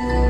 And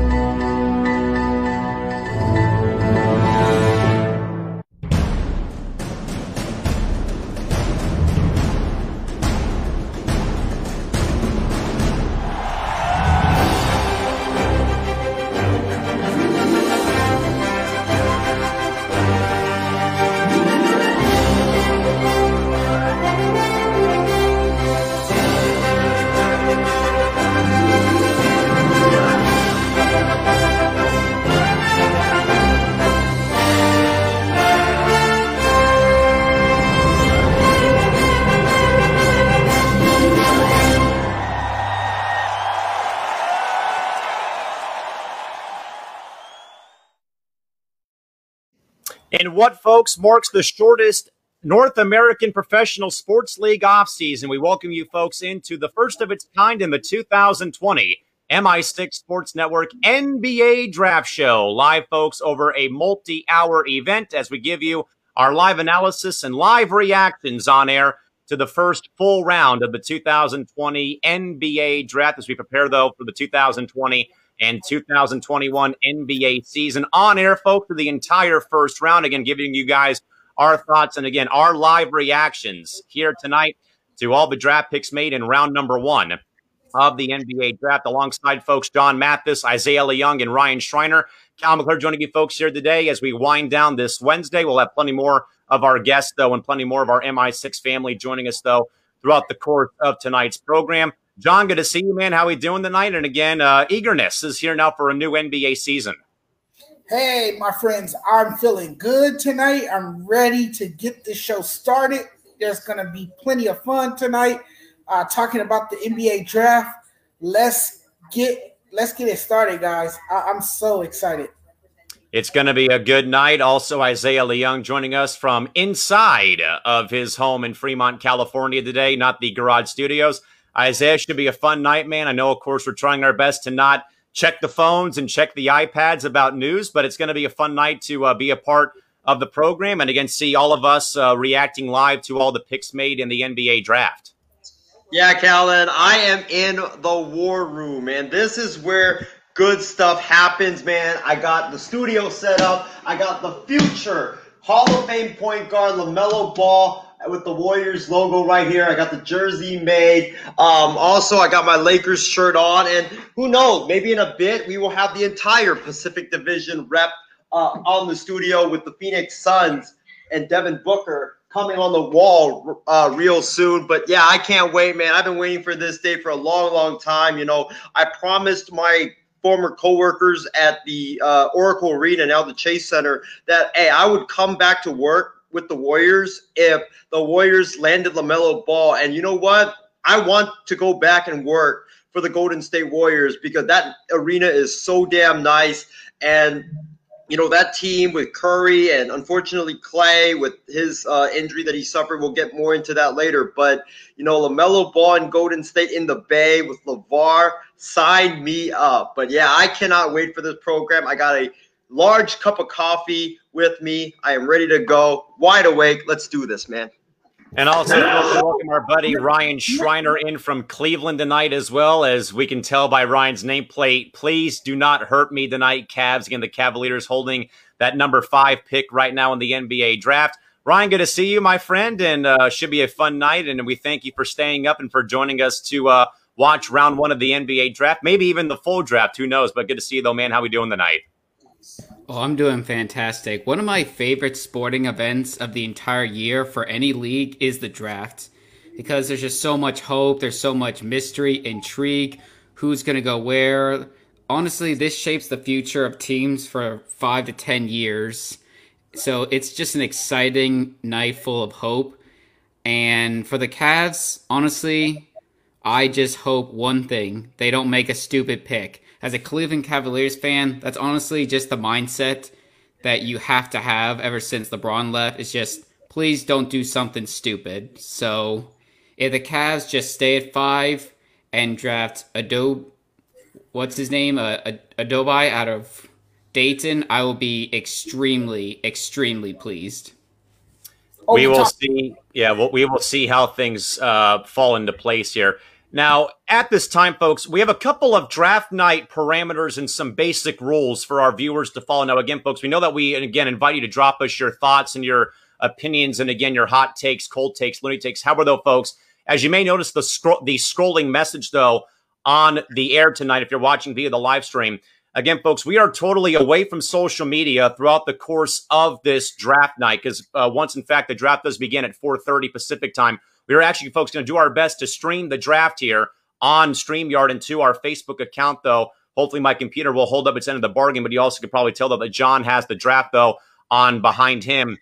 what, folks, marks the shortest North American Professional Sports League offseason. We welcome you folks into the first of its kind in the 2020 MI6 Sports Network NBA Draft Show. Live, folks, over a multi hour event as we give you our live analysis and live reactions on air to the first full round of the 2020 NBA Draft as we prepare, though, for the 2020 and 2021 NBA season on air, folks, for the entire first round. Again, giving you guys our thoughts and again, our live reactions here tonight to all the draft picks made in round number one of the NBA draft alongside folks John Mathis, Isaiah Leung, and Ryan Schreiner. Cal McClure joining you folks here today as we wind down this Wednesday. We'll have plenty more of our guests, though, and plenty more of our MI6 family joining us, though, throughout the course of tonight's program. John, good to see you, man. How we doing tonight? And again, uh, eagerness is here now for a new NBA season. Hey, my friends, I'm feeling good tonight. I'm ready to get the show started. There's going to be plenty of fun tonight. Uh, talking about the NBA draft. Let's get let's get it started, guys. I- I'm so excited. It's going to be a good night. Also, Isaiah Leung joining us from inside of his home in Fremont, California today, not the garage studios. Isaiah should be a fun night, man. I know, of course, we're trying our best to not check the phones and check the iPads about news, but it's going to be a fun night to uh, be a part of the program and again see all of us uh, reacting live to all the picks made in the NBA draft. Yeah, Calvin, I am in the war room, man. This is where good stuff happens, man. I got the studio set up. I got the future Hall of Fame point guard LaMelo Ball with the Warriors logo right here. I got the jersey made. Um, also, I got my Lakers shirt on, and who knows? Maybe in a bit we will have the entire Pacific Division rep uh, on the studio with the Phoenix Suns and Devin Booker coming on the wall uh, real soon. But yeah, I can't wait, man. I've been waiting for this day for a long, long time. You know, I promised my former coworkers at the uh, Oracle Arena, now the Chase Center, that hey, I would come back to work with the Warriors if the Warriors landed LaMelo Ball. And you know what? I want to go back and work for the Golden State Warriors because that arena is so damn nice. And you know that team with Curry and unfortunately Klay with his uh, injury that he suffered. We'll get more into that later. But you know LaMelo Ball and Golden State in the Bay with LaVar, sign me up. But yeah, I cannot wait for this program. I got a large cup of coffee with me. I am ready to go, wide awake. Let's do this, man. And also welcome our buddy Ryan Schreiner in from Cleveland tonight as well. As we can tell by Ryan's nameplate, please do not hurt me tonight, Cavs. Again, the Cavaliers holding that number five pick right now in the NBA draft. Ryan, good to see you, my friend, and uh, should be a fun night. And we thank you for staying up and for joining us to uh, watch round one of the NBA draft, maybe even the full draft. Who knows? But good to see you, though, man. How we doing tonight? Oh, I'm doing fantastic. One of my favorite sporting events of the entire year for any league is the draft because there's just so much hope, there's so much mystery, intrigue, who's going to go where. Honestly, this shapes the future of teams for 5 to 10 years. So, it's just an exciting night full of hope. And for the Cavs, honestly, I just hope one thing, they don't make a stupid pick as a Cleveland Cavaliers fan, that's honestly just the mindset that you have to have ever since LeBron left. It's just please don't do something stupid. So if the Cavs just stay at five and draft Adobe, what's his name, uh, Adobe out of Dayton, I will be extremely, extremely pleased. We will see. Yeah, well, we will see how things uh, fall into place here. Now, at this time, folks, we have a couple of draft night parameters and some basic rules for our viewers to follow. Now, again, folks, we know that we, again, invite you to drop us your thoughts and your opinions and, again, your hot takes, cold takes, loony takes. However, though, folks, as you may notice, the, scro- the scrolling message, though, on the air tonight, if you're watching via the live stream, again, folks, we are totally away from social media throughout the course of this draft night because uh, once, in fact, the draft does begin at 4.30 Pacific time, we are actually, folks, going to do our best to stream the draft here on StreamYard and to our Facebook account, though. Hopefully, my computer will hold up its end of the bargain, but you also could probably tell that John has the draft, though, on behind him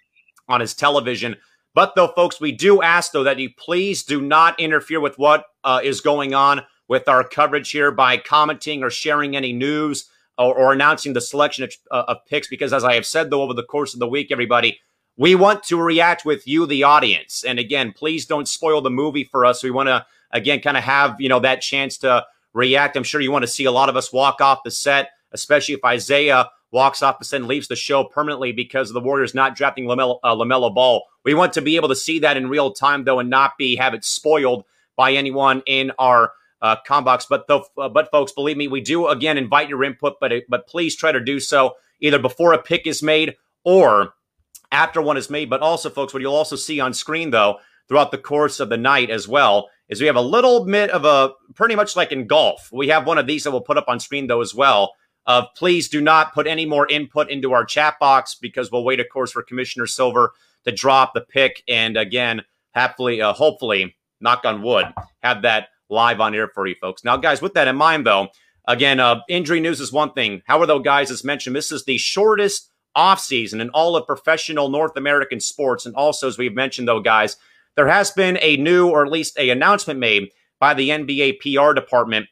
on his television. But, though, folks, we do ask, though, that you please do not interfere with what uh, is going on with our coverage here by commenting or sharing any news or, or announcing the selection of, uh, of picks, because as I have said, though, over the course of the week, everybody, we want to react with you, the audience. And again, please don't spoil the movie for us. We want to, again, kind of have, you know, that chance to react. I'm sure you want to see a lot of us walk off the set, especially if Isaiah walks off the set and leaves the show permanently because the Warriors not drafting LaMelo, uh, Ball. We want to be able to see that in real time, though, and not be have it spoiled by anyone in our uh, combox. But uh, but folks, believe me, we do again invite your input, but but please try to do so either before a pick is made or after one is made. But also, folks, what you'll also see on screen, though, throughout the course of the night as well, is we have a little bit of a pretty much like in golf. We have one of these that we'll put up on screen, though, as well. Of please do not put any more input into our chat box because we'll wait, of course, for Commissioner Silver to drop the pick. And again, happily, uh, hopefully, knock on wood, have that live on air for you folks. Now, guys, with that in mind, though, again, uh, injury news is one thing. However, though, guys, as mentioned, this is the shortest offseason in all of professional North American sports. And also, as we've mentioned, though, guys, there has been a new or at least a announcement made by the NBA PR department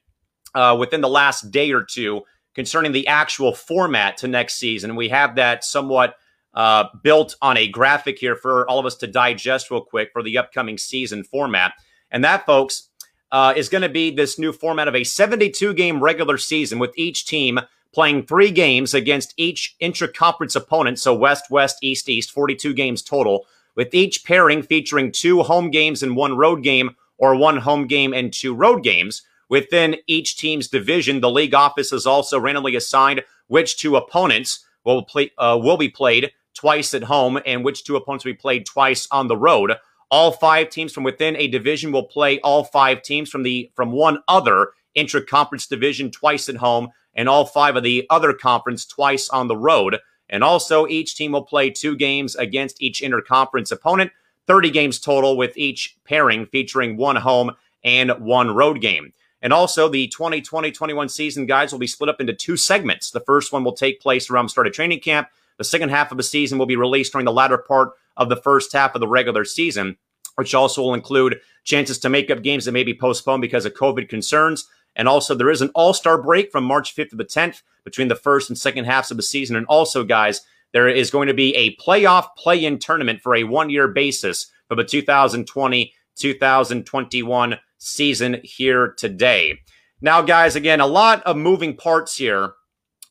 uh, within the last day or two concerning the actual format to next season. We have that somewhat uh, built on a graphic here for all of us to digest real quick for the upcoming season format. And that, folks, uh, is going to be this new format of a 72 game regular season with each team playing three games against each intra-conference opponent. So West, West, East, East, 42 games total, with each pairing featuring two home games and one road game, or one home game and two road games. Within each team's division, the league office is also randomly assigned which two opponents will play uh, will be played twice at home and which two opponents will be played twice on the road. All five teams from within a division will play all five teams from the from one other intra-conference division twice at home and all five of the other conference twice on the road. And also, each team will play two games against each interconference opponent, 30 games total, with each pairing featuring one home and one road game. And also, the 2020 21 season, guys, will be split up into two segments. The first one will take place around the start of training camp. The second half of the season will be released during the latter part of the first half of the regular season, which also will include chances to make up games that may be postponed because of COVID concerns, and also, there is an all star break from March 5th to the 10th between the first and second halves of the season. And also, guys, there is going to be a playoff play in tournament for a one year basis for the 2020 2021 season here today. Now, guys, again, a lot of moving parts here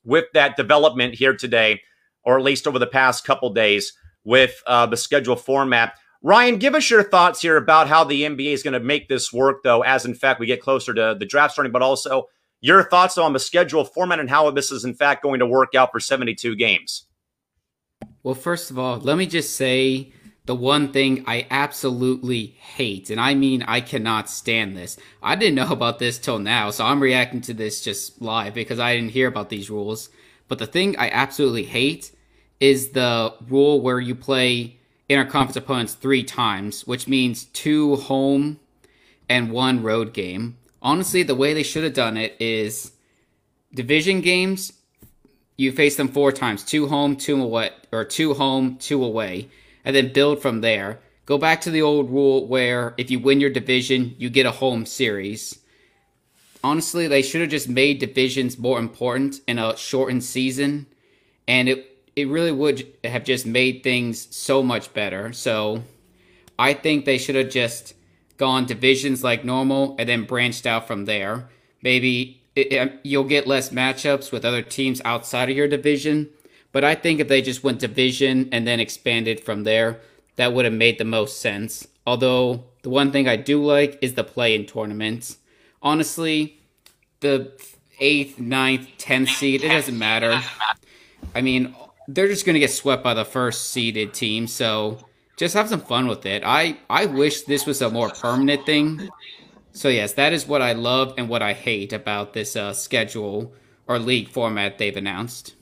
with that development here today, or at least over the past couple days with uh, the schedule format. Ryan, give us your thoughts here about how the NBA is going to make this work, though, as in fact we get closer to the draft starting, but also your thoughts on the schedule format and how this is in fact going to work out for 72 games. Well, first of all, let me just say the one thing I absolutely hate, and I mean I cannot stand this. I didn't know about this till now, so I'm reacting to this just live because I didn't hear about these rules. But the thing I absolutely hate is the rule where you play interconference opponents three times, which means two home and one road game. Honestly, the way they should have done it is division games, you face them four times two home, two away, or two home, two away, and then build from there. Go back to the old rule where if you win your division, you get a home series. Honestly, they should have just made divisions more important in a shortened season, and it it really would have just made things so much better. So I think they should have just gone divisions like normal and then branched out from there. Maybe it, it, you'll get less matchups with other teams outside of your division, but I think if they just went division and then expanded from there, that would have made the most sense. Although the one thing I do like is the play in tournaments. honestly, the eighth, ninth, tenth seed, it doesn't matter. I mean, they're just going to get swept by the first seeded team. So just have some fun with it. I, I wish this was a more permanent thing. So, yes, that is what I love and what I hate about this uh, schedule or league format they've announced.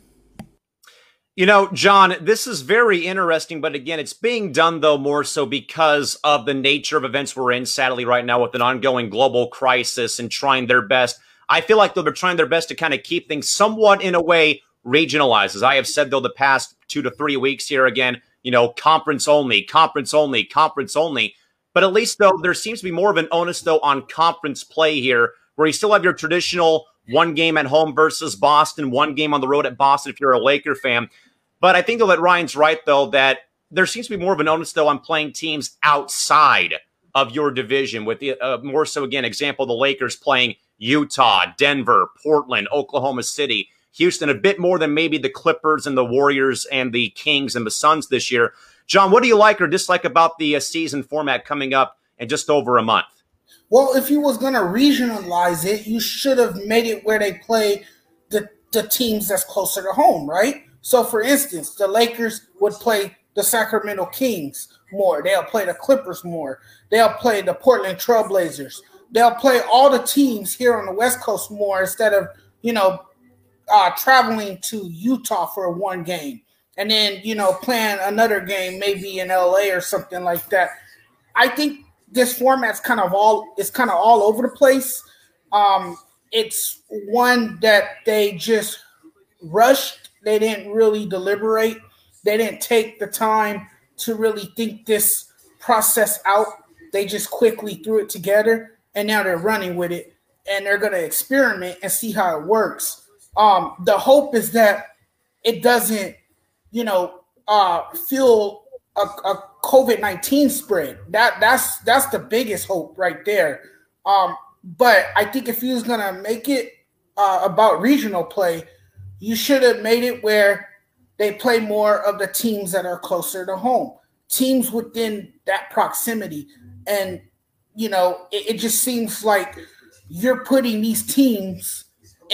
You know, John, this is very interesting, but again, it's being done though more so because of the nature of events we're in, sadly, right now with an ongoing global crisis and trying their best. I feel like they're trying their best to kind of keep things somewhat in a way regionalized. As I have said though, the past two to three weeks here again, you know, conference only, conference only, conference only. But at least though, there seems to be more of an onus though on conference play here, where you still have your traditional one game at home versus Boston, one game on the road at Boston if you're a Laker fan. But I think though that Ryan's right though that there seems to be more of an onus though on playing teams outside of your division. With the uh, more so again, example the Lakers playing Utah, Denver, Portland, Oklahoma City, Houston, a bit more than maybe the Clippers and the Warriors and the Kings and the Suns this year. John, what do you like or dislike about the uh, season format coming up in just over a month? Well, if you was going to regionalize it, you should have made it where they play the, the teams that's closer to home, right? So, for instance, the Lakers would play the Sacramento Kings more. They'll play the Clippers more. They'll play the Portland Trailblazers. They'll play all the teams here on the West Coast more instead of, you know, uh, traveling to Utah for one game and then, you know, playing another game maybe in LA or something like that. I think this format's kind of all it's kind of all over the place. Um, it's one that they just rushed they didn't really deliberate. They didn't take the time to really think this process out. They just quickly threw it together and now they're running with it and they're going to experiment and see how it works. Um, the hope is that it doesn't, you know, uh, feel a, a COVID nineteen spread. That that's that's the biggest hope right there. Um, but I think if he was gonna make it uh, about regional play, you should have made it where they play more of the teams that are closer to home, teams within that proximity. And, you know, it, it just seems like you're putting these teams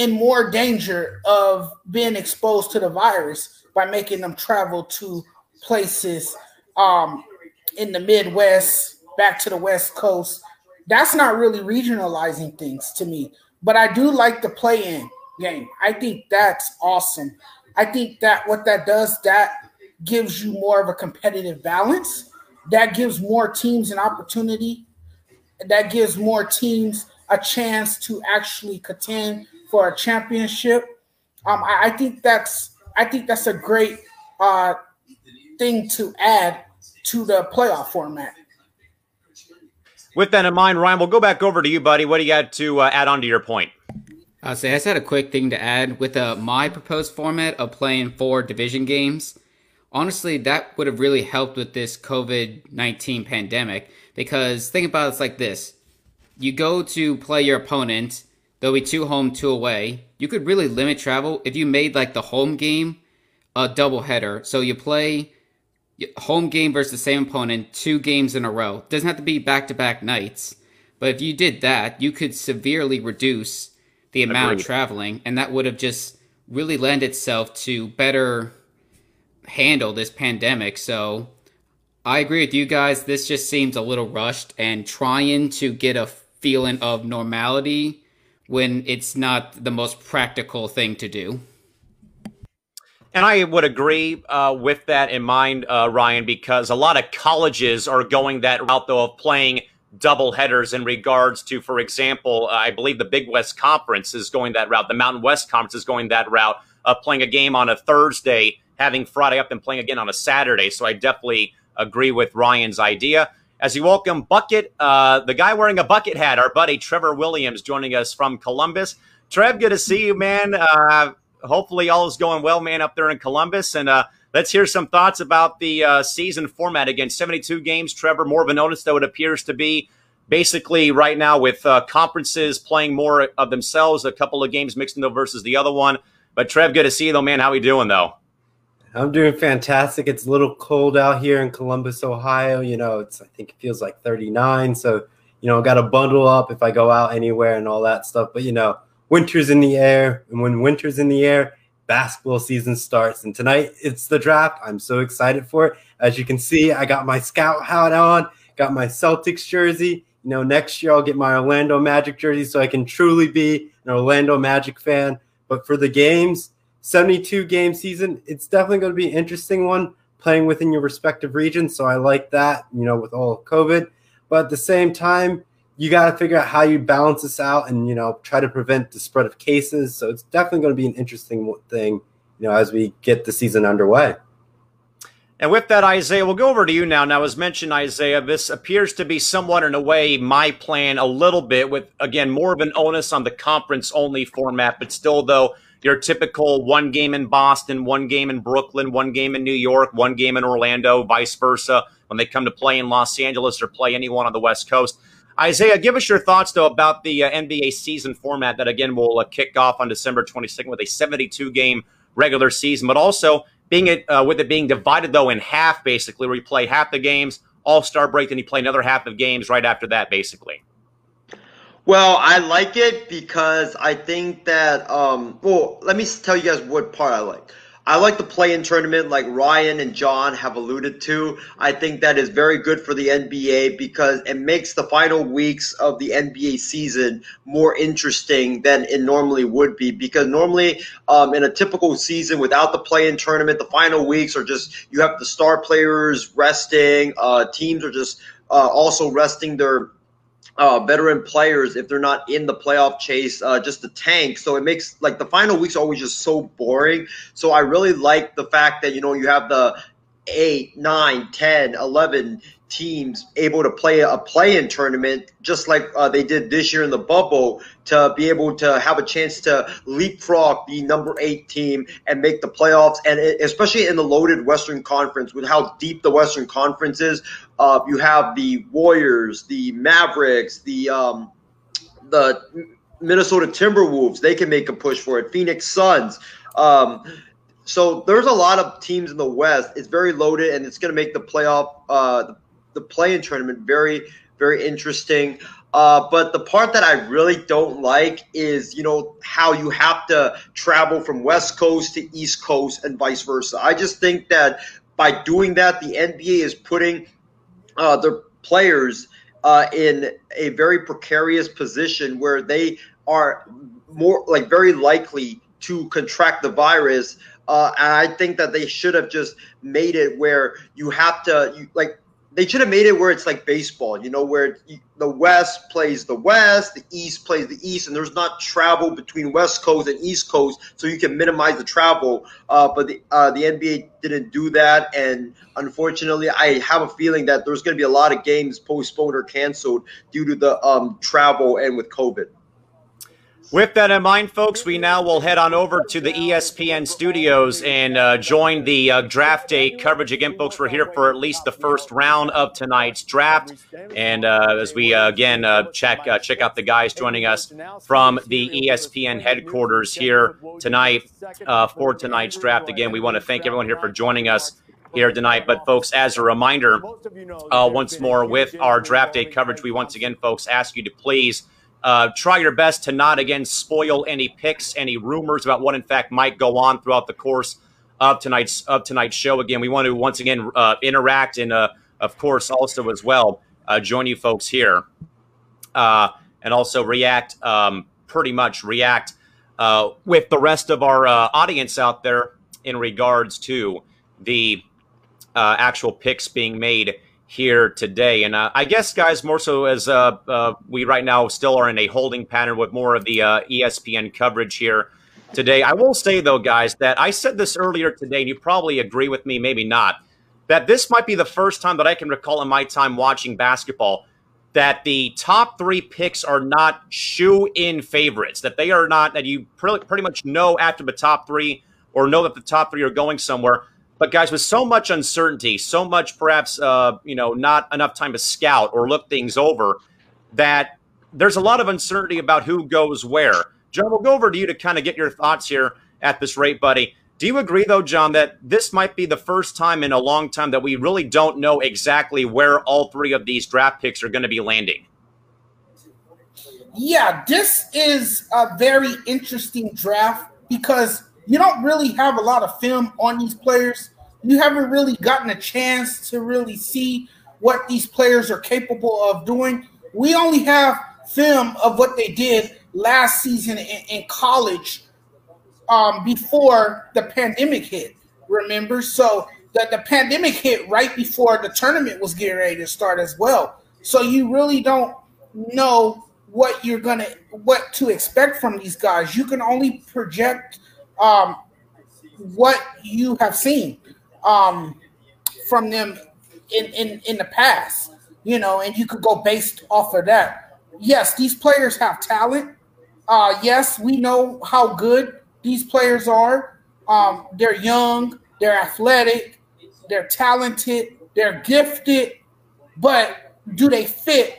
in more danger of being exposed to the virus by making them travel to places um, in the Midwest, back to the West Coast. That's not really regionalizing things to me. But I do like the play in game. I think that's awesome. I think that what that does, that gives you more of a competitive balance. That gives more teams an opportunity. That gives more teams a chance to actually contend for a championship. Um, I, I think that's I think that's a great uh, thing to add to the playoff format. With that in mind, Ryan, we'll go back over to you, buddy. What do you got to uh, add on to your point? I'll say I just had a quick thing to add with uh, my proposed format of playing four division games. Honestly, that would have really helped with this COVID 19 pandemic because think about it, it's like this you go to play your opponent, there'll be two home, two away. You could really limit travel if you made like the home game a double header. So you play home game versus the same opponent two games in a row. It doesn't have to be back to back nights. But if you did that, you could severely reduce the amount Agreed. of traveling, and that would have just really lend itself to better handle this pandemic. So I agree with you guys. This just seems a little rushed and trying to get a feeling of normality when it's not the most practical thing to do. And I would agree uh, with that in mind, uh, Ryan, because a lot of colleges are going that route, though, of playing double headers in regards to, for example, I believe the Big West Conference is going that route. The Mountain West Conference is going that route of playing a game on a Thursday, having Friday up, and playing again on a Saturday. So I definitely agree with Ryan's idea. As you welcome Bucket, uh, the guy wearing a bucket hat, our buddy Trevor Williams, joining us from Columbus. Trev, good to see you, man. Uh, hopefully, all is going well, man, up there in Columbus. And uh, Let's hear some thoughts about the uh, season format. Again, 72 games. Trevor, more of a notice, though, it appears to be basically right now with uh, conferences playing more of themselves, a couple of games mixed in though versus the other one. But Trev, good to see you, though, man. How are you doing, though? I'm doing fantastic. It's a little cold out here in Columbus, Ohio. You know, it's I think it feels like 39. So you know, I got to bundle up if I go out anywhere and all that stuff. But, you know, winter's in the air. And when winter's in the air, basketball season starts. And tonight it's the draft. I'm so excited for it. As you can see, I got my scout hat on, got my Celtics jersey. You know, next year I'll get my Orlando Magic jersey so I can truly be an Orlando Magic fan. But for the games, 72 game season, it's definitely going to be an interesting one playing within your respective regions. So I like that, you know, with all COVID. But at the same time, you got to figure out how you balance this out and, you know, try to prevent the spread of cases. So it's definitely going to be an interesting thing, you know, as we get the season underway. And with that, Isaiah, we'll go over to you now. Now, as mentioned, Isaiah, this appears to be somewhat, in a way, my plan a little bit with, again, more of an onus on the conference only format, but still, though, your typical one game in Boston, one game in Brooklyn, one game in New York, one game in Orlando, vice versa, when they come to play in Los Angeles or play anyone on the West Coast. Isaiah, give us your thoughts, though, about the uh, NBA season format that, again, will uh, kick off on December 22nd with a 72 game regular season, but also being it uh, with it being divided though in half, basically, where you play half the games, All Star break, then you play another half of games right after that, basically. Well, I like it because I think that. Um, well, let me tell you guys what part I like. I like the play-in tournament, like Ryan and John have alluded to. I think that is very good for the NBA because it makes the final weeks of the NBA season more interesting than it normally would be. Because normally, um, in a typical season without the play-in tournament, the final weeks are just you have the star players resting. Uh, teams are just uh, also resting their uh, veteran players if they're not in the playoff chase, uh, just the tank. So it makes like the final weeks always just so boring. So I really like the fact that, you know, you have the 8, 9, 10, 11 teams able to play a play-in tournament just like uh, they did this year in the bubble to be able to have a chance to leapfrog the number eight team and make the playoffs and it, especially in the loaded western conference with how deep the western conference is uh, you have the warriors the mavericks the um, the minnesota timberwolves they can make a push for it phoenix suns um, so there's a lot of teams in the West. It's very loaded, and it's going to make the playoff, uh, the play-in tournament very very interesting. Uh, but the part that I really don't like is, you know, how you have to travel from West Coast to East Coast and vice versa. I just think that by doing that, the NBA is putting uh, their players uh, in a very precarious position where they are more like very likely to contract the virus. Uh, and I think that they should have just made it where you have to, you, like, they should have made it where it's like baseball, you know, where the West plays the West, the East plays the East, and there's not travel between West Coast and East Coast, so you can minimize the travel. Uh, but the uh, the NBA didn't do that, and unfortunately, I have a feeling that there's going to be a lot of games postponed or canceled due to the um, travel and with COVID. With that in mind, folks, we now will head on over to the ESPN studios and uh, join the uh, draft day coverage. Again, folks, we're here for at least the first round of tonight's draft. And uh, as we uh, again uh, check uh, check out the guys joining us from the ESPN headquarters here tonight for tonight's draft. Again, we want to thank everyone here for joining us here tonight. But, folks, as a reminder, once more with our draft day coverage, we once again, folks, ask you to please – uh, try your best to not again spoil any picks, any rumors about what in fact might go on throughout the course of tonight's of tonight's show. Again, we want to once again uh, interact and uh, of course also as well uh, join you folks here uh, and also react um, pretty much react uh, with the rest of our audience out there in regards to the actual picks being made here today. And uh, I guess, guys, more so as uh, uh, we right now still are in a holding pattern with more of the uh, ESPN coverage here today. I will say, though, guys, that I said this earlier today, and you probably agree with me, maybe not, that this might be the first time that I can recall in my time watching basketball that the top three picks are not shoe in favorites, that they are not, that you pretty much know after the top three or know that the top three are going somewhere but guys, with so much uncertainty, so much perhaps uh, you know not enough time to scout or look things over, that there's a lot of uncertainty about who goes where. John, we'll go over to you to kind of get your thoughts here at this rate, buddy. Do you agree, though, John, that this might be the first time in a long time that we really don't know exactly where all three of these draft picks are going to be landing? yeah, this is a very interesting draft because you don't really have a lot of film on these players. You haven't really gotten a chance to really see what these players are capable of doing. We only have film of what they did last season in, in college um, before the pandemic hit. Remember, so the, the pandemic hit right before the tournament was getting ready to start as well. So you really don't know what you're gonna what to expect from these guys. You can only project um, what you have seen um, from them in, in in the past, you know, and you could go based off of that. Yes, these players have talent. Uh, yes, we know how good these players are. Um, they're young, they're athletic, they're talented, they're gifted, but do they fit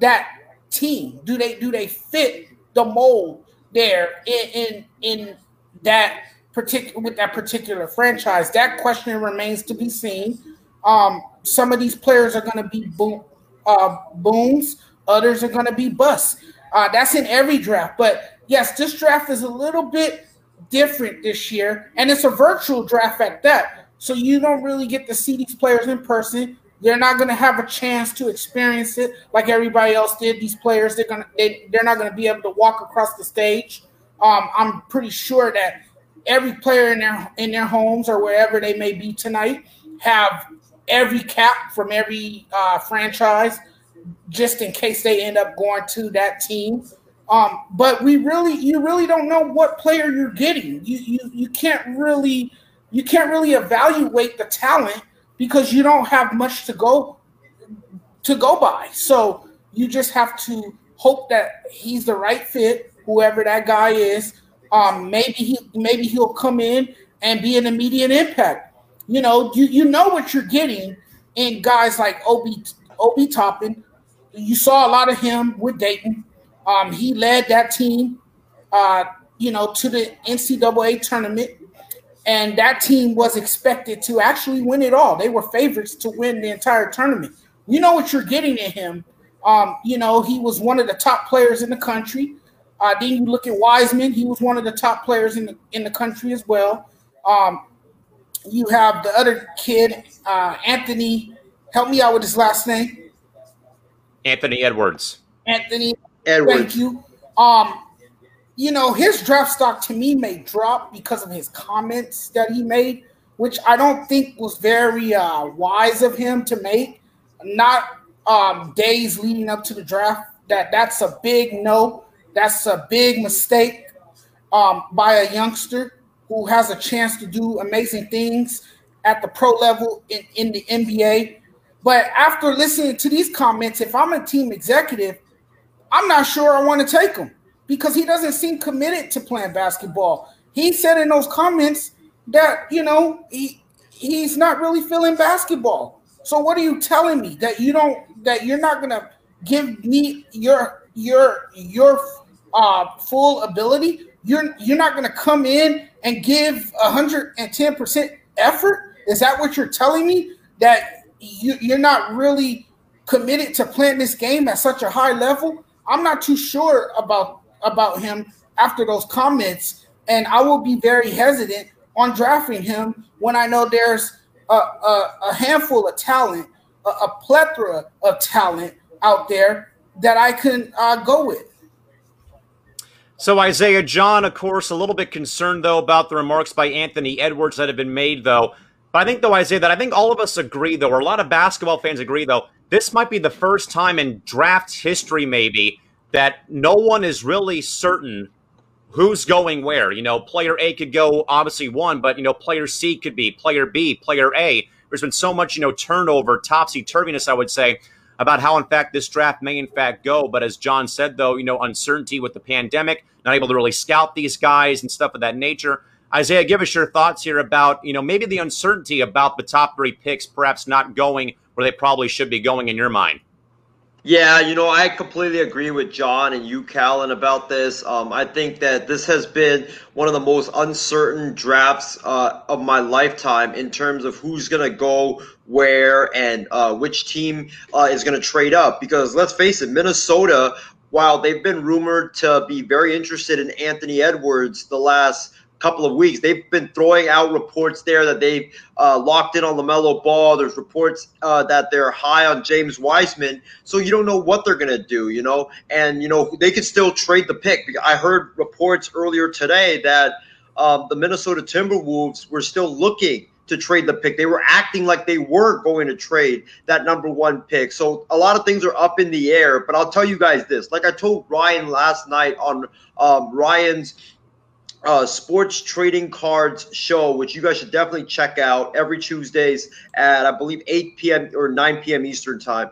that team? Do they do they fit the mold there in in, in that particular with that particular franchise? That question remains to be seen. Um, some of these players are going to be boom, uh, booms, others are going to be busts. Uh, that's in every draft. But yes, this draft is a little bit different this year, and it's a virtual draft at that. So you don't really get to see these players in person. They're not going to have a chance to experience it like everybody else did. These players, they're gonna, they, they're not going to be able to walk across the stage. Um, I'm pretty sure that every player in their in their homes or wherever they may be tonight have every cap from every uh, franchise, just in case they end up going to that team. Um, but we really, you really don't know what player you're getting. You you you can't really you can't really evaluate the talent because you don't have much to go to go by. So you just have to hope that he's the right fit, whoever that guy is. Um, maybe he maybe he'll come in and be an immediate impact. You know, you you know what you're getting in guys like Obi Obi Toppin. You saw a lot of him with Dayton. Um, he led that team, uh, you know, to the NCAA tournament, and that team was expected to actually win it all. They were favorites to win the entire tournament. You know what you're getting in him. Um, you know, he was one of the top players in the country. Uh, then you look at Wiseman; he was one of the top players in the in the country as well. Um, you have the other kid, uh, Anthony. Help me out with his last name. Anthony Edwards. Anthony Edwards. Thank you. Um, you know, his draft stock to me may drop because of his comments that he made, which I don't think was very uh, wise of him to make. Not um, days leading up to the draft. That that's a big no. That's a big mistake um, by a youngster who has a chance to do amazing things at the pro level in, in the NBA. But after listening to these comments, if I'm a team executive, I'm not sure I want to take him because he doesn't seem committed to playing basketball. He said in those comments that, you know, he he's not really feeling basketball. So what are you telling me that you don't that you're not going to give me your your your uh full ability? You're you're not going to come in and give 110% effort? Is that what you're telling me that you, you're not really committed to playing this game at such a high level? I'm not too sure about about him after those comments, and I will be very hesitant on drafting him when I know there's a, a, a handful of talent, a, a, plethora of talent out there that I can uh, go with. So Isaiah John, of course, a little bit concerned though about the remarks by Anthony Edwards that have been made though. But I think though Isaiah that I think all of us agree though, or a lot of basketball fans agree though, this might be the first time in draft history maybe that no one is really certain who's going where. You know, player A could go obviously one, but you know, player C could be player B, player A. There's been so much, you know, turnover, topsy turviness, I would say, about how in fact this draft may in fact go. But as John said, though, you know, uncertainty with the pandemic, not able to really scout these guys and stuff of that nature. Isaiah, give us your thoughts here about, you know, maybe the uncertainty about the top three picks perhaps not going where they probably should be going in your mind. Yeah, you know, I completely agree with John and you, Callan, about this. Um, I think that this has been one of the most uncertain drafts uh, of my lifetime in terms of who's going to go where and uh, which team uh, is going to trade up. Because let's face it, Minnesota while they've been rumored to be very interested in Anthony Edwards the last couple of weeks. They've been throwing out reports there that they've uh, locked in on LaMelo Ball. There's reports uh, that they're high on James Wiseman. So you don't know what they're going to do, you know? And, you know, they could still trade the pick. I heard reports earlier today that um, the Minnesota Timberwolves were still looking to trade the pick. They were acting like they were going to trade that number one pick. So a lot of things are up in the air. But I'll tell you guys this like I told Ryan last night on um, Ryan's uh, sports trading cards show, which you guys should definitely check out every Tuesdays at I believe 8 p.m. or 9 p.m. Eastern time.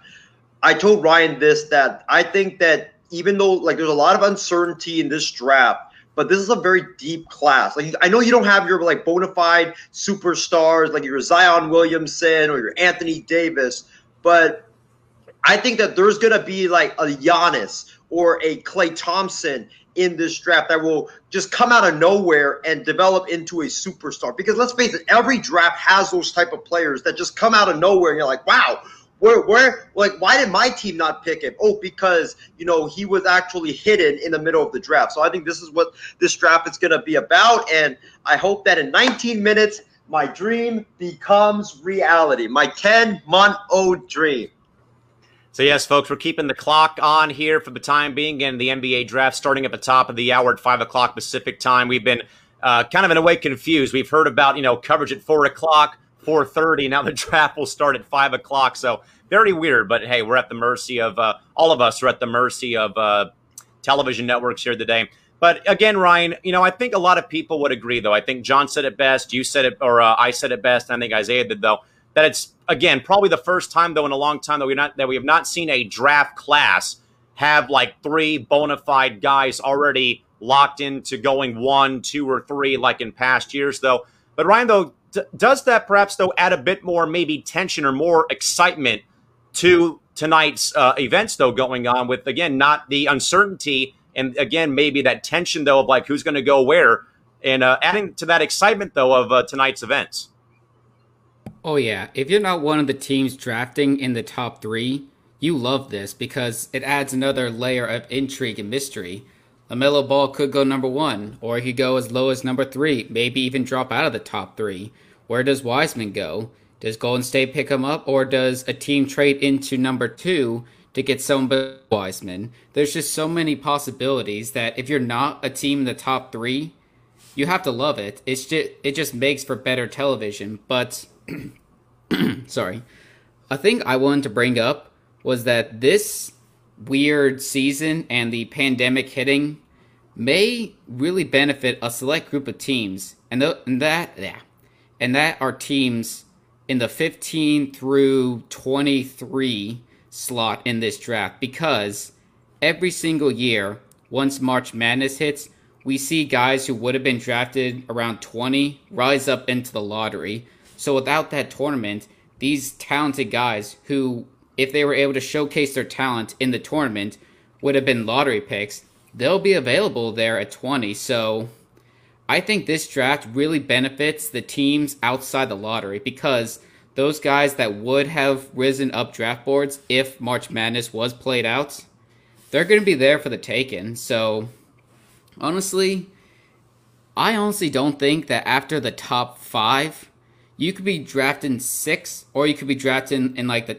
I told Ryan this that I think that even though like there's a lot of uncertainty in this draft, but this is a very deep class. Like I know you don't have your like bona fide superstars like your Zion Williamson or your Anthony Davis, but I think that there's gonna be like a Giannis or a Klay Thompson in this draft that will just come out of nowhere and develop into a superstar. Because let's face it, every draft has those type of players that just come out of nowhere and you're like, wow, where, where, like, why did my team not pick him? Oh, because, you know, he was actually hidden in the middle of the draft. So I think this is what this draft is going to be about. And I hope that in 19 minutes, my dream becomes reality. My 10 month old dream. So, yes, folks, we're keeping the clock on here for the time being. And the NBA draft starting at the top of the hour at 5 o'clock Pacific time. We've been uh, kind of in a way confused. We've heard about, you know, coverage at 4 o'clock, 4.30. Now the draft will start at 5 o'clock. So, very weird. But, hey, we're at the mercy of, uh, all of us are at the mercy of uh, television networks here today. But again, Ryan, you know, I think a lot of people would agree, though. I think John said it best. You said it, or uh, I said it best. I think Isaiah did, though that it's again probably the first time though in a long time that we not that we have not seen a draft class have like three bona fide guys already locked into going one, two, or three like in past years though. But Ryan though d- does that perhaps though add a bit more maybe tension or more excitement to tonight's uh, events though going on with again not the uncertainty and again maybe that tension though of like who's going to go where and uh, adding to that excitement though of uh, tonight's events. Oh, yeah. If you're not one of the teams drafting in the top three, you love this because it adds another layer of intrigue and mystery. LaMelo Ball could go number one, or he could go as low as number three, maybe even drop out of the top three. Where does Wiseman go? Does Golden State pick him up, or does a team trade into number two to get somebody Wiseman? There's just so many possibilities that if you're not a team in the top three, you have to love it. It's just it just makes for better television. But sorry, a thing I wanted to bring up was that this weird season and the pandemic hitting may really benefit a select group of teams, and, and that yeah, and that are teams in the 15 through 23 slot in this draft because every single year once March Madness hits, we see guys who would have been drafted around 20 rise up into the lottery. So without that tournament, these talented guys who, if they were able to showcase their talent in the tournament, would have been lottery picks, they'll be available there at 20. So I think this draft really benefits the teams outside the lottery because those guys that would have risen up draft boards if March Madness was played out, they're going to be there for the taking. So honestly, I honestly don't think that after the top five, you could be drafting six, or you could be drafting in like the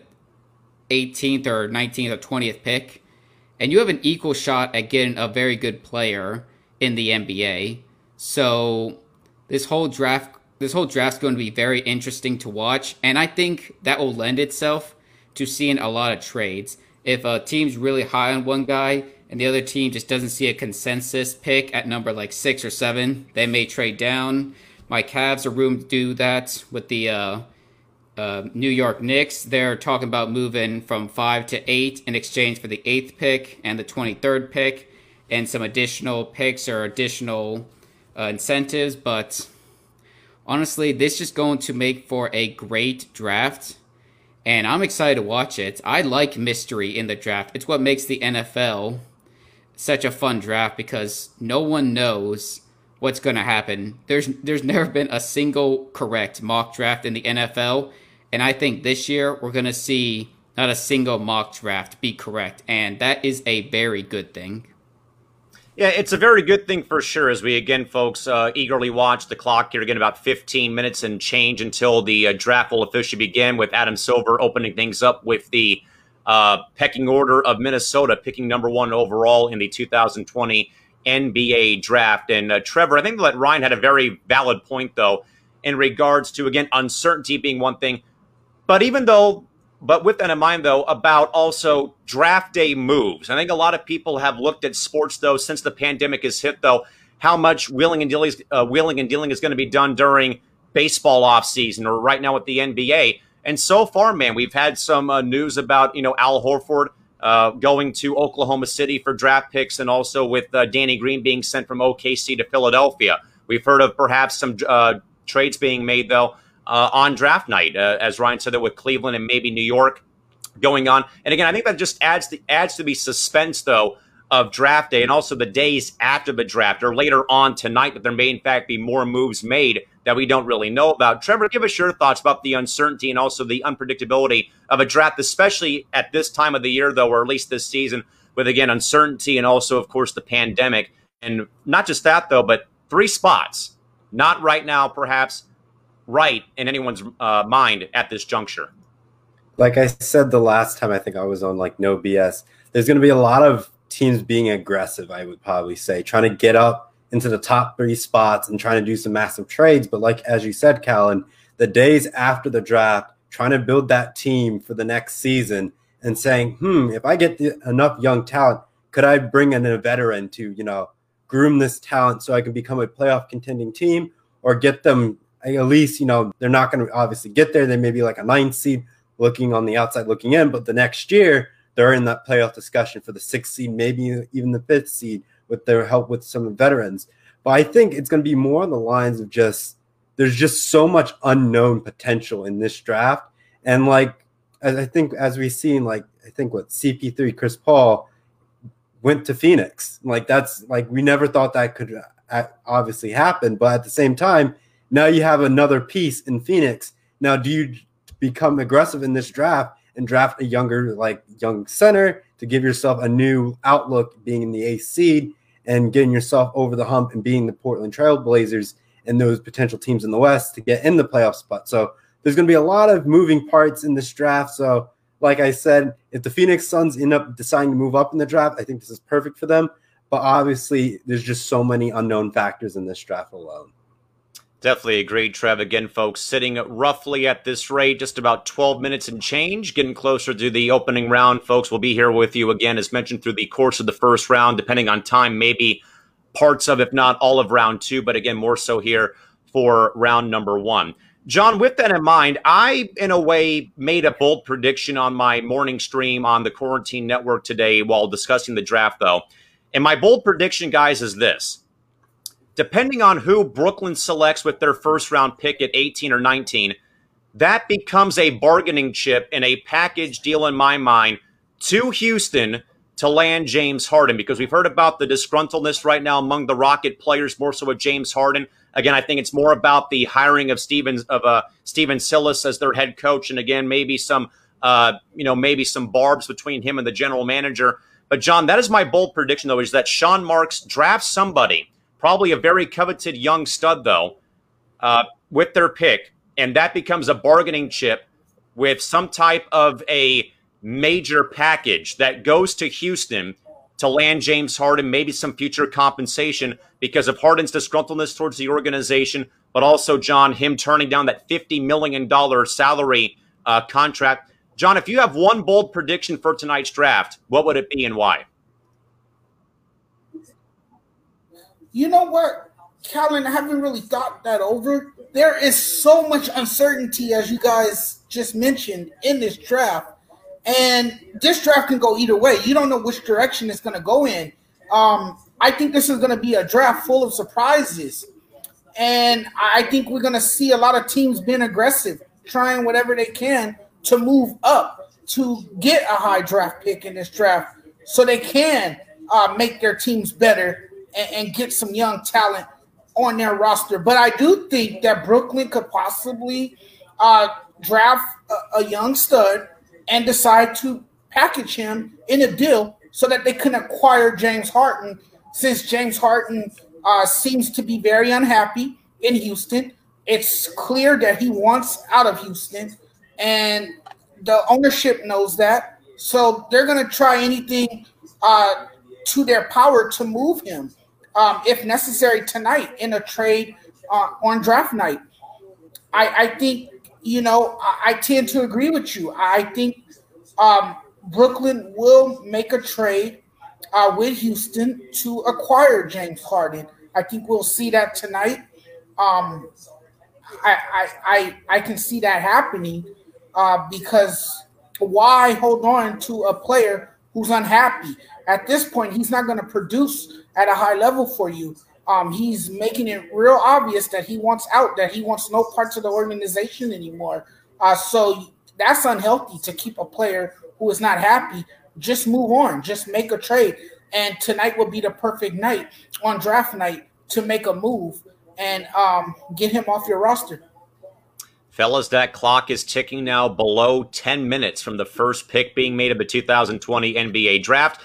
18th or 19th or 20th pick, and you have an equal shot at getting a very good player in the NBA. So this whole draft this whole draft's going to be very interesting to watch, and I think that will lend itself to seeing a lot of trades. If a team's really high on one guy and the other team just doesn't see a consensus pick at number like six or seven, they may trade down. My Cavs are room to do that with the uh, uh, New York Knicks. They're talking about moving from five to eight in exchange for the eighth pick and the 23rd pick and some additional picks or additional uh, incentives. But honestly, this is going to make for a great draft. And I'm excited to watch it. I like mystery in the draft. It's what makes the NFL such a fun draft because no one knows what's going to happen. There's there's never been a single correct mock draft in the NFL, and I think this year we're going to see not a single mock draft be correct, and that is a very good thing. Yeah, it's a very good thing for sure. As we again, folks, uh, eagerly watch the clock here. Again, about 15 minutes and change until the uh, draft will officially begin. With Adam Silver opening things up with the uh, pecking order of Minnesota picking number one overall in the 2020 NBA draft. And uh, Trevor, I think that Ryan had a very valid point though in regards to again uncertainty being one thing, but even though but with that in mind, though, about also draft day moves. I think a lot of people have looked at sports, though, since the pandemic has hit, though, how much wheeling and dealing, uh, wheeling and dealing is going to be done during baseball offseason or right now with the NBA. And so far, man, we've had some uh, news about, you know, Al Horford uh, going to Oklahoma City for draft picks and also with uh, Danny Green being sent from OKC to Philadelphia. We've heard of perhaps some uh, trades being made, though, uh, on draft night, uh, as Ryan said, that with Cleveland and maybe New York going on. And again, I think that just adds the adds to the suspense though of draft day and also the days after the draft or later on tonight that there may in fact be more moves made that we don't really know about. Trevor, give us your thoughts about the uncertainty and also the unpredictability of a draft, especially at this time of the year though, or at least this season, with again uncertainty and also of course the pandemic. And not just that though, but three spots. Not right now, perhaps right in anyone's uh, mind at this juncture. Like I said the last time, I think I was on like no BS. There's going to be a lot of teams being aggressive. I would probably say trying to get up into the top three spots and trying to do some massive trades. But like as you said, Callan, the days after the draft, trying to build that team for the next season and saying, hmm, if I get the, enough young talent, could I bring in a veteran to you know groom this talent so I can become a playoff contending team or get them at least you know they're not going to obviously get there. They may be like a ninth seed looking on the outside looking in, but the next year they're in that playoff discussion for the sixth seed, maybe even the fifth seed with their help with some veterans. But I think it's going to be more on the lines of just there's just so much unknown potential in this draft, and like as I think as we've seen, like I think what CP3 Chris Paul went to Phoenix, like that's like we never thought that could uh, obviously happen, but at the same time now you have another piece in Phoenix. Now, do you become aggressive in this draft and draft a younger, like young center to give yourself a new outlook, being in the eighth seed and getting yourself over the hump and being the Portland Trailblazers and those potential teams in the West to get in the playoff spot? So there's going to be a lot of moving parts in this draft. So, like I said, if the Phoenix Suns end up deciding to move up in the draft, I think this is perfect for them. But obviously, there's just so many unknown factors in this draft alone. Definitely agreed, Trev. Again, folks, sitting roughly at this rate, just about 12 minutes and change, getting closer to the opening round. Folks, we'll be here with you again, as mentioned, through the course of the first round, depending on time, maybe parts of, if not all of round two, but again, more so here for round number one. John, with that in mind, I, in a way, made a bold prediction on my morning stream on the Quarantine Network today while discussing the draft, though. And my bold prediction, guys, is this depending on who Brooklyn selects with their first round pick at 18 or 19, that becomes a bargaining chip and a package deal in my mind to Houston to land James Harden because we've heard about the disgruntledness right now among the Rocket players, more so with James Harden. Again, I think it's more about the hiring of Stevens of uh, Stephen Silas as their head coach, and again, maybe some uh, you know maybe some barbs between him and the general manager. But John, that is my bold prediction though, is that Sean Marks drafts somebody probably a very coveted young stud, though, uh, with their pick. And that becomes a bargaining chip with some type of a major package that goes to Houston to land James Harden, maybe some future compensation because of Harden's disgruntledness towards the organization, but also, John, him turning down that $50 million salary uh, contract. John, if you have one bold prediction for tonight's draft, what would it be and why? You know what, Calvin, I haven't really thought that over. There is so much uncertainty, as you guys just mentioned, in this draft. And this draft can go either way. You don't know which direction it's going to go in. Um, I think this is going to be a draft full of surprises. And I think we're going to see a lot of teams being aggressive, trying whatever they can to move up to get a high draft pick in this draft so they can uh, make their teams better and, and get some young talent on their roster. But I do think that Brooklyn could possibly uh, draft a, a, young stud and decide to package him in a deal so that they can acquire James Harden, since James Harden uh, seems to be very unhappy in Houston. It's clear that he wants out of Houston, and the ownership knows that. So they're going to try anything uh, to their power to move him, um, if necessary, tonight in a trade uh, on draft night. I, I think, you know, I, I, tend to agree with you. I think um, Brooklyn will make a trade uh, with Houston to acquire James Harden. I think we'll see that tonight. Um, I, I, I, I can see that happening uh, because why hold on to a player who's unhappy? At this point, he's not going to produce at a high level for you. Um, he's making it real obvious that he wants out, that he wants no parts of the organization anymore. Uh, so that's unhealthy to keep a player who is not happy. Just move on, just make a trade. And tonight will be the perfect night on draft night to make a move and um, get him off your roster. Fellas, that clock is ticking now below 10 minutes from the first pick being made of the 2020 NBA draft.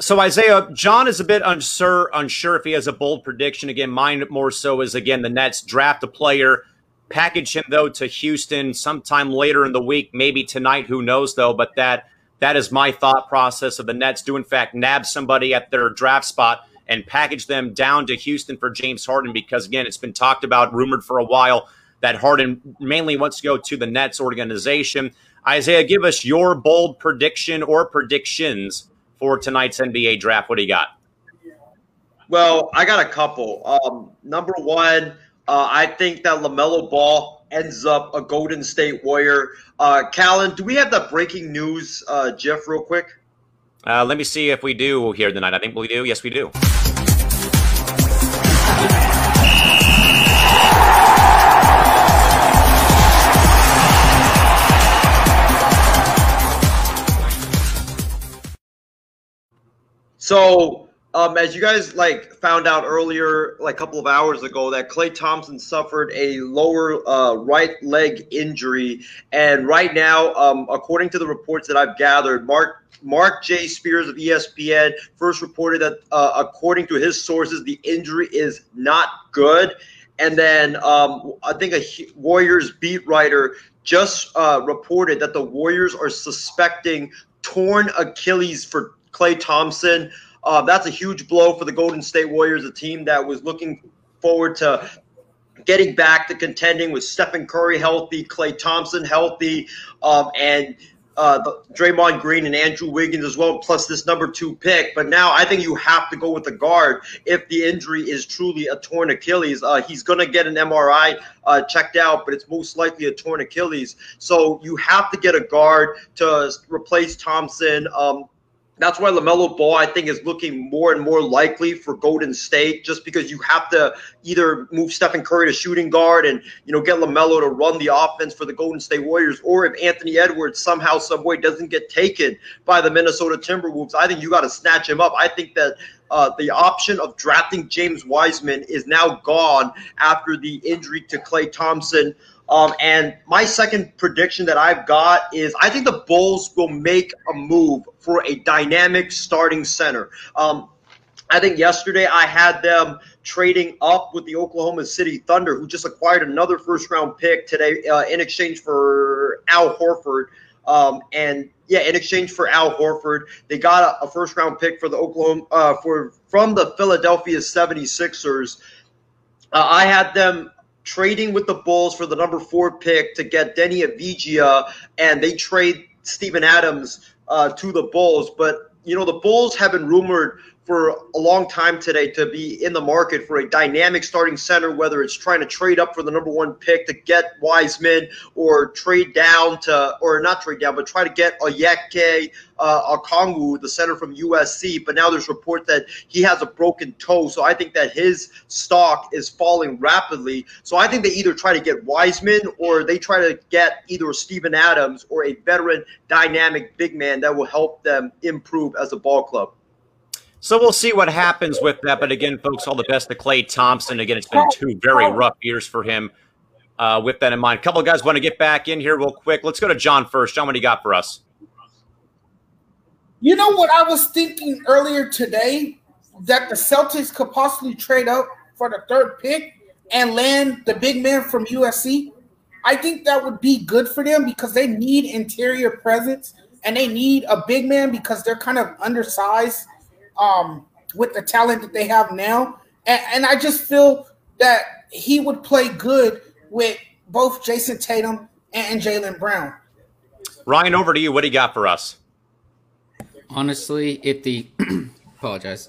So Isaiah, John is a bit unsure unsure if he has a bold prediction. Again, mine more so is again the Nets draft a player, package him though to Houston sometime later in the week, maybe tonight. Who knows though? But that that is my thought process of the Nets do in fact nab somebody at their draft spot and package them down to Houston for James Harden because again, it's been talked about, rumored for a while that Harden mainly wants to go to the Nets organization. Isaiah, give us your bold prediction or predictions for tonight's NBA draft. What do you got? Well, I got a couple. Um, number one, uh, I think that LaMelo Ball ends up a Golden State Warrior. Uh, Callan, do we have the breaking news, uh, Jeff, real quick? Uh, let me see if we do here tonight. I think we do. Yes, we do. So, um, as you guys like found out earlier, like a couple of hours ago, that Klay Thompson suffered a lower uh, right leg injury, and right now, um, according to the reports that I've gathered, Marc Marc J. Spears of ESPN first reported that, uh, according to his sources, the injury is not good. And then um, I think a Warriors beat writer just uh, reported that the Warriors are suspecting torn Achilles for Klay Thompson. Uh, that's a huge blow for the Golden State Warriors, a team that was looking forward to getting back to contending with Stephen Curry healthy, Klay Thompson healthy, um, and uh, Draymond Green and Andrew Wiggins as well, plus this number two pick. But now I think you have to go with the guard if the injury is truly a torn Achilles. Uh, he's going to get an MRI uh, checked out, but it's most likely a torn Achilles. So you have to get a guard to replace Thompson. Um, that's why LaMelo Ball, I think, is looking more and more likely for Golden State just because you have to either move Stephen Curry to shooting guard and, you know, get LaMelo to run the offense for the Golden State Warriors. Or if Anthony Edwards somehow, some way doesn't get taken by the Minnesota Timberwolves, I think you got to snatch him up. I think that uh, the option of drafting James Wiseman is now gone after the injury to Klay Thompson. Um, and my second prediction that I've got is I think the Bulls will make a move for a dynamic starting center. Um, I think yesterday I had them trading up with the Oklahoma City Thunder, who just acquired another first round pick today uh, in exchange for Al Horford. Um, and yeah, in exchange for Al Horford, they got a, a first round pick for the Oklahoma uh, for from the Philadelphia 76ers. Uh, I had them trading with the Bulls for the number four pick to get Deni Avdija, and they trade Steven Adams uh, to the Bulls. But you know, the Bulls have been rumored for a long time today to be in the market for a dynamic starting center, whether it's trying to trade up for the number one pick to get Wiseman or trade down to, or not trade down, but try to get Onyeka uh, Okongwu, the center from USC. But now there's report that he has a broken toe. So I think that his stock is falling rapidly. So I think they either try to get Wiseman or they try to get either Steven Adams or a veteran dynamic big man that will help them improve as a ball club. So we'll see what happens with that. But again, folks, all the best to Klay Thompson. Again, it's been two very rough years for him. Uh, with that in mind, a couple of guys want to get back in here real quick. Let's go to John first. John, what do you got for us? You know what I was thinking earlier today that the Celtics could possibly trade up for the third pick and land the big man from USC. I think that would be good for them because they need interior presence and they need a big man because they're kind of undersized um, with the talent that they have now. And, and I just feel that he would play good with both Jayson Tatum and Jaylen Brown. Ryan, over to you. What do you got for us? Honestly, if the apologize,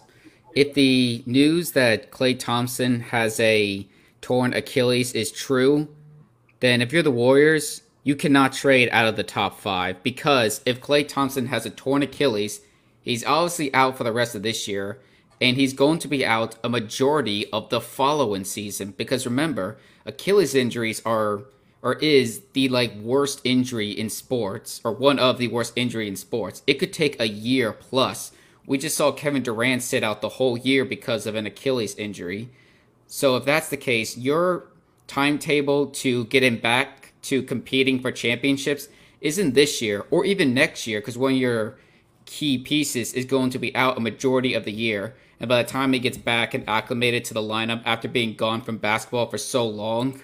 if the news that Klay Thompson has a torn Achilles is true, then if you're the Warriors, you cannot trade out of the top five because if Klay Thompson has a torn Achilles, he's obviously out for the rest of this year, and he's going to be out a majority of the following season. Because remember, Achilles injuries are or is the like worst injury in sports or one of the worst injury in sports. It could take a year plus. We just saw Kevin Durant sit out the whole year because of an Achilles injury. So if that's the case, your timetable to get him back to competing for championships isn't this year or even next year because one of your key pieces is going to be out a majority of the year. And by the time he gets back and acclimated to the lineup after being gone from basketball for so long,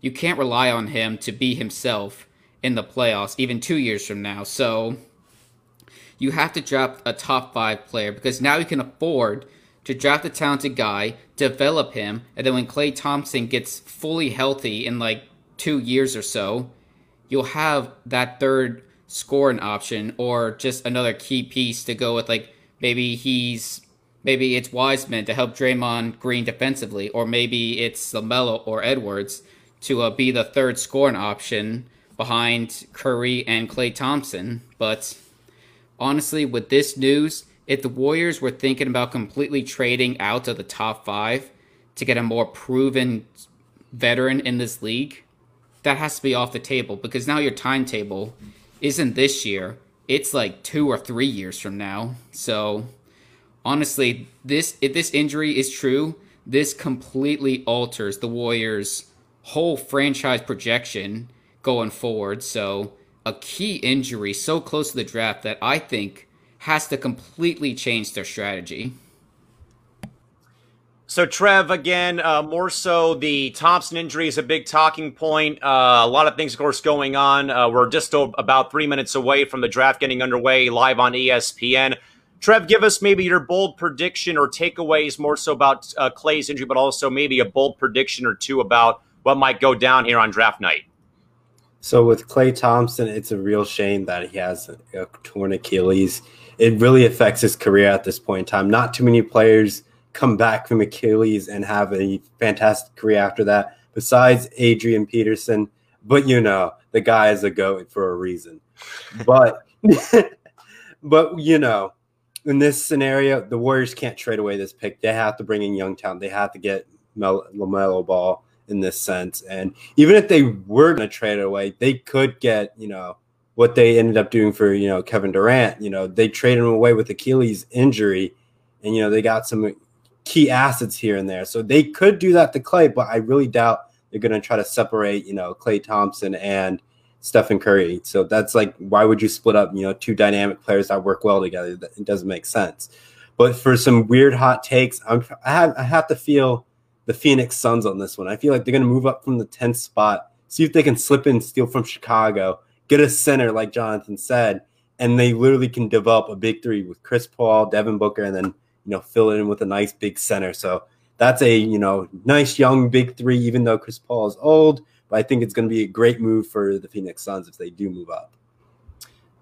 you can't rely on him to be himself in the playoffs even two years from now. So you have to draft a top five player because now you can afford to draft a talented guy, develop him, and then when Klay Thompson gets fully healthy in like two years or so, you'll have that third scoring option or just another key piece to go with like maybe he's maybe it's Wiseman to help Draymond Green defensively, or maybe it's LaMelo or Edwards to uh, be the third scoring option behind Curry and Klay Thompson. But honestly, with this news, if the Warriors were thinking about completely trading out of the top five to get a more proven veteran in this league, that has to be off the table because now your timetable isn't this year. It's like two or three years from now. So honestly, this if this injury is true, this completely alters the Warriors' whole franchise projection going forward. So a key injury so close to the draft that I think has to completely change their strategy. So, Trev, again, uh, more so the Thompson injury is a big talking point. Uh, a lot of things, of course, going on. Uh, we're just about three minutes away from the draft getting underway live on ESPN. Trev, give us maybe your bold prediction or takeaways more so about uh, Klay's injury, but also maybe a bold prediction or two about what might go down here on draft night. So, with Klay Thompson, it's a real shame that he has a torn Achilles it really affects his career at this point in time. Not too many players come back from Achilles and have a fantastic career after that, besides Adrian Peterson. But you know, the guy is a goat for a reason. But but you know, in this scenario, the Warriors can't trade away this pick. They have to bring in young talent. They have to get Mel- LaMelo Ball in this sense. And even if they were going to trade it away, they could get, you know, what they ended up doing for you know Kevin Durant. You know, they traded him away with Achilles injury, and you know they got some key assets here and there. So they could do that to Klay, but I really doubt they're going to try to separate you know Klay Thompson and Stephen Curry. So that's like why would you split up you know two dynamic players that work well together? It doesn't make sense. But for some weird hot takes, I'm, I have I have to feel the Phoenix Suns on this one. I feel like they're going to move up from the 10th spot, see if they can slip in, steal from Chicago get a center like Jonathan said, and they literally can develop a big three with Chris Paul, Devin Booker, and then you know fill it in with a nice big center. So that's a you know nice young big three, even though Chris Paul is old. But I think it's going to be a great move for the Phoenix Suns if they do move up.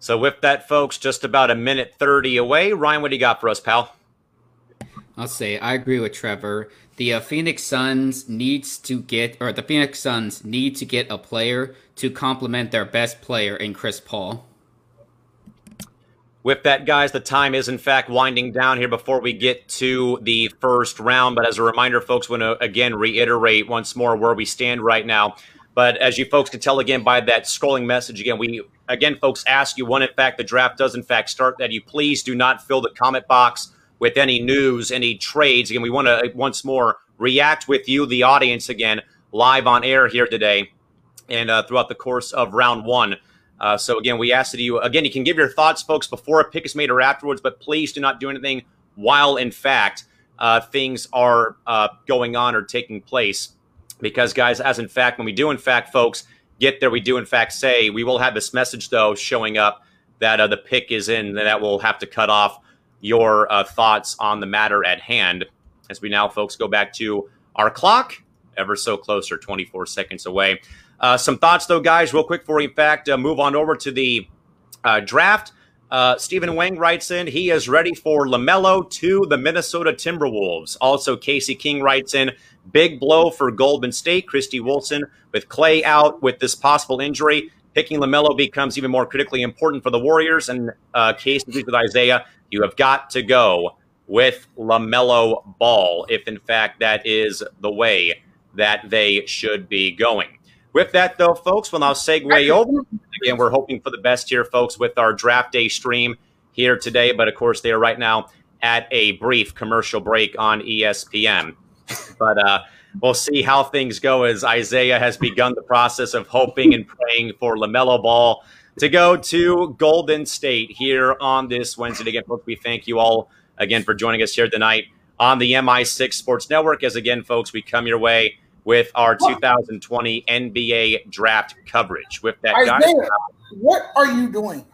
So with that, folks, just about a minute thirty away. Ryan, what do you got for us, pal? I'll say I agree with Trevor. The uh, Phoenix Suns needs to get, or the Phoenix Suns need to get a player to complement their best player in Chris Paul. With that, guys, the time is in fact winding down here before we get to the first round. But as a reminder, folks, want to again reiterate once more where we stand right now. But as you folks can tell again by that scrolling message, again, we again, folks, ask you when in fact the draft does in fact start that you please do not fill the comment box with any news, any trades. Again, we want to once more react with you, the audience, again, live on air here today and uh, throughout the course of round one. Uh, so again, we ask that you again you can give your thoughts, folks, before a pick is made or afterwards, but please do not do anything while in fact uh, things are uh, going on or taking place. Because guys, as in fact, when we do in fact, folks, get there, we do in fact say we will have this message though showing up that uh, the pick is in, that will have to cut off your uh, thoughts on the matter at hand. As we now, folks, go back to our clock, ever so closer, 24 seconds away. Uh, some thoughts, though, guys, real quick before we, in fact, uh, move on over to the uh, draft. Uh, Steven Wang writes in, he is ready for LaMelo to the Minnesota Timberwolves. Also, Casey King writes in, big blow for Golden State. Christy Wilson with Klay out with this possible injury. Picking LaMelo becomes even more critically important for the Warriors. And uh, Casey agrees with Isaiah. You have got to go with LaMelo Ball if, in fact, that is the way that they should be going. With that, though, folks, we'll now segue over. Again, we're hoping for the best here, folks, with our draft day stream here today. But of course, they are right now at a brief commercial break on ESPN. But uh, we'll see how things go as Isaiah has begun the process of hoping and praying for LaMelo Ball to go to Golden State here on this Wednesday. Again, folks, we thank you all again for joining us here tonight on the MI6 Sports Network. As again, folks, we come your way with our 2020 NBA draft coverage. With that, Isaiah, guys, what are you doing?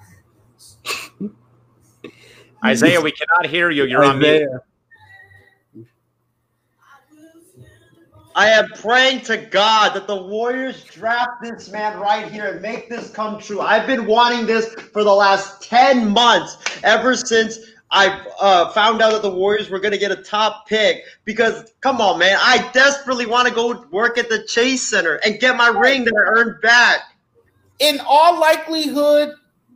Isaiah, we cannot hear you. You're Isaiah. on mute. I am praying to God that the Warriors draft this man right here and make this come true. I've been wanting this for the last 10 months, ever since I uh, found out that the Warriors were going to get a top pick. Because, come on, man, I desperately want to go work at the Chase Center and get my ring that I earned back. In all likelihood,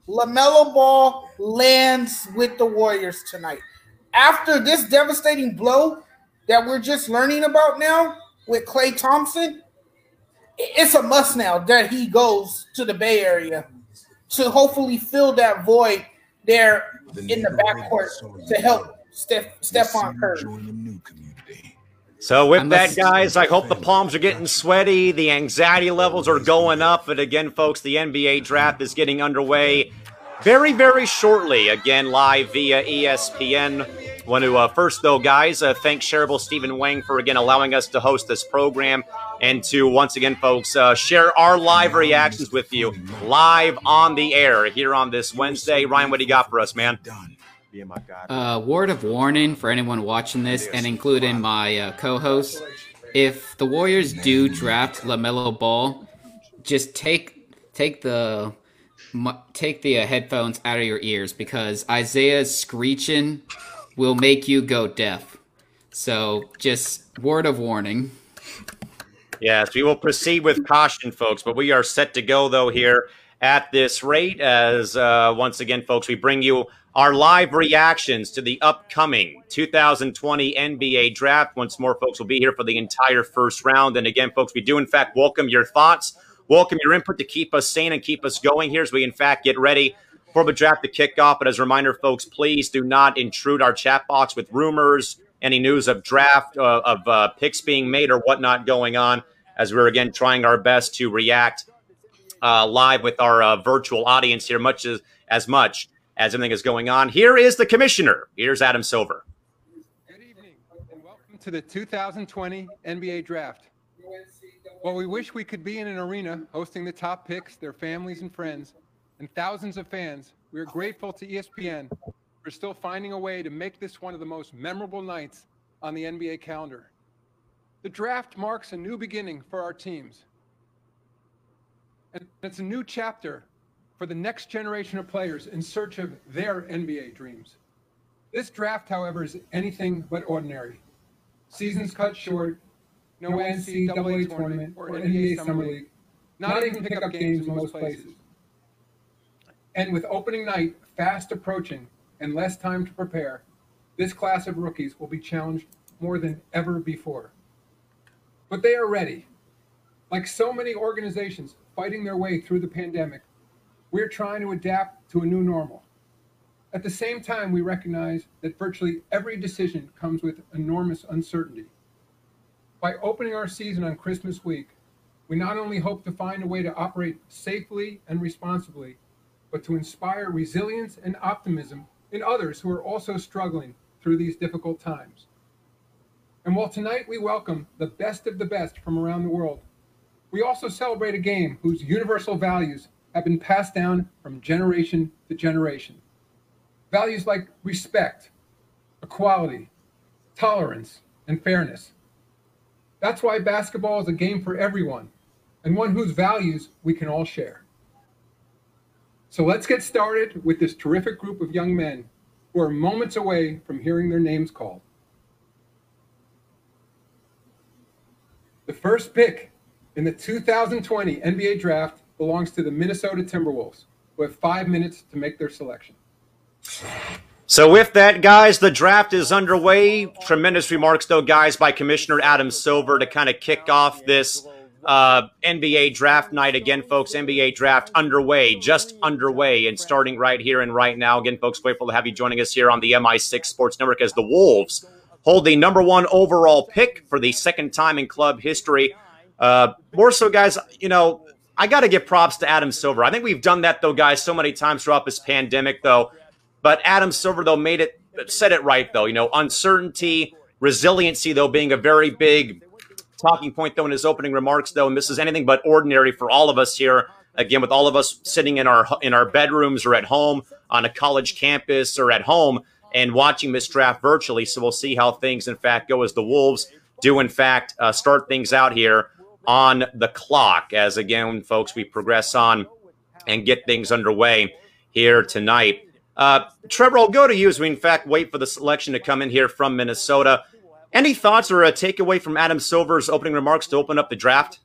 LaMelo Ball lands with the Warriors tonight. After this devastating blow that we're just learning about now, with Klay Thompson, it's a must now that he goes to the Bay Area to hopefully fill that void there the in the backcourt to help Steph, Stephen Curry. So with that, guys, I hope the palms are getting sweaty. The anxiety levels are going up. But again, folks, the NBA draft is getting underway very, very shortly. Again, live via ESPN. Want to uh, first, though, guys, uh, thank Shareable Steven Wang for again allowing us to host this program, and to once again, folks, uh, share our live reactions with you live on the air here on this Wednesday. Ryan, what do you got for us, man? Uh, word of warning for anyone watching this, and including my uh, co-host: if the Warriors do draft LaMelo Ball, just take take the take the uh, headphones out of your ears because Isaiah's screeching will make you go deaf. So, just word of warning. Yes, we will proceed with caution, folks, but we are set to go, though, here at this rate. As uh, once again, folks, we bring you our live reactions to the upcoming 2020 NBA draft. Once more, folks we'll be here for the entire first round. And again, folks, we do, in fact, welcome your thoughts, welcome your input to keep us sane and keep us going here as we, in fact, get ready for the draft to kick off. But as a reminder, folks, please do not intrude our chat box with rumors, any news of draft, uh, of uh, picks being made, or whatnot going on, as we're again trying our best to react uh, live with our uh, virtual audience here, much as, as much as everything is going on. Here is the commissioner. Here's Adam Silver. Good evening, and welcome to the 2020 NBA Draft. While we wish we could be in an arena hosting the top picks, their families and friends, and thousands of fans, we are grateful to ESPN for still finding a way to make this one of the most memorable nights on the NBA calendar. The draft marks a new beginning for our teams. And it's a new chapter for the next generation of players in search of their NBA dreams. This draft, however, is anything but ordinary. Seasons cut short, no NCAA tournament or NBA Summer League, not even pickup games in most places. And with opening night fast approaching and less time to prepare, this class of rookies will be challenged more than ever before. But they are ready. Like so many organizations fighting their way through the pandemic, we're trying to adapt to a new normal. At the same time, we recognize that virtually every decision comes with enormous uncertainty. By opening our season on Christmas week, we not only hope to find a way to operate safely and responsibly, but to inspire resilience and optimism in others who are also struggling through these difficult times. And while tonight we welcome the best of the best from around the world, we also celebrate a game whose universal values have been passed down from generation to generation. Values like respect, equality, tolerance, and fairness. That's why basketball is a game for everyone and one whose values we can all share. So let's get started with this terrific group of young men who are moments away from hearing their names called. The first pick in the 2020 NBA draft belongs to the Minnesota Timberwolves, who have five minutes to make their selection. So, with that, guys, the draft is underway. Tremendous remarks, though, guys, by Commissioner Adam Silver to kind of kick off this uh, NBA draft night again, folks. NBA draft underway, just underway, and starting right here and right now. Again, folks, grateful to have you joining us here on the MI6 Sports Network as the Wolves hold the number one overall pick for the second time in club history. Uh, more so, guys, you know, I got to give props to Adam Silver. I think we've done that, though, guys, so many times throughout this pandemic, though. But Adam Silver, though, made it, said it right, though. You know, uncertainty, resiliency, though, being a very big talking point, though, in his opening remarks, though, and this is anything but ordinary for all of us here. Again, with all of us sitting in our in our bedrooms or at home on a college campus or at home and watching this draft virtually. So we'll see how things, in fact, go as the Wolves do, in fact, uh, start things out here on the clock. As again, folks, we progress on and get things underway here tonight. Uh, Trevor, I'll go to you as we, in fact, wait for the selection to come in here from Minnesota. Any thoughts or a takeaway from Adam Silver's opening remarks to open up the draft?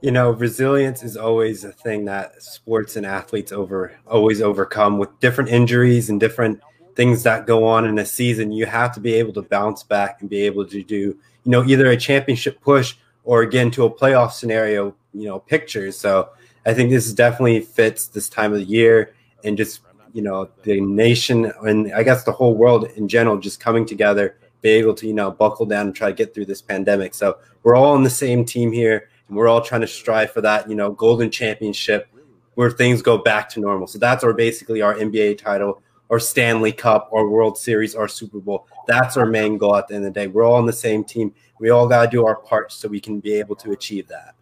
You know, resilience is always a thing that sports and athletes over always overcome with different injuries and different things that go on in a season. You have to be able to bounce back and be able to do, you know, either a championship push or again to a playoff scenario, you know, pictures. So I think this definitely fits this time of the year and just, you know, the nation and I guess the whole world in general just coming together be able to you know buckle down and try to get through this pandemic. So we're all on the same team here, and we're all trying to strive for that you know golden championship where things go back to normal. So that's our basically our NBA title or Stanley Cup or World Series or Super Bowl. That's our main goal at the end of the day. We're all on the same team. We all got to do our part so we can be able to achieve that.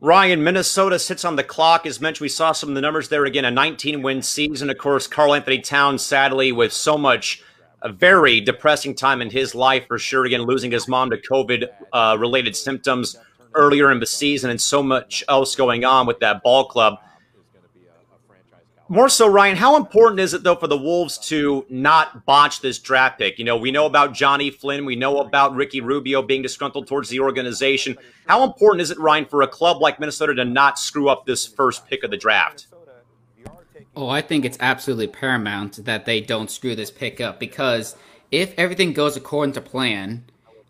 Ryan, Minnesota sits on the clock. As mentioned, we saw some of the numbers there again. A 19 win season. Of course, Karl-Anthony Towns, sadly, with so much a very depressing time in his life for sure. Again, losing his mom to COVID uh, related symptoms earlier in the season, and so much else going on with that ball club. More so, Ryan, how important is it though for the Wolves to not botch this draft pick? You know, we know about Jonny Flynn, we know about Ricky Rubio being disgruntled towards the organization. How important is it, Ryan, for a club like Minnesota to not screw up this first pick of the draft? Oh, I think it's absolutely paramount that they don't screw this pick up because if everything goes according to plan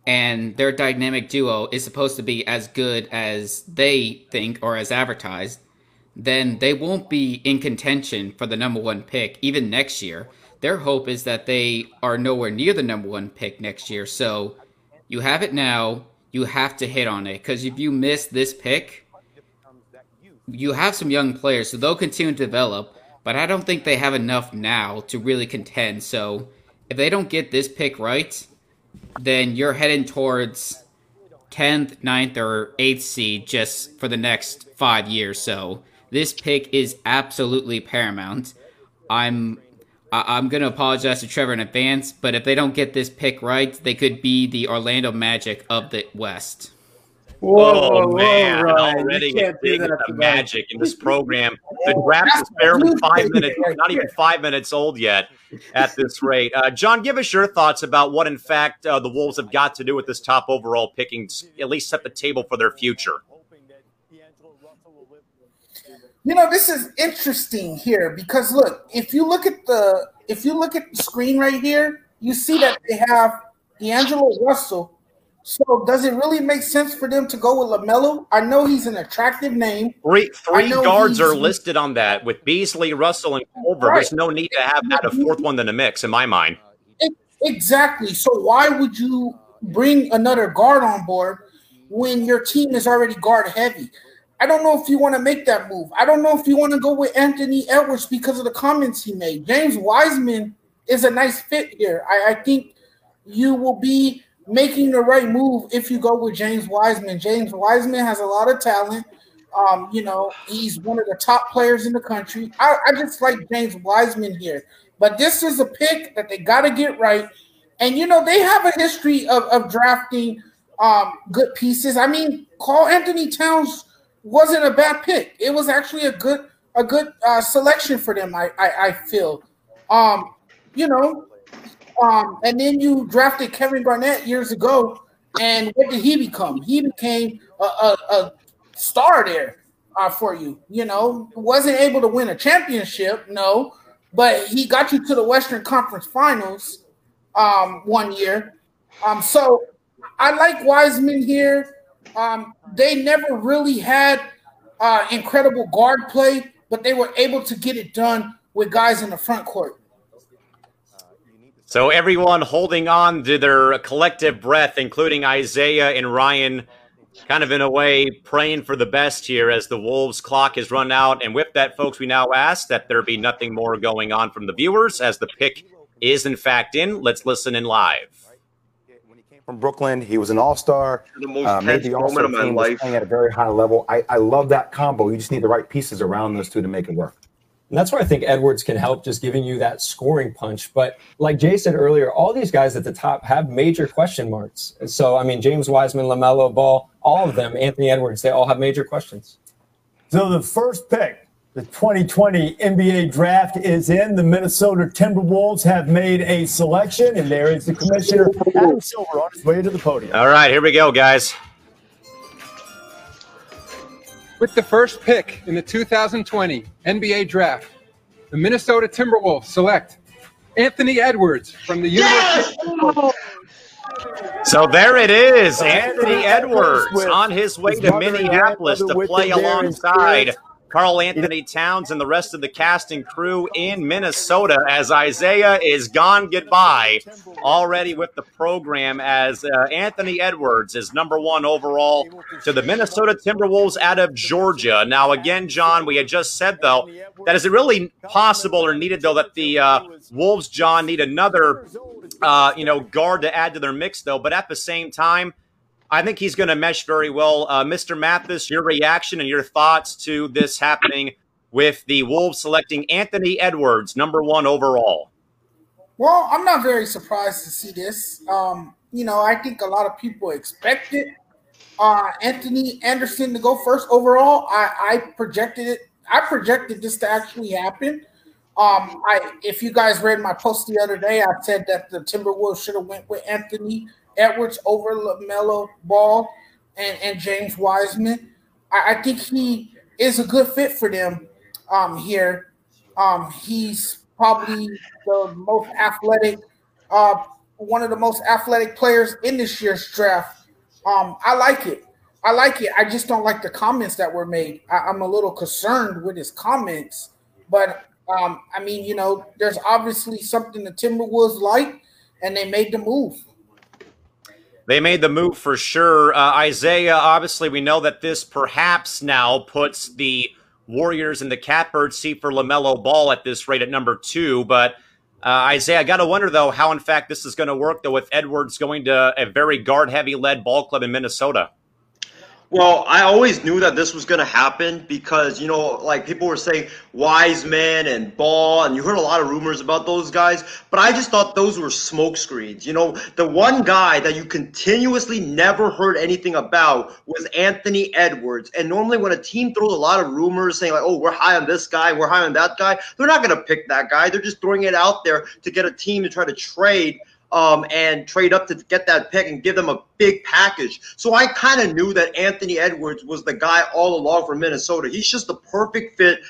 and their dynamic duo is supposed to be as good as they think or as advertised, then they won't be in contention for the number one pick even next year. Their hope is that they are nowhere near the number one pick next year. So you have it now. You have to hit on it because if you miss this pick, you have some young players, so they'll continue to develop but I don't think they have enough now to really contend. So if they don't get this pick right, then you're heading towards 10th, 9th, or 8th seed just for the next five years. So this pick is absolutely paramount. I'm I'm going to apologize to Trevor in advance, but if they don't get this pick right, they could be the Orlando Magic of the West. Whoa, oh man! Whoa, Already getting the magic in this program. The draft is barely five minutes, not even five minutes old yet. At this rate, uh, John, give us your thoughts about what, in fact, uh, the Wolves have got to do with this top overall picking, at least set the table for their future. You know, this is interesting here because look, if you look at the if you look at the screen right here, you see that they have D'Angelo Russell so does it really make sense for them to go with LaMelo? I know he's an attractive name. Three three guards are listed on that with Beasley, Russell, and Culver. Right. There's no need to have add a fourth one in the mix, in my mind. Exactly. So why would you bring another guard on board when your team is already guard heavy. I don't know if you want to make that move. I don't know if you want to go with Anthony Edwards because of the comments he made. James Wiseman is a nice fit here. I, I think you will be making the right move if you go with James Wiseman. James Wiseman has a lot of talent. Um, you know, he's one of the top players in the country. I, I just like James Wiseman here. But this is a pick that they got to get right. And, you know, they have a history of, of drafting um, good pieces. I mean, Karl-Anthony Towns wasn't a bad pick. It was actually a good a good uh, selection for them. I I, I feel, um, you know, um, and then you drafted Kevin Garnett years ago, and what did he become? He became a, a, a star there uh, for you. You know, wasn't able to win a championship, no, but he got you to the Western Conference Finals um, one year. Um, so I like Wiseman here. Um, they never really had uh, incredible guard play, but they were able to get it done with guys in the front court. So everyone holding on to their collective breath, including Isaiah and Ryan, kind of in a way praying for the best here as the Wolves clock has run out. And with that, folks, we now ask that there be nothing more going on from the viewers as the pick is in fact in. Let's listen in live When he came from Brooklyn. He was an All Star. Uh, made the All Star team. Was playing at a very high level. I, I love that combo. You just need the right pieces around those two to make it work. And that's where I think Edwards can help, just giving you that scoring punch. But like Jay said earlier, all these guys at the top have major question marks. So I mean, James Wiseman, LaMelo Ball, all of them, Anthony Edwards, they all have major questions. So the first pick the 2020 NBA draft is in. The Minnesota Timberwolves have made a selection, and there is the commissioner, Adam Silver, on his way to the podium. All right, here we go, guys. With the first pick in the 2020 NBA draft, the Minnesota Timberwolves select Anthony Edwards from the University. Yes! So there it is, Anthony Edwards on his way to Minneapolis to play alongside Karl-Anthony Towns and the rest of the cast and crew in Minnesota as Isaiah is gone goodbye already with the program as uh, Anthony Edwards is number one overall to the Minnesota Timberwolves out of Georgia. Now, again, John, we had just said, though, that is it really possible or needed, though, that the uh, Wolves, John, need another, uh, you know, guard to add to their mix, though, but at the same time, I think he's going to mesh very well. Uh, Mr. Mathis, your reaction and your thoughts to this happening with the Wolves selecting Anthony Edwards, number one overall. Well, I'm not very surprised to see this. Um, you know, I think a lot of people expected uh, Anthony Anderson to go first overall. I, I projected it. I projected this to actually happen. Um, I, if you guys read my post the other day, I said that the Timberwolves should have went with Anthony Edwards over LaMelo Ball and, and James Wiseman. I, I, think he is a good fit for them um, here. Um, he's probably the most athletic, uh, one of the most athletic players in this year's draft. Um, I like it. I like it. I just don't like the comments that were made. I, am a little concerned with his comments, but um, I mean, you know, there's obviously something the Timberwolves like, and they made the move. They made the move for sure. Uh, Isaiah, obviously, we know that this perhaps now puts the Warriors in the catbird seat for LaMelo Ball at this rate at number two. But uh, Isaiah, I got to wonder, though, how in fact this is going to work, though, with Edwards going to a very guard heavy led ball club in Minnesota. Well, I always knew that this was going to happen because, you know, like people were saying Wiseman and Ball, and you heard a lot of rumors about those guys, but I just thought those were smoke screens. You know, the one guy that you continuously never heard anything about was Anthony Edwards. And normally when a team throws a lot of rumors saying, like, oh, we're high on this guy, we're high on that guy, they're not going to pick that guy. They're just throwing it out there to get a team to try to trade um, and trade up to get that pick and give them a big package. So I kind of knew that Anthony Edwards was the guy all along for Minnesota. He's just the perfect fit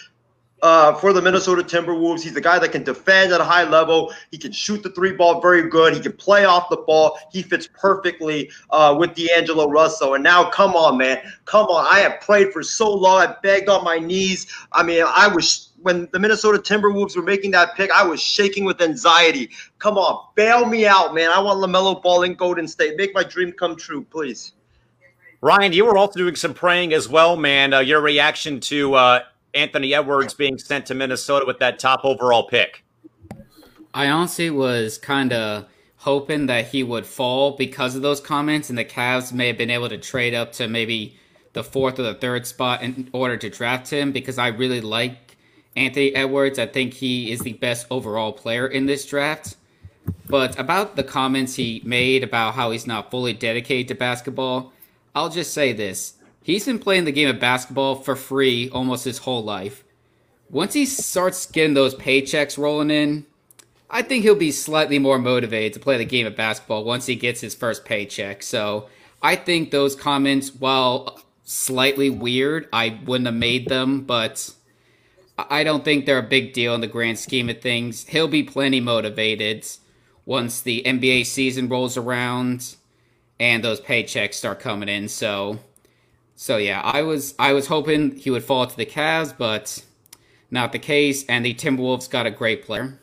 uh, for the Minnesota Timberwolves. He's the guy that can defend at a high level. He can shoot the three ball very good. He can play off the ball. He fits perfectly uh, with D'Angelo Russell. And now, come on, man. Come on. I have prayed for so long. I begged on my knees. I mean, I was when the Minnesota Timberwolves were making that pick, I was shaking with anxiety. Come on, bail me out, man. I want LaMelo Ball in Golden State. Make my dream come true, please. Ryan, you were also doing some praying as well, man. Uh, your reaction to uh, Anthony Edwards being sent to Minnesota with that top overall pick? I honestly was kind of hoping that he would fall because of those comments, and the Cavs may have been able to trade up to maybe the fourth or the third spot in order to draft him because I really like Anthony Edwards. I think he is the best overall player in this draft. But about the comments he made about how he's not fully dedicated to basketball, I'll just say this. He's been playing the game of basketball for free almost his whole life. Once he starts getting those paychecks rolling in, I think he'll be slightly more motivated to play the game of basketball once he gets his first paycheck. So I think those comments, while slightly weird, I wouldn't have made them, but I don't think they're a big deal in the grand scheme of things. He'll be plenty motivated once the NBA season rolls around and those paychecks start coming in. So, so yeah, I was I was hoping he would fall to the Cavs, but not the case. And the Timberwolves got a great player.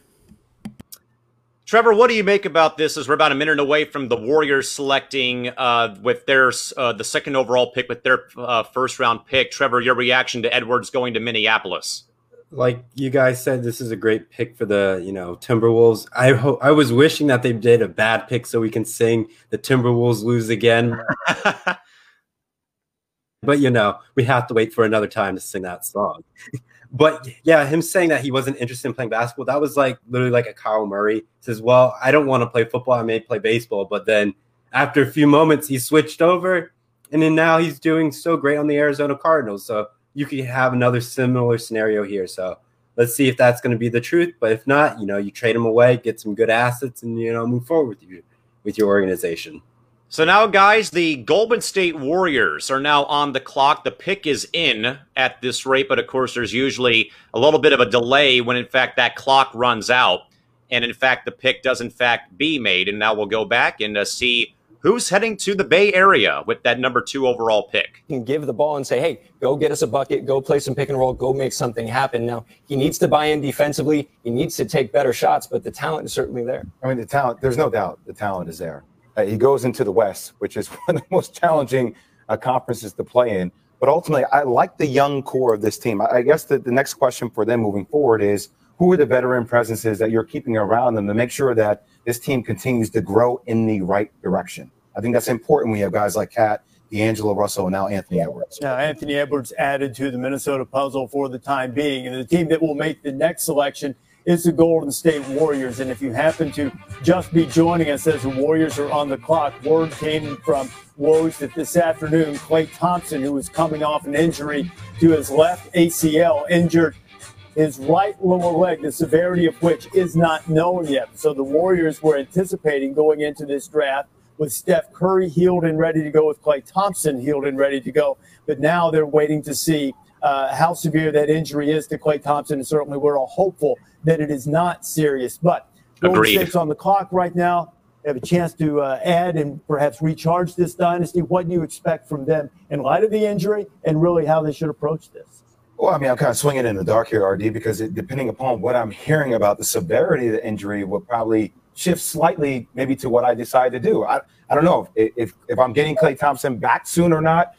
Trevor, what do you make about this? As we're about a minute away from the Warriors selecting uh, with their uh, the second overall pick with their uh, first round pick. Trevor, your reaction to Edwards going to Minneapolis? Like you guys said, this is a great pick for the you know Timberwolves. I hope I was wishing that they did a bad pick so we can sing the Timberwolves lose again. but you know we have to wait for another time to sing that song. but yeah, him saying that he wasn't interested in playing basketball, that was like literally like a Kyler Murray he says, "Well, I don't want to play football. I may play baseball." But then after a few moments, he switched over, and then now he's doing so great on the Arizona Cardinals. So you could have another similar scenario here. So let's see if that's going to be the truth. But if not, you know, you trade them away, get some good assets, and you know, move forward with you with your organization. So now, guys, the Golden State Warriors are now on the clock. The pick is in at this rate, but of course, there's usually a little bit of a delay when, in fact, that clock runs out, and in fact, the pick does in fact be made. And now we'll go back and uh, see who's heading to the Bay Area with that number two overall pick. He can give the ball and say, hey, go get us a bucket, go play some pick and roll, go make something happen. Now, he needs to buy in defensively. He needs to take better shots, but the talent is certainly there. I mean, the talent, there's no doubt the talent is there. Uh, he goes into the West, which is one of the most challenging uh, conferences to play in. But ultimately, I like the young core of this team. I, I guess the, the next question for them moving forward is who are the veteran presences that you're keeping around them to make sure that this team continues to grow in the right direction? I think that's important when you have guys like KAT, D'Angelo Russell, and now Anthony Edwards. Now, Anthony Edwards added to the Minnesota puzzle for the time being. And the team that will make the next selection is the Golden State Warriors. And if you happen to just be joining us as the Warriors are on the clock, word came from Woj that this afternoon, Klay Thompson, who was coming off an injury to his left ACL, injured his right lower leg, the severity of which is not known yet. So the Warriors were anticipating going into this draft with Steph Curry healed and ready to go, with Klay Thompson healed and ready to go. But now they're waiting to see uh, how severe that injury is to Klay Thompson. And certainly we're all hopeful that it is not serious. But Golden State's on the clock right now. They have a chance to uh, add and perhaps recharge this dynasty. What do you expect from them in light of the injury and really how they should approach this? Well, I mean, I'm kind of swinging in the dark here, RD, because it, depending upon what I'm hearing about the severity of the injury, will probably – shift slightly maybe to what I decide to do. I, I don't know if, if, if I'm getting Klay Thompson back soon or not.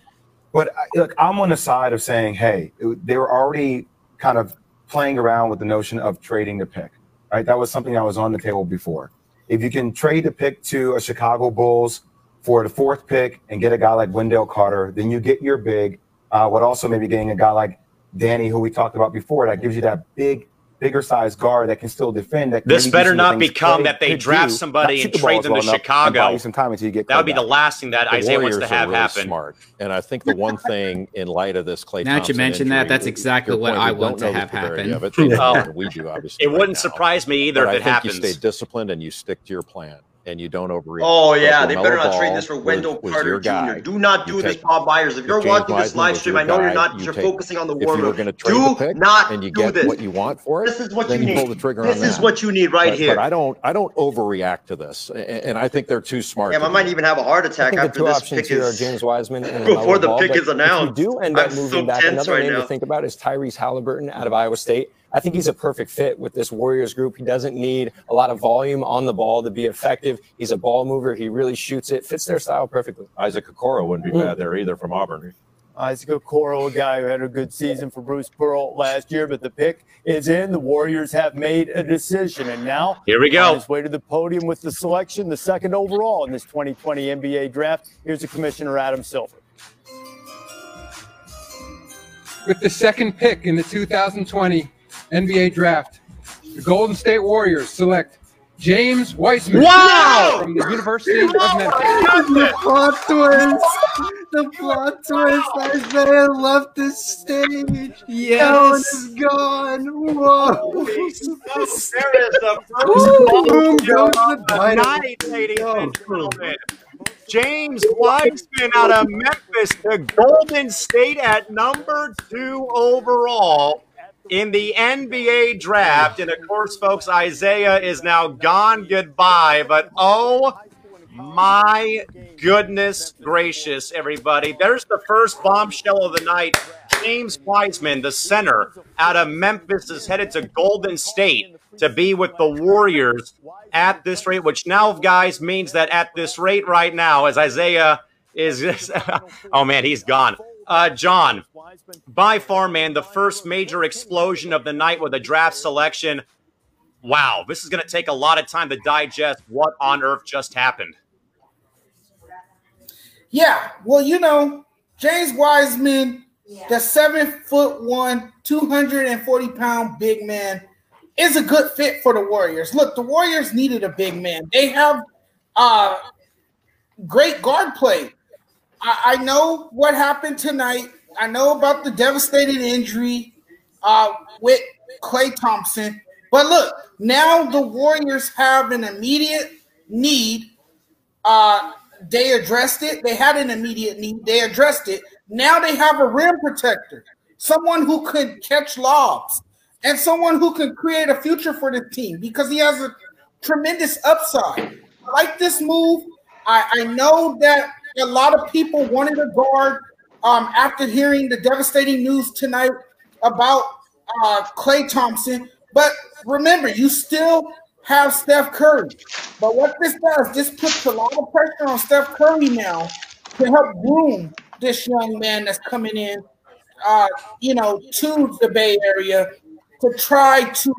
But I, look, I'm on the side of saying, hey, they were already kind of playing around with the notion of trading the pick. Right, that was something that was on the table before. If you can trade the pick to a Chicago Bulls for the fourth pick and get a guy like Wendell Carter, then you get your big. Uh, what also maybe getting a guy like Danny, who we talked about before, that gives you that big bigger size guard that can still defend. That this better not become that they draft do, somebody and trade them well to Chicago. some time until you get that would be back. the last thing that the Isaiah Warriors wants to have really happen. Smart, and I think the one thing in light of this Klay. Now that you mention that, that's exactly what I want to have happen. It. oh, we do obviously. It wouldn't surprise me either but if it happens. You stay disciplined and you stick to your plan and you don't overreact. Oh yeah, they better not trade this for Wendell was, Carter was Jr. Do not do this, Bob Myers. If you're watching this live stream, I know you're not. You're focusing on the war room. Do not and you do get this. what you want for it. This is what you need. Pull the trigger this is what you need right but, here. But I don't. I don't overreact to this, and I think they're too smart. Yeah, I might even have a heart attack after the two this options pick here is, are James Wiseman and before the pick is announced. If you do end up moving back, another name to think about is Tyrese Halliburton out of Iowa State. I think he's a perfect fit with this Warriors group. He doesn't need a lot of volume on the ball to be effective. He's a ball mover. He really shoots it, fits their style perfectly. Isaac Okoro wouldn't be Mm. bad there either from Auburn. Isaac Okoro, a guy who had a good season for Bruce Pearl last year, but the pick is in. The Warriors have made a decision, and now Here we go. on his way to the podium with the selection, the second overall in this 2020 NBA draft. Here's the Commissioner Adam Silver. With the second pick in the 2020 NBA draft, the Golden State Warriors select James Wiseman Wow! from the University of Oh Memphis. the plot twist. The plot twist. Isaiah left the stage. Ellen is gone. Whoa. Oh, there is the Boom first goes ball the of the night, ladies and oh. gentlemen. James Wiseman out of Memphis to Golden State at number two overall in the NBA draft. And of course, folks, Isaiah is now gone. Goodbye. But oh my goodness gracious, everybody. There's the first bombshell of the night. James Wiseman, the center out of Memphis, is headed to Golden State to be with the Warriors at this rate, which now, guys, means that at this rate right now, as Isaiah is, oh man, he's gone. Uh, John, by far, man, the first major explosion of the night with a draft selection. Wow, this is going to take a lot of time to digest what on earth just happened. Yeah, well, you know, James Wiseman, the seven foot one, 240 pound big man, is a good fit for the Warriors. Look, the Warriors needed a big man. They have uh great guard play. I, I know what happened tonight. I know about the devastating injury uh, with Klay Thompson. But look, now the Warriors have an immediate need. Uh, they addressed it. They had an immediate need. They addressed it. Now they have a rim protector, someone who could catch lobs, and someone who can create a future for the team because he has a tremendous upside. I like this move. I, I know that a lot of people wanted a guard um, after hearing the devastating news tonight about uh, Klay Thompson. But remember, you still have Steph Curry. But what this does, this puts a lot of pressure on Steph Curry now to help groom this young man that's coming in, uh, you know, to the Bay Area to try to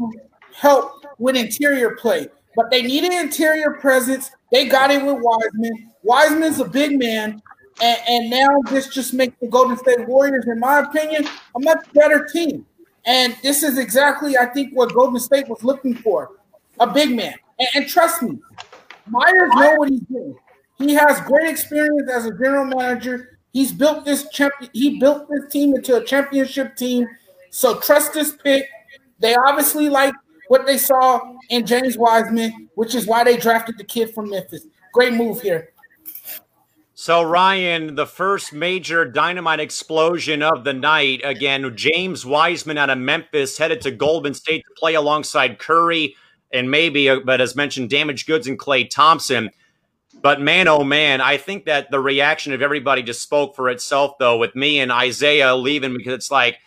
help with interior play. But they need an interior presence. They got it with Wiseman. Wiseman's a big man. And, and now this just makes the Golden State Warriors, in my opinion, a much better team. And this is exactly, I think, what Golden State was looking for a big man. And, and trust me, Myers know what he's doing. He has great experience as a general manager. He's built this champion. He built this team into a championship team. So trust this pick. They obviously like what they saw in James Wiseman, which is why they drafted the kid from Memphis. Great move here. So, Ryan, the first major dynamite explosion of the night. Again, James Wiseman out of Memphis headed to Golden State to play alongside Curry and maybe, uh, but as mentioned, Damaged Goods and Klay Thompson. But man, oh man, I think that the reaction of everybody just spoke for itself, though, with me and Isaiah leaving because it's like,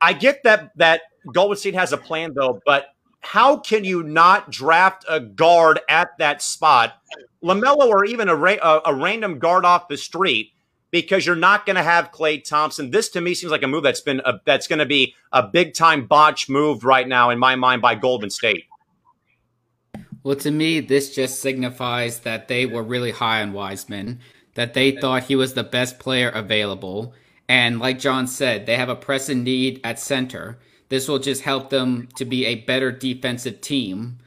I get that that Golden State has a plan, though, but how can you not draft a guard at that spot, LaMelo, or even a ra- a, random guard off the street? Because you're not going to have Klay Thompson. This to me seems like a move that's been a, that's going to be a big time botch move right now in my mind by Golden State. Well, to me, this just signifies that they were really high on Wiseman, that they thought he was the best player available. And like John said, they have a pressing need at center. This will just help them to be a better defensive team.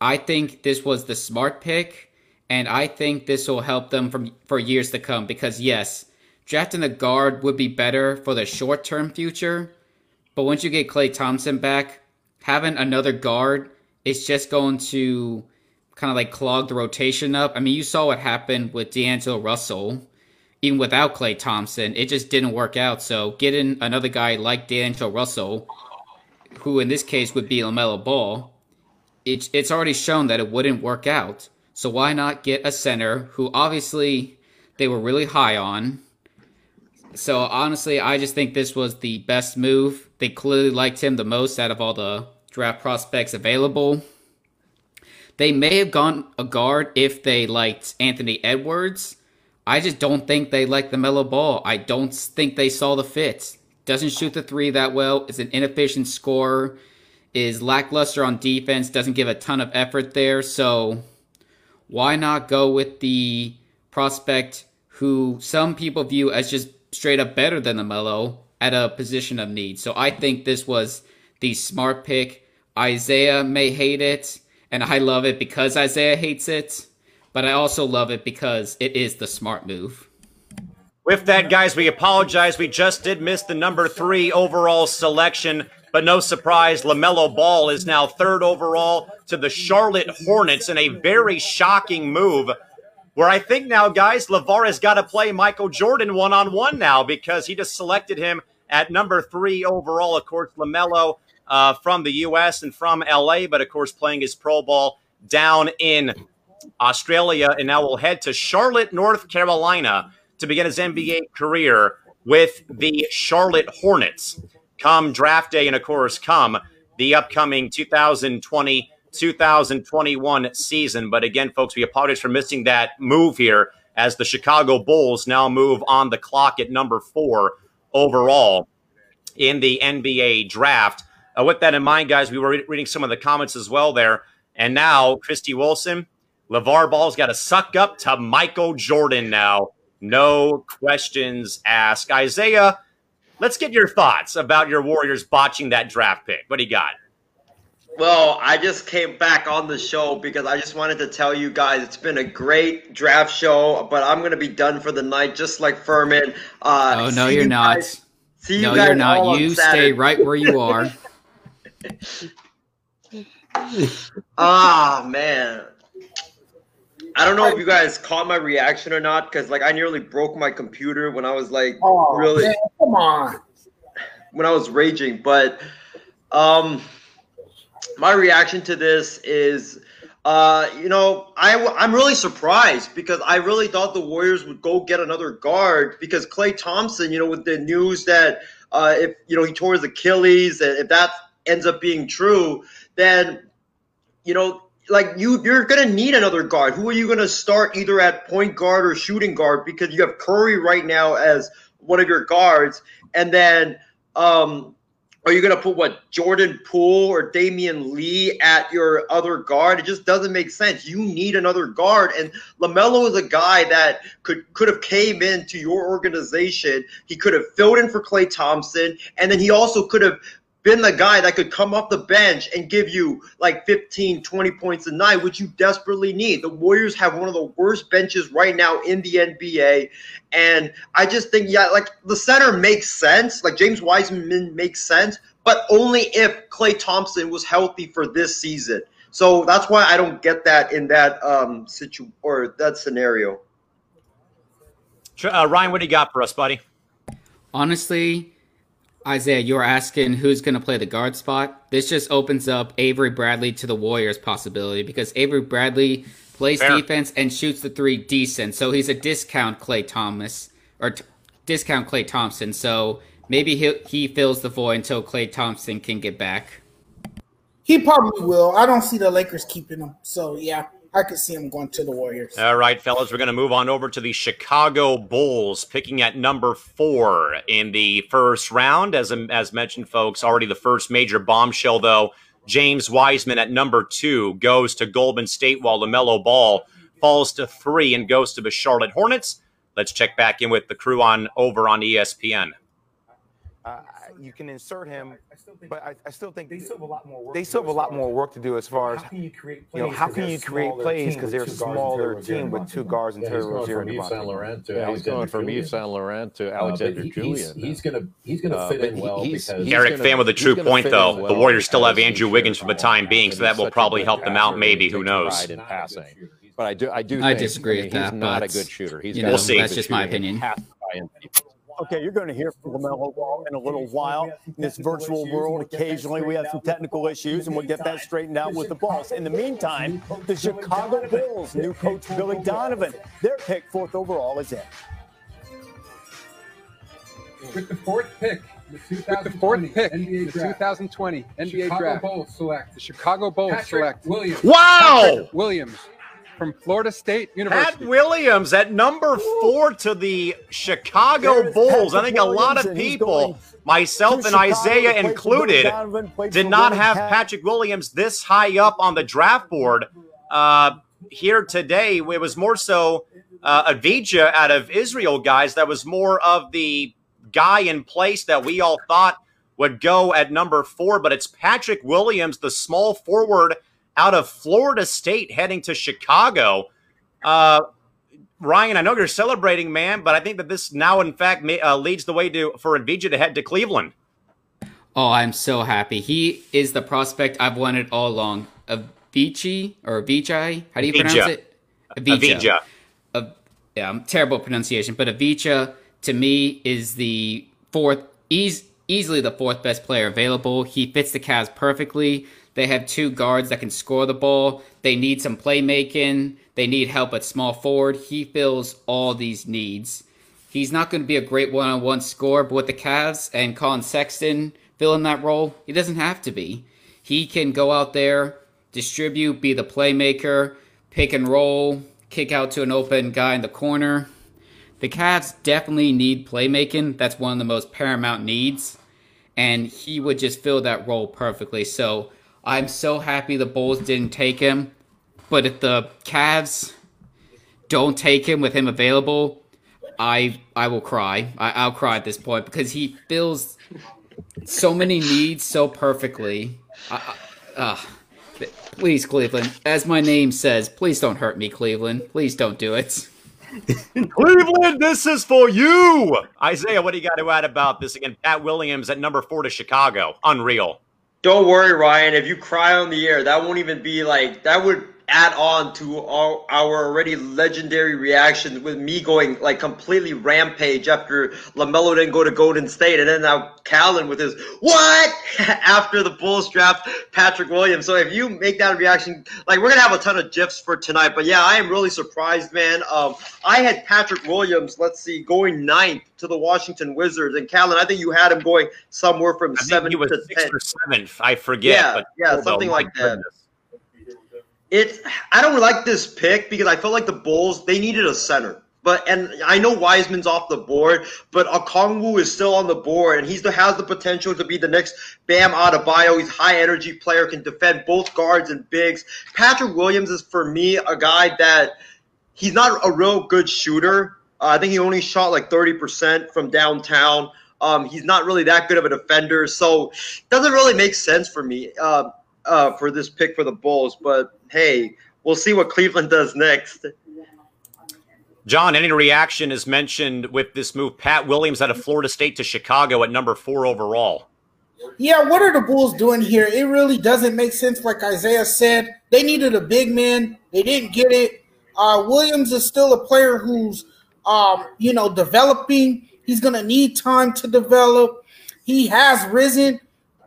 I think this was the smart pick, and I think this will help them from for years to come because yes, drafting a guard would be better for the short-term future, but once you get Klay Thompson back, having another guard is just going to kind of like clog the rotation up. I mean, you saw what happened with D'Angelo Russell. Even without Klay Thompson, it just didn't work out. So getting another guy like D'Angelo Russell, who in this case would be LaMelo Ball, it, it's already shown that it wouldn't work out. So why not get a center who obviously they were really high on, So honestly, I just think this was the best move. They clearly liked him the most out of all the draft prospects available. They may have gone a guard if they liked Anthony Edwards. I just don't think they like LaMelo Ball. I don't think they saw the fit. Doesn't shoot the three that well. Is an inefficient scorer. Is lackluster on defense. Doesn't give a ton of effort there. So why not go with the prospect who some people view as just straight up better than LaMelo at a position of need? So I think this was the smart pick. Isaiah may hate it, and I love it because Isaiah hates it but I also love it because it is the smart move. With that, guys, we apologize. We just did miss the number three overall selection, but no surprise, LaMelo Ball is now third overall to the Charlotte Hornets in a very shocking move. Where I think now, guys, LaVar has got to play Michael Jordan one on one now because he just selected him at number three overall. Of course, LaMelo uh, from the U.S. and from L.A., but of course, playing his pro ball down in Australia, and now we'll head to Charlotte, North Carolina to begin his NBA career with the Charlotte Hornets come draft day, and of course, come the upcoming 2020 2021 season. But again, folks, we apologize for missing that move here as the Chicago Bulls now move on the clock at number four overall in the NBA draft. Uh, with that in mind, guys, we were re- reading some of the comments as well there. And now, Christy Wilson, LaVar Ball's got to suck up to Michael Jordan now. No questions asked. Isaiah, let's get your thoughts about your Warriors botching that draft pick. What do you got? Well, I just came back on the show because I just wanted to tell you guys it's been a great draft show, but I'm going to be done for the night, just like Furman. Uh, oh, no, you're not. Guys, see no, you guys No you're not. You stay right where you are. Ah, oh, man. I don't know if you guys caught my reaction or not, because like I nearly broke my computer when I was like oh, really man, come on when I was raging. But um my reaction to this is uh, you know, I, I'm really surprised because I really thought the Warriors would go get another guard because Klay Thompson, you know, with the news that uh, if, you know, he tore his Achilles, and if that ends up being true, then, you know, like you you're gonna need another guard. Who are you gonna start either at point guard or shooting guard? Because you have Curry right now as one of your guards, and then um, are you gonna put what Jordan Poole or Damion Lee at your other guard? It just doesn't make sense. You need another guard, and LaMelo is a guy that could could have came into your organization. He could have filled in for Klay Thompson, and then he also could have been the guy that could come off the bench and give you like 15, 20 points a night, which you desperately need. The Warriors have one of the worst benches right now in the NBA. And I just think, yeah, like the center makes sense. Like James Wiseman makes sense, but only if Klay Thompson was healthy for this season. So that's why I don't get that in that um situ or that scenario. Uh, Ryan, what do you got for us, buddy? Honestly, Isaiah, you're asking who's going to play the guard spot. This just opens up Avery Bradley to the Warriors possibility because Avery Bradley plays Fair. defense and shoots the three decent. So he's a discount Klay Thomas or t- discount Klay Thompson. So maybe he he fills the void until Klay Thompson can get back. He probably will. I don't see the Lakers keeping him. So yeah. I could see him going to the Warriors. All right, fellas, we're going to move on over to the Chicago Bulls, picking at number four in the first round. As as mentioned, folks, already the first major bombshell, though. James Wiseman at number two goes to Golden State, while LaMelo Ball falls to three and goes to the Charlotte Hornets. Let's check back in with the crew on over on ESPN. Uh, you can insert him but I, I, still think they still have a lot more work. They still have a lot more work to do as far as how can you create plays? You know, how can you create plays because they're a smaller team with two guards and Terry Rozier and Yves Saint Laurent to yeah, he's going from Yves Saint Laurent to uh, Alexander uh, Julian. He's, going to he's going to uh, fit in well he's, because Eric Fan with a true point though. Well the Warriors still have Andrew Wiggins for the time being, so that will probably help them out. Maybe who knows? But I do I do I disagree with that. He's not a good shooter. He's we'll see. That's just my opinion. Okay, you're going to hear from LaMelo Ball in a little while. In this virtual world, occasionally. We have some technical issues, and we'll get that straightened out with the boss. In the meantime, the Chicago Bulls, new coach Billy Donovan, their pick fourth overall is in. With the fourth pick, the fourth pick, NBA the 2020 NBA Chicago draft, Bulls select. The Chicago Bulls Patrick select. Williams. Wow! Patrick Williams from Florida State University. Pat Williams at number four to the Chicago There's Bulls. I think a lot Williams, of people, myself and Chicago Isaiah to play for included, Donovan, did not Willie have Pat- Patrick Williams this high up on the draft board. Uh, here today, it was more so uh, Avdija out of Israel, guys. That was more of the guy in place that we all thought would go at number four, but it's Patrick Williams, the small forward out of Florida State, heading to Chicago. Uh, Ryan, I know you're celebrating, man, but I think that this now, in fact, may, uh, leads the way to for Avdija to head to Cleveland. Oh, I'm so happy. He is the prospect I've wanted all along. Avicii or Avicii? How do you pronounce Avdija. it? Avdija. Av- yeah, I'm terrible pronunciation, but Avicii to me is the fourth, eas- easily the fourth best player available. He fits the Cavs perfectly. They have two guards that can score the ball. They need some playmaking. They need help at small forward. He fills all these needs. He's not going to be a great one-on-one scorer, but with the Cavs and Collin Sexton filling that role, he doesn't have to be. He can go out there, distribute, be the playmaker, pick and roll, kick out to an open guy in the corner. The Cavs definitely need playmaking. That's one of the most paramount needs. And he would just fill that role perfectly. So I'm so happy the Bulls didn't take him. But if the Cavs don't take him with him available, I I will cry. I, I'll cry at this point because he fills so many needs so perfectly. Uh, please, Cleveland, as my name says, please don't hurt me, Cleveland. Please don't do it. Cleveland, this is for you. Isaiah, what do you got to add about this again? Pat Williams at number four to Chicago. Unreal. Don't worry, Ryan. If you cry on the air, that won't even be like that would add on to our, our already legendary reactions with me going like completely rampage after LaMelo didn't go to Golden State and then now Callan with his what after the Bulls draft Patrick Williams. So if you make that reaction, like we're gonna have a ton of gifs for tonight. But yeah, I am really surprised, man. Um, I had Patrick Williams, let's see, going ninth to the Washington Wizards, and Callan, I think you had him going somewhere from I think seventh he was to sixth ten. or seventh. I forget. Yeah, but yeah, something like that. goodness. It's I don't like this pick because I felt like the Bulls they needed a center. But and I know Wiseman's off the board, but Okongwu is still on the board, and he's the, has the potential to be the next Bam Adebayo. He's high energy player, can defend both guards and bigs. Patrick Williams is for me a guy that he's not a real good shooter. Uh, I think he only shot like thirty percent from downtown. Um, he's not really that good of a defender, so it doesn't really make sense for me uh, uh, for this pick for the Bulls. But hey, we'll see what Cleveland does next. John, any reaction is mentioned with this move? Pat Williams out of Florida State to Chicago at number four overall. Yeah, what are the Bulls doing here? It really doesn't make sense. Like Isaiah said, they needed a big man. They didn't get it. Uh, Williams is still a player who's, um, you know, developing. He's going to need time to develop. He has risen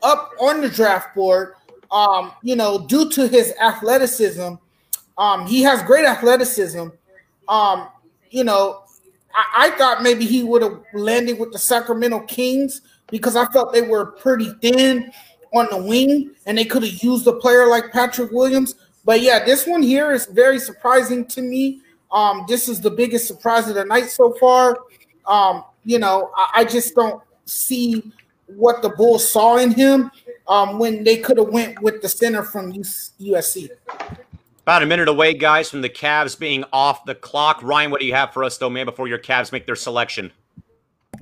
up on the draft board, um, you know, due to his athleticism. Um, he has great athleticism. Um, you know, I, I thought maybe he would have landed with the Sacramento Kings because I felt they were pretty thin on the wing and they could have used a player like Patrick Williams. But yeah, this one here is very surprising to me. Um, this is the biggest surprise of the night so far. Um, you know, I, I just don't see what the Bulls saw in him um, when they could have went with the center from USC. About a minute away, guys, from the Cavs being off the clock. Ryan, what do you have for us, though, man, before your Cavs make their selection?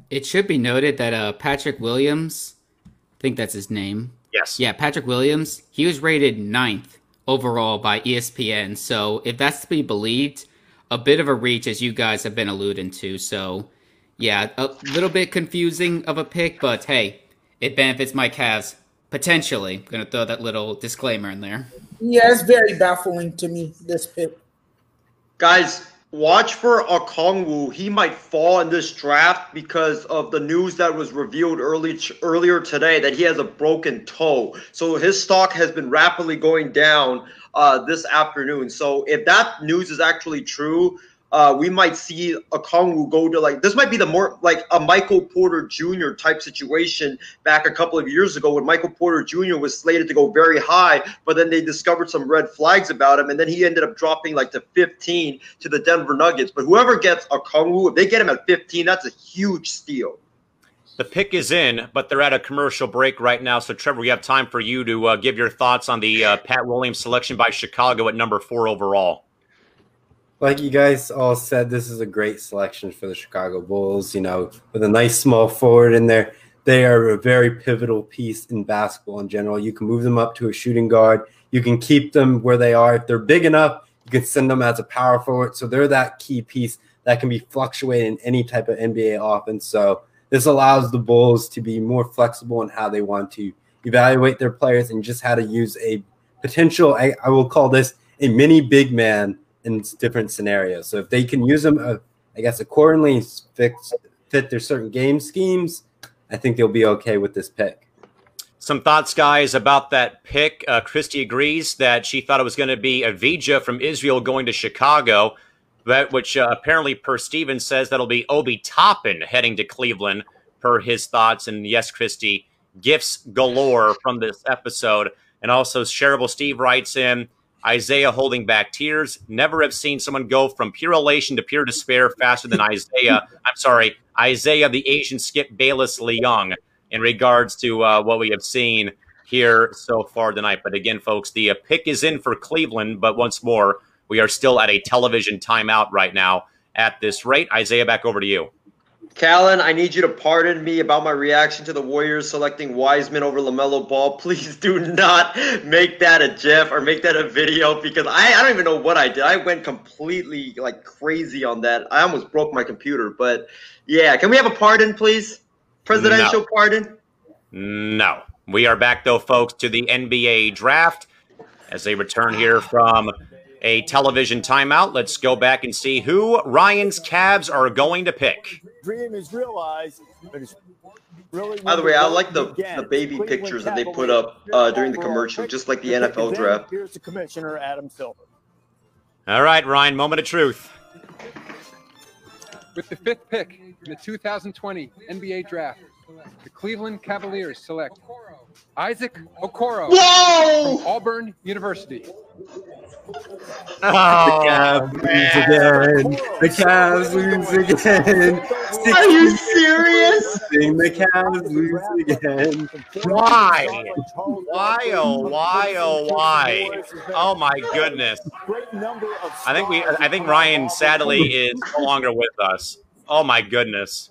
It should be noted that uh, Patrick Williams, I think that's his name. Yes. Yeah, Patrick Williams, he was rated ninth overall by ESPN. So if that's to be believed, a bit of a reach, as you guys have been alluding to. So yeah, a little bit confusing of a pick, but hey, it benefits my Cavs potentially. gonna throw that little disclaimer in there. Yeah, it's very baffling to me, this pick. Guys, watch for Okongwu. He might fall in this draft because of the news that was revealed early earlier today that he has a broken toe. So his stock has been rapidly going down uh, this afternoon. So if that news is actually true, uh, we might see Okongwu go to like this might be the more like a Michael Porter Jr. type situation back a couple of years ago when Michael Porter Jr. was slated to go very high, but then they discovered some red flags about him, and then he ended up dropping like to 15 to the Denver Nuggets. But whoever gets Okongwu, if they get him at 15, that's a huge steal. The pick is in, but they're at a commercial break right now. So, Trevor, we have time for you to uh, give your thoughts on the uh, Pat Williams selection by Chicago at number four overall. Like you guys all said, this is a great selection for the Chicago Bulls. You know, with a nice small forward in there, they are a very pivotal piece in basketball in general. You can move them up to a shooting guard. You can keep them where they are. If they're big enough, you can send them as a power forward. So they're that key piece that can be fluctuated in any type of NBA offense. So this allows the Bulls to be more flexible in how they want to evaluate their players and just how to use a potential, I, I will call this a mini big man in different scenarios. So if they can use them, uh, I guess, accordingly fix, fit their certain game schemes, I think they'll be okay with this pick. Some thoughts, guys, about that pick. Uh, Christy agrees that she thought it was going to be Avdija from Israel going to Chicago, that which uh, apparently, per Stevens, says that'll be Obi Toppin heading to Cleveland, per his thoughts. And yes, Christy, gifts galore from this episode. And also, Shareable Steve writes in Isaiah holding back tears. Never have seen someone go from pure elation to pure despair faster than Isaiah. I'm sorry, Isaiah, the Asian Skip Bayless Leung, in regards to uh, what we have seen here so far tonight. But again, folks, the uh, pick is in for Cleveland. But once more, we are still at a television timeout right now at this rate. Isaiah, back over to you. Callan, I need you to pardon me about my reaction to the Warriors selecting Wiseman over LaMelo Ball. Please do not make that a GIF or make that a video because I, I don't even know what I did. I went completely like crazy on that. I almost broke my computer. But yeah, can we have a pardon, please? Presidential No. pardon? No. We are back, though, folks, to the NBA draft as they return here from a television timeout. Let's go back and see who Ryan's Cavs are going to pick. Dream is realized, but it's really By the way, I like the, the baby pictures that they put up uh, during the commercial, just like the NFL draft. Here's the commissioner, Adam Silver. All right, Ryan, moment of truth. With the fifth pick in the 2020 NBA Draft, the Cleveland Cavaliers select Isaac Okoro Whoa! from Auburn University. the oh, Cavs lose again. The Cavs lose again. Are you serious? The Cavs lose again. Why? Why, oh, why, oh, why? Oh, my goodness. I think we, I think Ryan sadly is no longer with us. Oh, my goodness.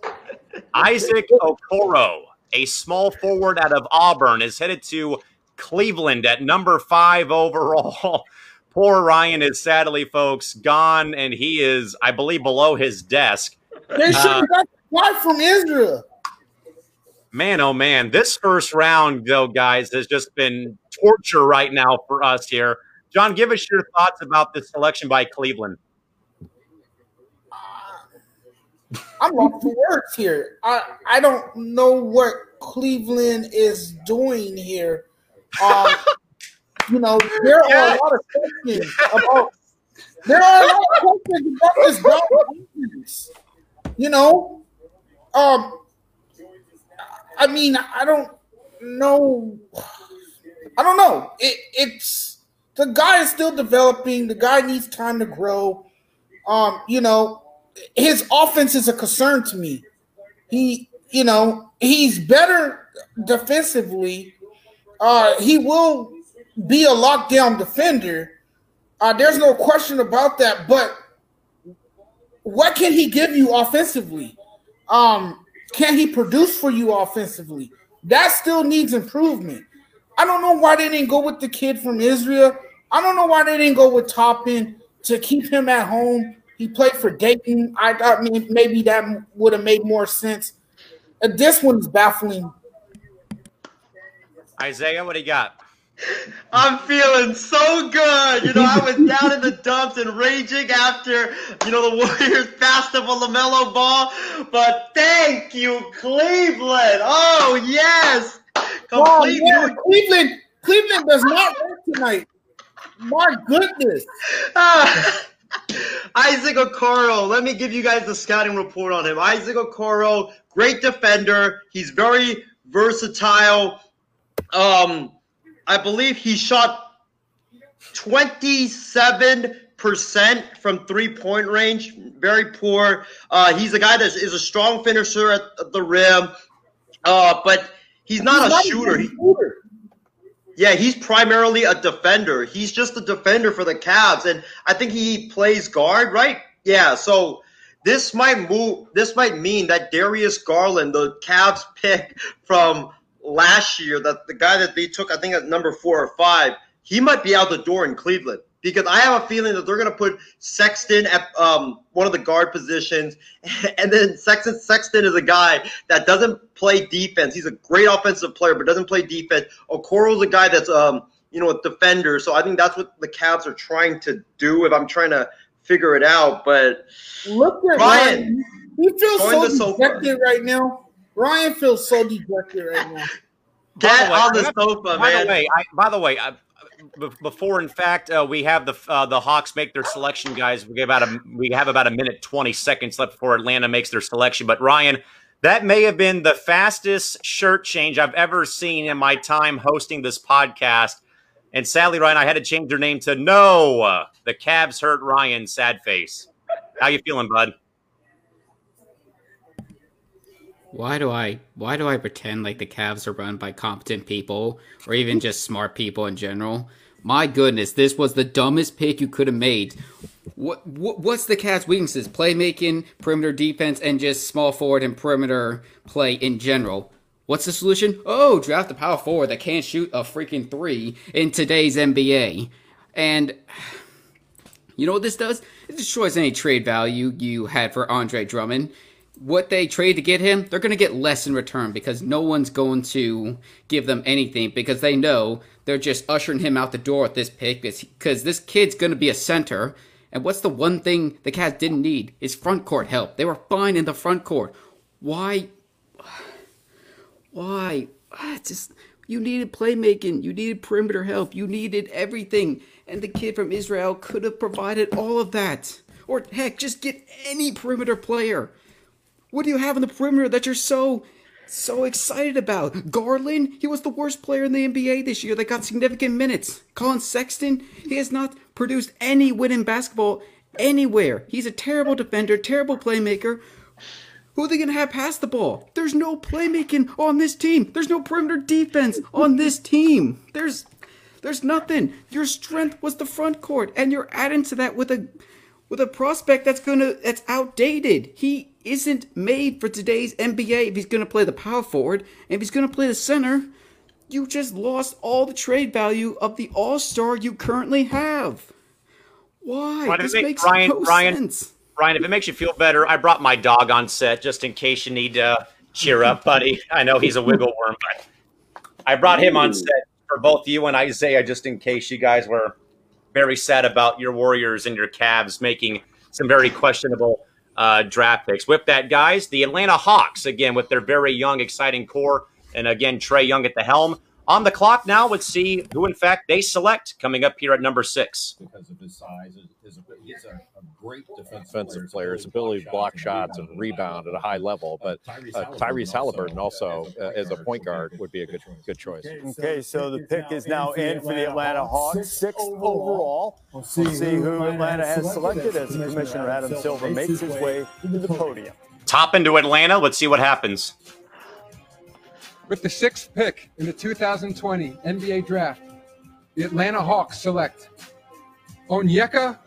Isaac Okoro, a small forward out of Auburn, is headed to Cleveland at number five overall. Poor Ryan is sadly, folks, gone, and he is, I believe, below his desk. They should Uh, have got the guy from Israel. Man, oh man, this first round, though, guys, has just been torture right now for us here. John, give us your thoughts about this selection by Cleveland. I'm lost for words here. I I don't know what Cleveland is doing here. Um, you know, there are a lot of questions about. There are a lot of questions about this You know, um, I mean, I don't know. I don't know. It, it's the guy is still developing. The guy needs time to grow. Um, you know, his offense is a concern to me. He, you know, he's better defensively. Uh, he will be a lockdown defender. Uh, there's no question about that. But what can he give you offensively? Um, can he produce for you offensively? That still needs improvement. I don't know why they didn't go with the kid from Israel. I don't know why they didn't go with Toppin to keep him at home. He played for Dayton. I thought may- maybe that would have made more sense. Uh, This one's baffling. Isaiah, what do you got? I'm feeling so good. You know, I was down in the dumps and raging after, you know, the Warriors passed up a LaMelo ball. But thank you, Cleveland. Oh, yes. Oh, Complete yeah, new- Cleveland, Cleveland does not work tonight. My goodness. Ah, Isaac Okoro, let me give you guys the scouting report on him. Isaac Okoro, great defender. He's very versatile. Um, I believe he shot 27% from three point range. Very poor. Uh, he's a guy that is a strong finisher at the rim, uh, but he's not he's a not shooter. He, yeah, he's primarily a defender. He's just a defender for the Cavs, and I think he plays guard, right? Yeah, so this might move. This might mean that Darius Garland, the Cavs pick from last year, that the guy that they took, I think at number four or five, he might be out the door in Cleveland because I have a feeling that they're going to put Sexton at um, one of the guard positions, and then Sexton Sexton is a guy that doesn't play defense. He's a great offensive player, but doesn't play defense. Okoro's a guy that's um, you know a defender. So I think that's what the Cavs are trying to do. If I'm trying to figure it out, but look at Ryan. Ryan. He feels so dejected right now. Ryan feels so dejected right now. Get on the sofa, by man. The way, I, by the way, I, before in fact uh, we have the uh, the Hawks make their selection, guys. We have about a we have about a minute twenty seconds left before Atlanta makes their selection. But Ryan, that may have been the fastest shirt change I've ever seen in my time hosting this podcast. And sadly, Ryan, I had to change their name to No. The Cavs hurt Ryan. Sad face. How you feeling, bud? Why do I why do I pretend like the Cavs are run by competent people or even just smart people in general? My goodness, this was the dumbest pick you could have made. What, what what's the Cavs' weaknesses? Playmaking, perimeter defense, and just small forward and perimeter play in general. What's the solution? Oh, draft a power forward that can't shoot a freaking three in today's NBA. And you know what this does? It destroys any trade value you had for Andre Drummond what they trade to get him, they're going to get less in return because no one's going to give them anything because they know they're just ushering him out the door with this pick because this kid's going to be a center. And what's the one thing the Cavs didn't need is front court help. They were fine in the front court. Why? Why? Ah, just you needed playmaking. You needed perimeter help. You needed everything. And the kid from Israel could have provided all of that. Or heck, just get any perimeter player. What do you have in the perimeter that you're so so excited about? Garland, he was the worst player in the NBA this year that got significant minutes. Collin Sexton, he has not produced any win in basketball anywhere. He's a terrible defender, terrible playmaker. Who are they going to have pass the ball? There's no playmaking on this team. There's no perimeter defense on this team. There's there's nothing. Your strength was the front court and you're adding to that with a with a prospect that's going to that's outdated. He isn't made for today's NBA if he's going to play the power forward. And if he's going to play the center, you just lost all the trade value of the All Star you currently have. Why? Why this makes Ryan, no Ryan, sense. Ryan, if it makes you feel better, I brought my dog on set just in case you need to cheer up, buddy. I know he's a wiggle worm, but I brought him on set for both you and Isaiah just in case you guys were very sad about your Warriors and your Cavs making some very questionable uh, draft picks. With that, guys, the Atlanta Hawks, again, with their very young, exciting core, and again, Trae Young at the helm. On the clock now, let's see who, in fact, they select coming up here at number six. Because of his size, he's a, a great defensive player. His ability to block shots and rebound at a high level. But uh, Tyrese Halliburton also, uh, as a point guard, would be a good good choice. Okay, so the pick is now in for the Atlanta Hawks, sixth overall. We'll see who Atlanta has selected as Commissioner Adam Silver makes his way to the podium. Toppin to Atlanta. Let's see what happens. With the sixth pick in the 2020 NBA Draft, the Atlanta Hawks select Onyeka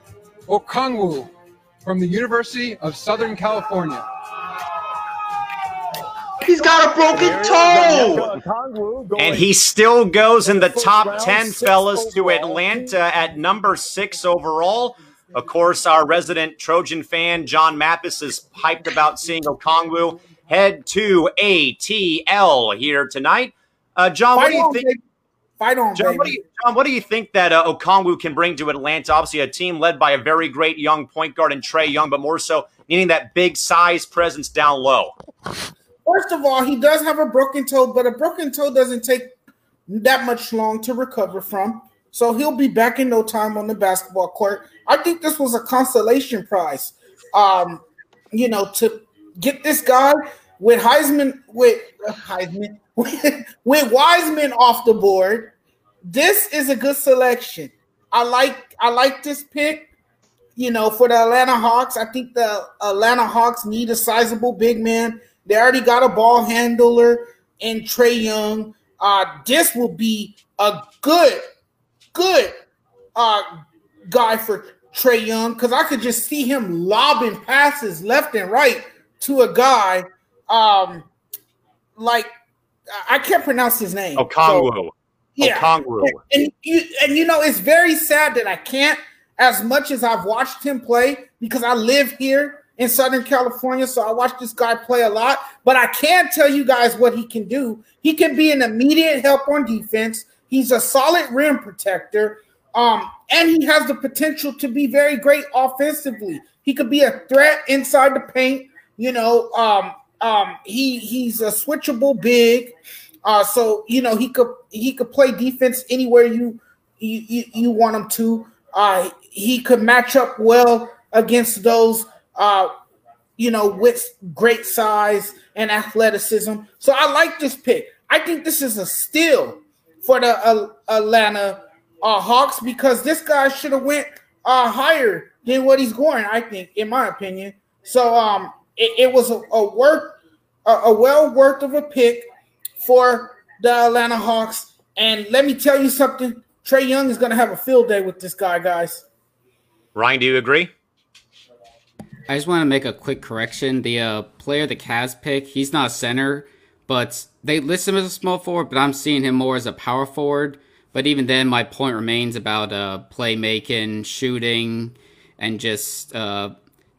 Okongwu from the University of Southern California. He's got a broken toe. And he still goes in the top 10, fellas, to Atlanta at number six overall. Of course, our resident Trojan fan, John Mappis, is hyped about seeing Okongwu head to ATL here tonight. Uh, John, Fight what do you think? Baby. Fight on, John, what do, you, John, what do you think that uh, Okongwu can bring to Atlanta? Obviously, a team led by a very great young point guard and Trae Young, but more so needing that big size presence down low. First of all, he does have a broken toe, but a broken toe doesn't take that much long to recover from. so he'll be back in no time on the basketball court. I think this was a consolation prize. Um, you know, to get this guy with Heisman with uh, Heisman with, with Wiseman off the board. This is a good selection. I like I like this pick. You know, for the Atlanta Hawks, I think the Atlanta Hawks need a sizable big man. They already got a ball handler in Trae Young. Uh, this will be a good, good uh, guy for Trae Young because I could just see him lobbing passes left and right to a guy um like I can't pronounce his name. Okongwu. So, yeah. Okongwu. And, and you and you know it's very sad that I can't as much as I've watched him play because I live here in Southern California, so I watch this guy play a lot. But I can tell you guys what he can do. He can be an immediate help on defense. He's a solid rim protector. Um, and he has the potential to be very great offensively. He could be a threat inside the paint. You know, um, um, he he's a switchable big. Uh, so you know he could he could play defense anywhere you you, you, want him to. Uh, he could match up well against those uh, you know with great size and athleticism. So I like this pick. I think this is a steal for the uh, Atlanta uh, Hawks because this guy should have went uh, higher than what he's going. I think, in my opinion. So um, it, it was a, a worth a, a well worth of a pick for the Atlanta Hawks. And let me tell you something: Trae Young is going to have a field day with this guy, guys. Ryan, do you agree? I just want to make a quick correction. The uh, player the Cavs pick, he's not a center, but they list him as a small forward, but I'm seeing him more as a power forward. But even then, my point remains about uh, playmaking, shooting, and just uh,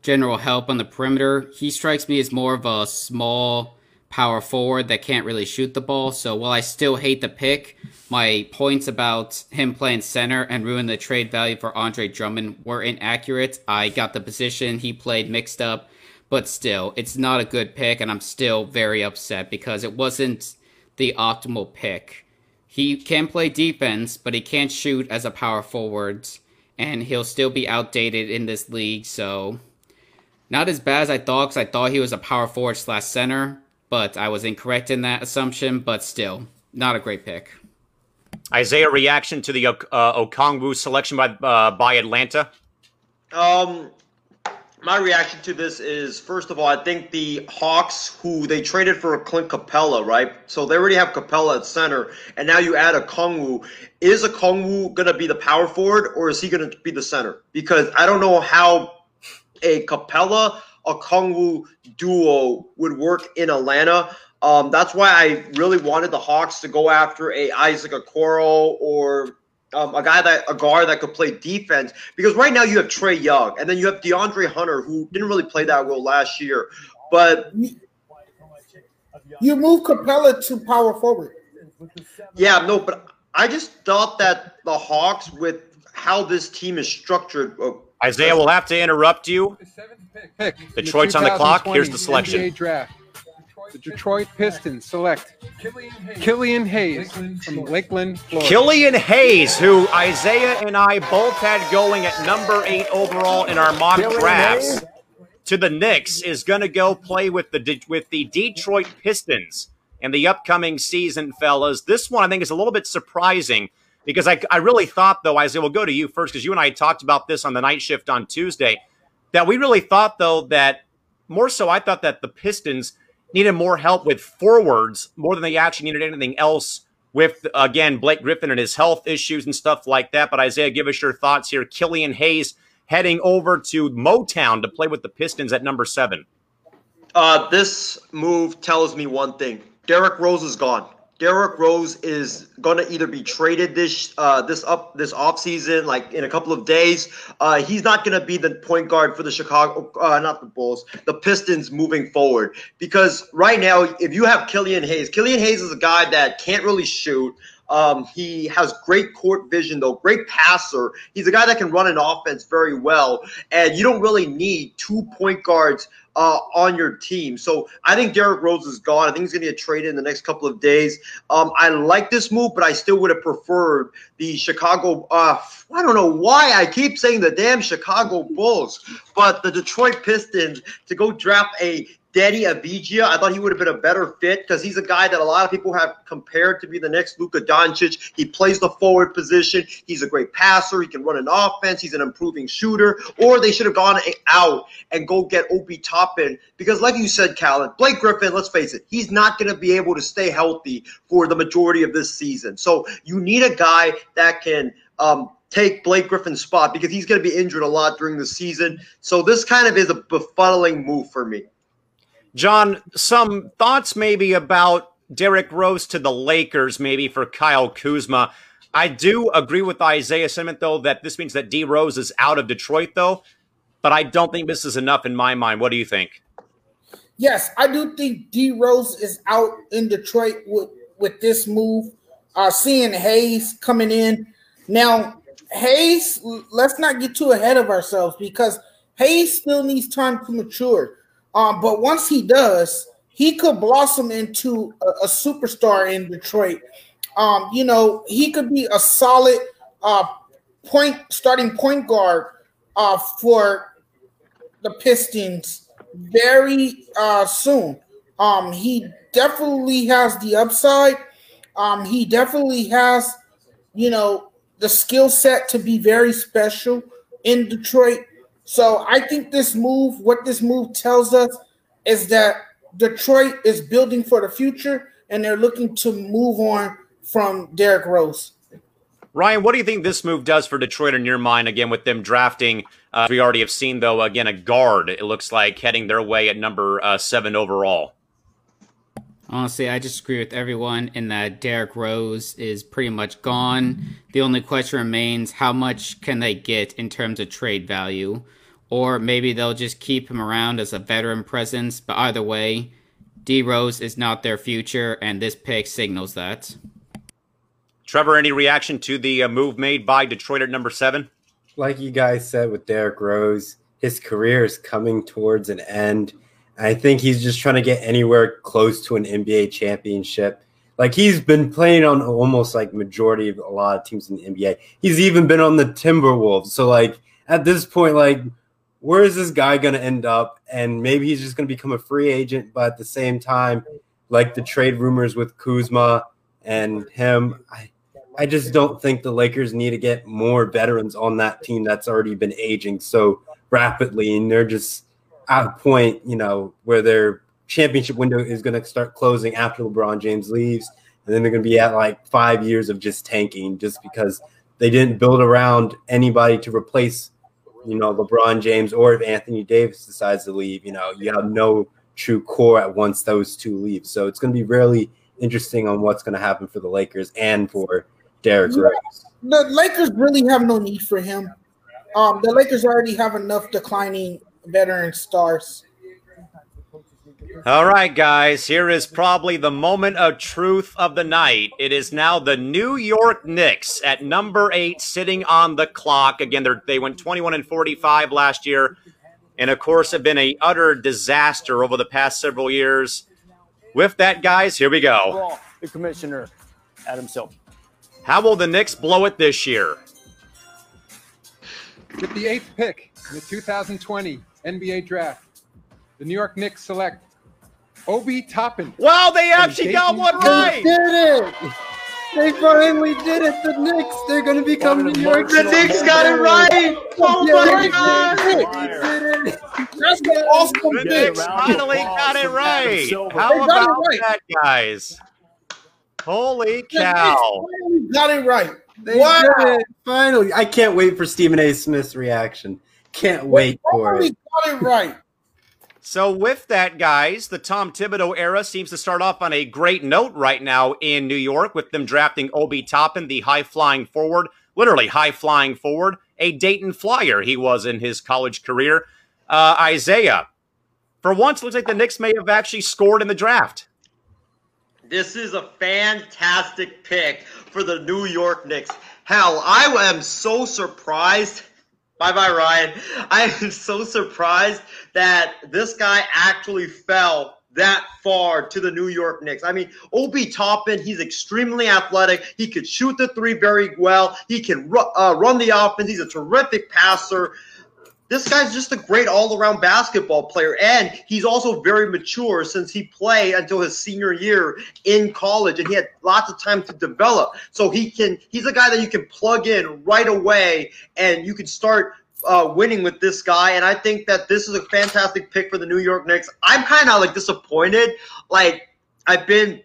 general help on the perimeter. He strikes me as more of a small power forward that can't really shoot the ball. So while I still hate the pick, my points about him playing center and ruin the trade value for Andre Drummond were inaccurate. I got the position he played mixed up, but still, it's not a good pick, and I'm still very upset because it wasn't the optimal pick. He can play defense, but he can't shoot as a power forward, and he'll still be outdated in this league. So, not as bad as I thought, because I thought he was a power forward slash center, but I was incorrect in that assumption. But still, not a great pick. Isaiah, reaction to the uh, Okongwu selection by uh, by Atlanta? Um, my reaction to this is first of all, I think the Hawks, who they traded for Clint Capela, right? So they already have Capela at center, and now you add Okongwu. Is Okongwu gonna be the power forward, or is he gonna be the center? Because I don't know how a Capela Okongwu duo would work in Atlanta. Um, that's why I really wanted the Hawks to go after a Isaac Okoro or um, a guy that a guard that could play defense because right now you have Trae Young and then you have DeAndre Hunter who didn't really play that well last year, but you move Capela to power forward. Yeah, no, but I just thought that the Hawks with how this team is structured. Isaiah will have to interrupt you. Detroit's on the clock. Here's the selection. NBA draft. The Detroit Pistons select Killian Hayes from Lakeland, Florida. Killian Hayes, who Isaiah and I both had going at number eight overall in our mock Killian drafts Hayes. to the Knicks, is going to go play with the with the Detroit Pistons in the upcoming season, fellas. This one I think is a little bit surprising because I, I really thought, though, Isaiah, we'll go to you first because you and I talked about this on the night shift on Tuesday, that we really thought, though, that more so I thought that the Pistons – needed more help with forwards more than they actually needed anything else with, again, Blake Griffin and his health issues and stuff like that. But Isaiah, give us your thoughts here. Killian Hayes heading over to Motown to play with the Pistons at number seven. Uh, this move tells me one thing Derrick Rose is gone. Derrick Rose is gonna either be traded this uh, this up this offseason, like in a couple of days. Uh, he's not gonna be the point guard for the Chicago, uh, not the Bulls, the Pistons moving forward. Because right now, if you have Killian Hayes, Killian Hayes is a guy that can't really shoot. Um, he has great court vision, though, great passer. He's a guy that can run an offense very well, and you don't really need two point guards uh, on your team. So I think Derrick Rose is gone. I think he's going to get traded in the next couple of days. Um, I like this move, but I still would have preferred the Chicago. Uh, I don't know why I keep saying the damn Chicago Bulls, but the Detroit Pistons to go draft a Deni Avdija, I thought he would have been a better fit because he's a guy that a lot of people have compared to be the next Luka Doncic. He plays the forward position. He's a great passer. He can run an offense. He's an improving shooter. Or they should have gone out and go get Obi Toppin because, like you said, Callan, Blake Griffin, let's face it, he's not going to be able to stay healthy for the majority of this season. So you need a guy that can um, take Blake Griffin's spot because he's going to be injured a lot during the season. So this kind of is a befuddling move for me. John, some thoughts maybe about Derrick Rose to the Lakers, maybe for Kyle Kuzma. I do agree with Isaiah Sentiment, though, that this means that D Rose is out of Detroit, though. But I don't think this is enough in my mind. What do you think? Yes, I do think D Rose is out in Detroit with, with this move. Uh, seeing Hayes coming in. Now, Hayes, let's not get too ahead of ourselves because Hayes still needs time to mature. Um, but once he does, he could blossom into a, a superstar in Detroit. Um, you know, he could be a solid uh, point starting point guard uh, for the Pistons very uh, soon. Um, he definitely has the upside. Um, he definitely has, you know, the skill set to be very special in Detroit. So I think this move, what this move tells us, is that Detroit is building for the future and they're looking to move on from Derrick Rose. Ryan, what do you think this move does for Detroit in your mind? Again, with them drafting, uh, we already have seen though. Again, a guard. It looks like heading their way at number uh, seven overall. Honestly, I just agree with everyone in that Derrick Rose is pretty much gone. The only question remains: how much can they get in terms of trade value? Or maybe they'll just keep him around as a veteran presence. But either way, D Rose is not their future, and this pick signals that. Trevor, any reaction to the uh, move made by Detroit at number seven? Like you guys said with Derrick Rose, his career is coming towards an end. I think he's just trying to get anywhere close to an NBA championship. Like he's been playing on almost like majority of a lot of teams in the NBA. He's even been on the Timberwolves. So like at this point, like where is this guy going to end up? And maybe he's just going to become a free agent, but at the same time, like the trade rumors with Kuzma and him, I, I just don't think the Lakers need to get more veterans on that team that's already been aging so rapidly, and they're just at a point, you know, where their championship window is going to start closing after LeBron James leaves, and then they're going to be at like five years of just tanking, just because they didn't build around anybody to replace you know, LeBron James or if Anthony Davis decides to leave, you know, you have no true core at once those two leave. So it's going to be really interesting on what's going to happen for the Lakers and for Derrick Rose. The Lakers really have no need for him. Um, the Lakers already have enough declining veteran stars. All right, guys, here is probably the moment of truth of the night. It is now the New York Knicks at number eight, sitting on the clock. Again, they went 21 and 45 last year, and of course, have been a utter disaster over the past several years. With that, guys, here we go. The commissioner, Adam Silver. How will the Knicks blow it this year? With the eighth pick in the 2020 NBA Draft, the New York Knicks select Obi Toppin. Wow, they actually got one right. They did it. They finally did it. The Knicks, they're going to become New York. The Knicks got it right. Oh my God. That's the awesome The Knicks finally got it right. How They got it about right. that, guys? Holy cow. Got it right. They Wow. did it. Finally. I can't wait for Stephen A. Smith's reaction. Can't wait for Finally it. got it right. So, with that, guys, the Tom Thibodeau era seems to start off on a great note right now in New York with them drafting Obi Toppin, the high flying forward, literally high flying forward, a Dayton Flyer he was in his college career. Uh, Isaiah, for once, looks like the Knicks may have actually scored in the draft. This is a fantastic pick for the New York Knicks. Hell, I am so surprised Bye bye, Ryan. I am so surprised that this guy actually fell that far to the New York Knicks. I mean, Obi Toppin, he's extremely athletic. He could shoot the three very well. He can uh, run the offense. He's a terrific passer. This guy's just a great all-around basketball player, and he's also very mature since he played until his senior year in college, and he had lots of time to develop. So he can. He's a guy that you can plug in right away, and you can start uh, winning with this guy, and I think that this is a fantastic pick for the New York Knicks. I'm kind of like disappointed. Like I've been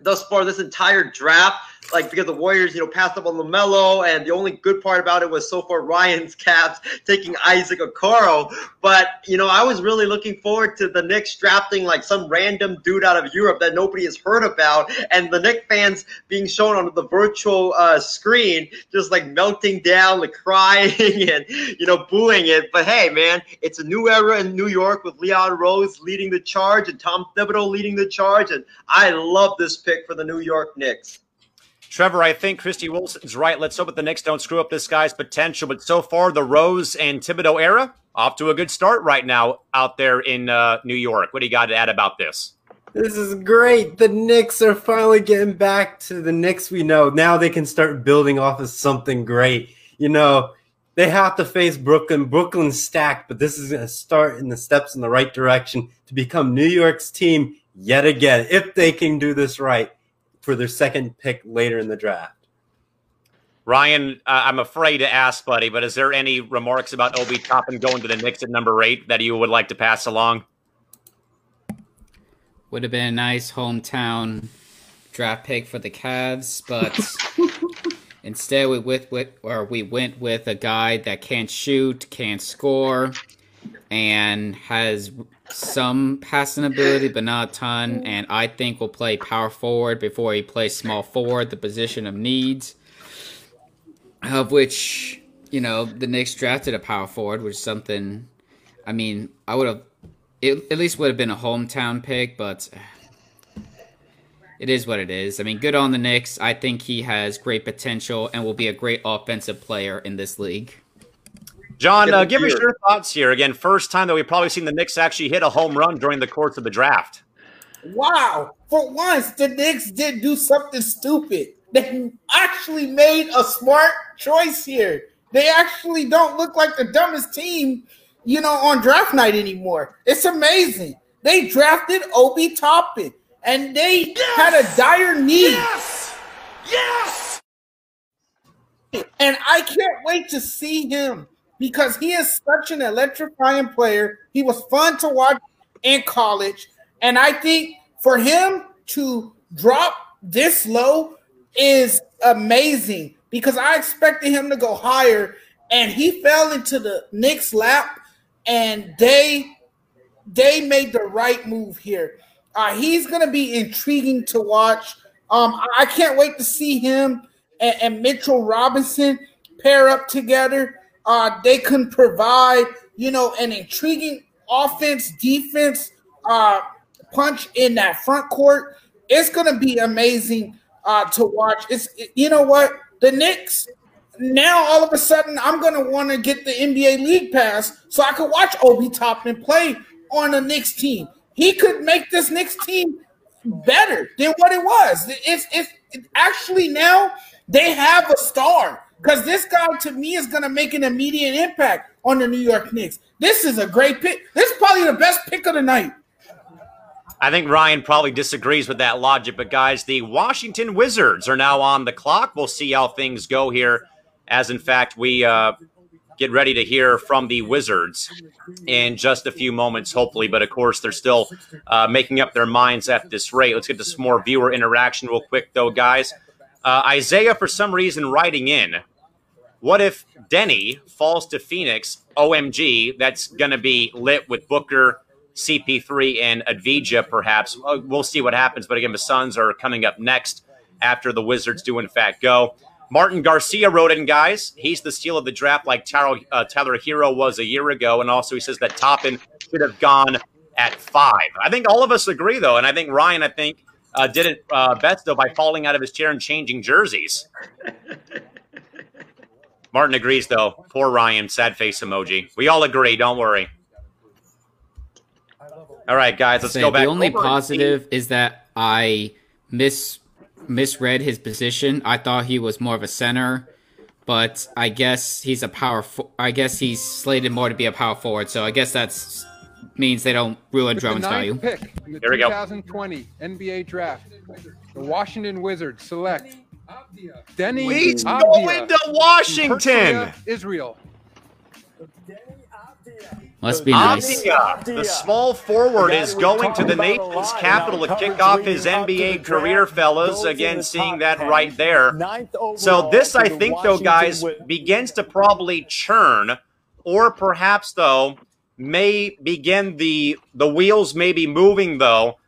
thus far this entire draft like because the Warriors, you know, passed up on LaMelo, and the only good part about it was so far Ryan's Cavs taking Isaac Okoro. But you know, I was really looking forward to the Knicks drafting like some random dude out of Europe that nobody has heard about, and the Knicks fans being shown on the virtual uh, screen, just like melting down, like crying and you know booing it. But hey, man, it's a new era in New York with Leon Rose leading the charge and Tom Thibodeau leading the charge, and I love this pick for the New York Knicks. Trevor, I think Christy Wilson's right. Let's hope that the Knicks don't screw up this guy's potential. But so far, the Rose and Thibodeau era off to a good start right now out there in uh, New York. What do you got to add about this? This is great. The Knicks are finally getting back to the Knicks we know. Now they can start building off of something great. You know, they have to face Brooklyn. Brooklyn's stacked, but this is going to start in the steps in the right direction to become New York's team yet again if they can do this right for their second pick later in the draft. Ryan, uh, I'm afraid to ask, buddy, but is there any remarks about Obi Toppin going to the Knicks at number eight that you would like to pass along? Would have been a nice hometown draft pick for the Cavs, but instead we with, with or we went with a guy that can't shoot, can't score, and has some passing ability, but not a ton. And I think will play power forward before he plays small forward, the position of needs, of which you know the Knicks drafted a power forward, which is something. I mean, I would have. It at least would have been a hometown pick, but it is what it is. I mean, good on the Knicks. I think he has great potential and will be a great offensive player in this league. John, uh, give us your thoughts here. Again, first time that we've probably seen the Knicks actually hit a home run during the course of the draft. Wow. For once, the Knicks did do something stupid. They actually made a smart choice here. They actually don't look like the dumbest team, you know, on draft night anymore. It's amazing. They drafted Obi Toppin, and they yes! had a dire need. Yes! Yes! And I can't wait to see him because he is such an electrifying player. He was fun to watch in college. And I think for him to drop this low is amazing because I expected him to go higher and he fell into the Knicks lap and they they made the right move here. Uh, he's going to be intriguing to watch. Um, I can't wait to see him and, and Mitchell Robinson pair up together uh, they can provide, you know, an intriguing offense, defense, uh, punch in that front court. It's going to be amazing uh, to watch. It's you know what the Knicks now all of a sudden I'm going to want to get the NBA League Pass so I could watch Obi Toppin play on a Knicks team. He could make this Knicks team better than what it was. It's, it's actually now they have a star. Because this guy, to me, is going to make an immediate impact on the New York Knicks. This is a great pick. This is probably the best pick of the night. I think Ryan probably disagrees with that logic, but guys, the Washington Wizards are now on the clock. We'll see how things go here, as in fact, we uh, get ready to hear from the Wizards in just a few moments, hopefully. But of course, they're still uh, making up their minds at this rate. Let's get to some more viewer interaction real quick, though, guys. Uh, Isaiah, for some reason, writing in what if Deni falls to Phoenix? OMG, that's going to be lit with Booker, CP3, and Avdija, perhaps. We'll see what happens. But again, the Suns are coming up next after the Wizards do, in fact, go. Martin Garcia wrote in, guys. He's the steal of the draft, like Tyler, uh, Tyler Herro was a year ago. And also, he says that Toppin should have gone at five. I think all of us agree, though. And I think Ryan, I think, uh, did it uh, best, though, by falling out of his chair and changing jerseys. Martin agrees, though. Poor Ryan, sad face emoji. We all agree. Don't worry. All right, guys, let's go back. The only over positive is that I mis misread his position. I thought he was more of a center, but I guess he's a power. Fo- I guess he's slated more to be a power forward. So I guess that's means they don't ruin With the Drummond's ninth value. pick in the Here we go. 2020 NBA Draft, the Washington Wizards select Deni He's Avdija going to Washington. Herzliya, Israel. Must be nice. Avdija, the small forward, is going to the nation's capital to kick off his NBA career, fellas. Again, seeing that right there. So this, I think, though, guys, begins to probably churn, or perhaps though may begin the the wheels may be moving though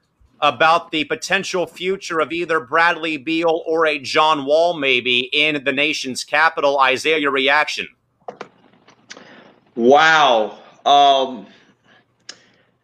about the potential future of either Bradley Beal or a John Wall maybe in the nation's capital. Isaiah, your reaction? Wow. Um,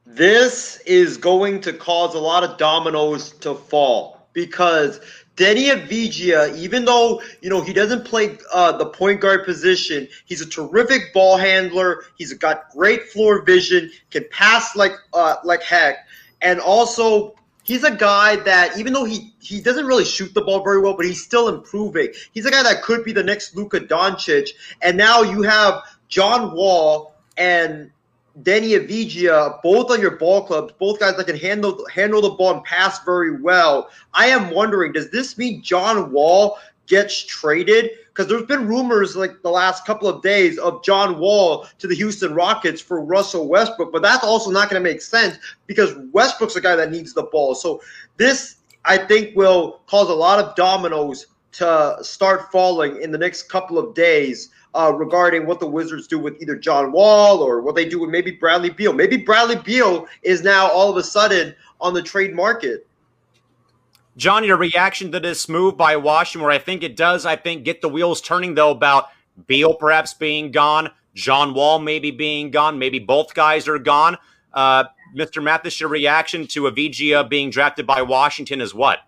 this is going to cause a lot of dominoes to fall because Deni Avdija, even though you know he doesn't play uh, the point guard position, he's a terrific ball handler. He's got great floor vision, can pass like uh, like heck, and also he's a guy that even though he he doesn't really shoot the ball very well, but he's still improving. He's a guy that could be the next Luka Doncic. And now you have John Wall and Deni Avdija, both on your ball clubs, both guys that can handle handle the ball and pass very well. I am wondering, does this mean John Wall gets traded? Because there's been rumors like the last couple of days of John Wall to the Houston Rockets for Russell Westbrook, but that's also not going to make sense because Westbrook's a guy that needs the ball. So this, I think, will cause a lot of dominoes to start falling in the next couple of days uh, regarding what the Wizards do with either John Wall or what they do with maybe Bradley Beal. Maybe Bradley Beal is now all of a sudden on the trade market. John, your reaction to this move by Washington, where I think it does, I think, get the wheels turning, though, about Beal perhaps being gone, John Wall maybe being gone, maybe both guys are gone. Uh, Mr. Mathis, your reaction to Avdija being drafted by Washington is what?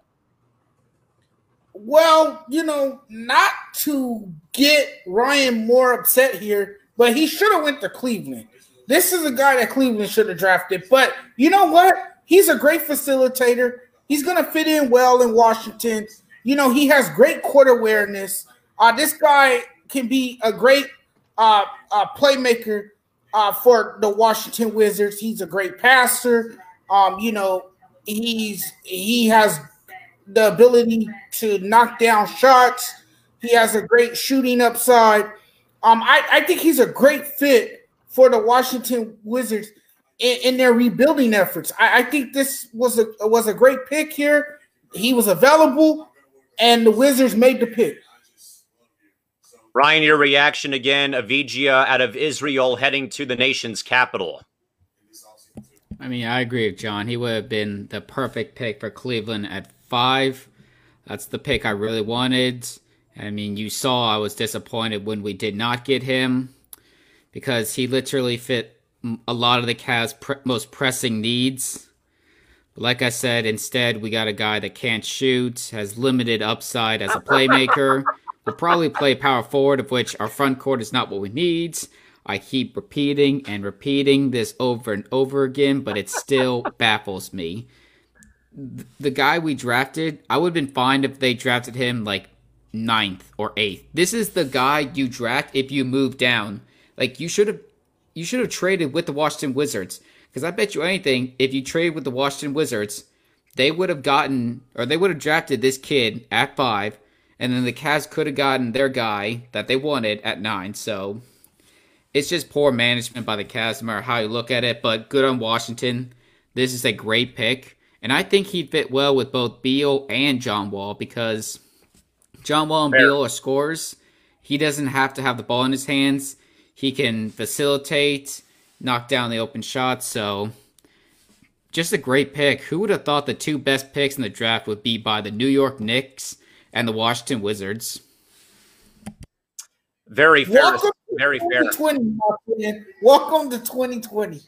Well, you know, not to get Ryan more upset here, but he should have went to Cleveland. This is a guy that Cleveland should have drafted. But you know what? He's a great facilitator. He's going to fit in well in Washington. You know, he has great court awareness. Uh, this guy can be a great uh, uh, playmaker uh, for the Washington Wizards. He's a great passer. Um, you know, he's he has the ability to knock down shots. He has a great shooting upside. Um, I, I think he's a great fit for the Washington Wizards in, in their rebuilding efforts. I, I think this was a was a great pick here. He was available, and the Wizards made the pick. Ryan, your reaction again, Avdija out of Israel heading to the nation's capital. I mean, I agree with John. He would have been the perfect pick for Cleveland at five. That's the pick I really wanted. I mean, you saw I was disappointed when we did not get him because he literally fit a lot of the Cavs' pre- most pressing needs. But like I said, instead we got a guy that can't shoot, has limited upside as a playmaker. will probably play power forward, of which our front court is not what we need. I keep repeating and repeating this over and over again, but it still baffles me. The guy we drafted, I would have been fine if they drafted him like ninth or eighth. This is the guy you draft if you move down. Like you should have, you should have traded with the Washington Wizards because I bet you anything if you trade with the Washington Wizards, they would have gotten or they would have drafted this kid at five, and then the Cavs could have gotten their guy that they wanted at nine. So it's just poor management by the Cavs, no matter how you look at it. But good on Washington. This is a great pick, and I think he'd fit well with both Beal and John Wall because John Wall and. Beal are scorers. He doesn't have to have the ball in his hands. He can facilitate, knock down the open shots. So, just a great pick. Who would have thought the two best picks in the draft would be by the New York Knicks and the Washington Wizards? Very fair. Welcome Very to fair. 2020, my. Welcome to 2020.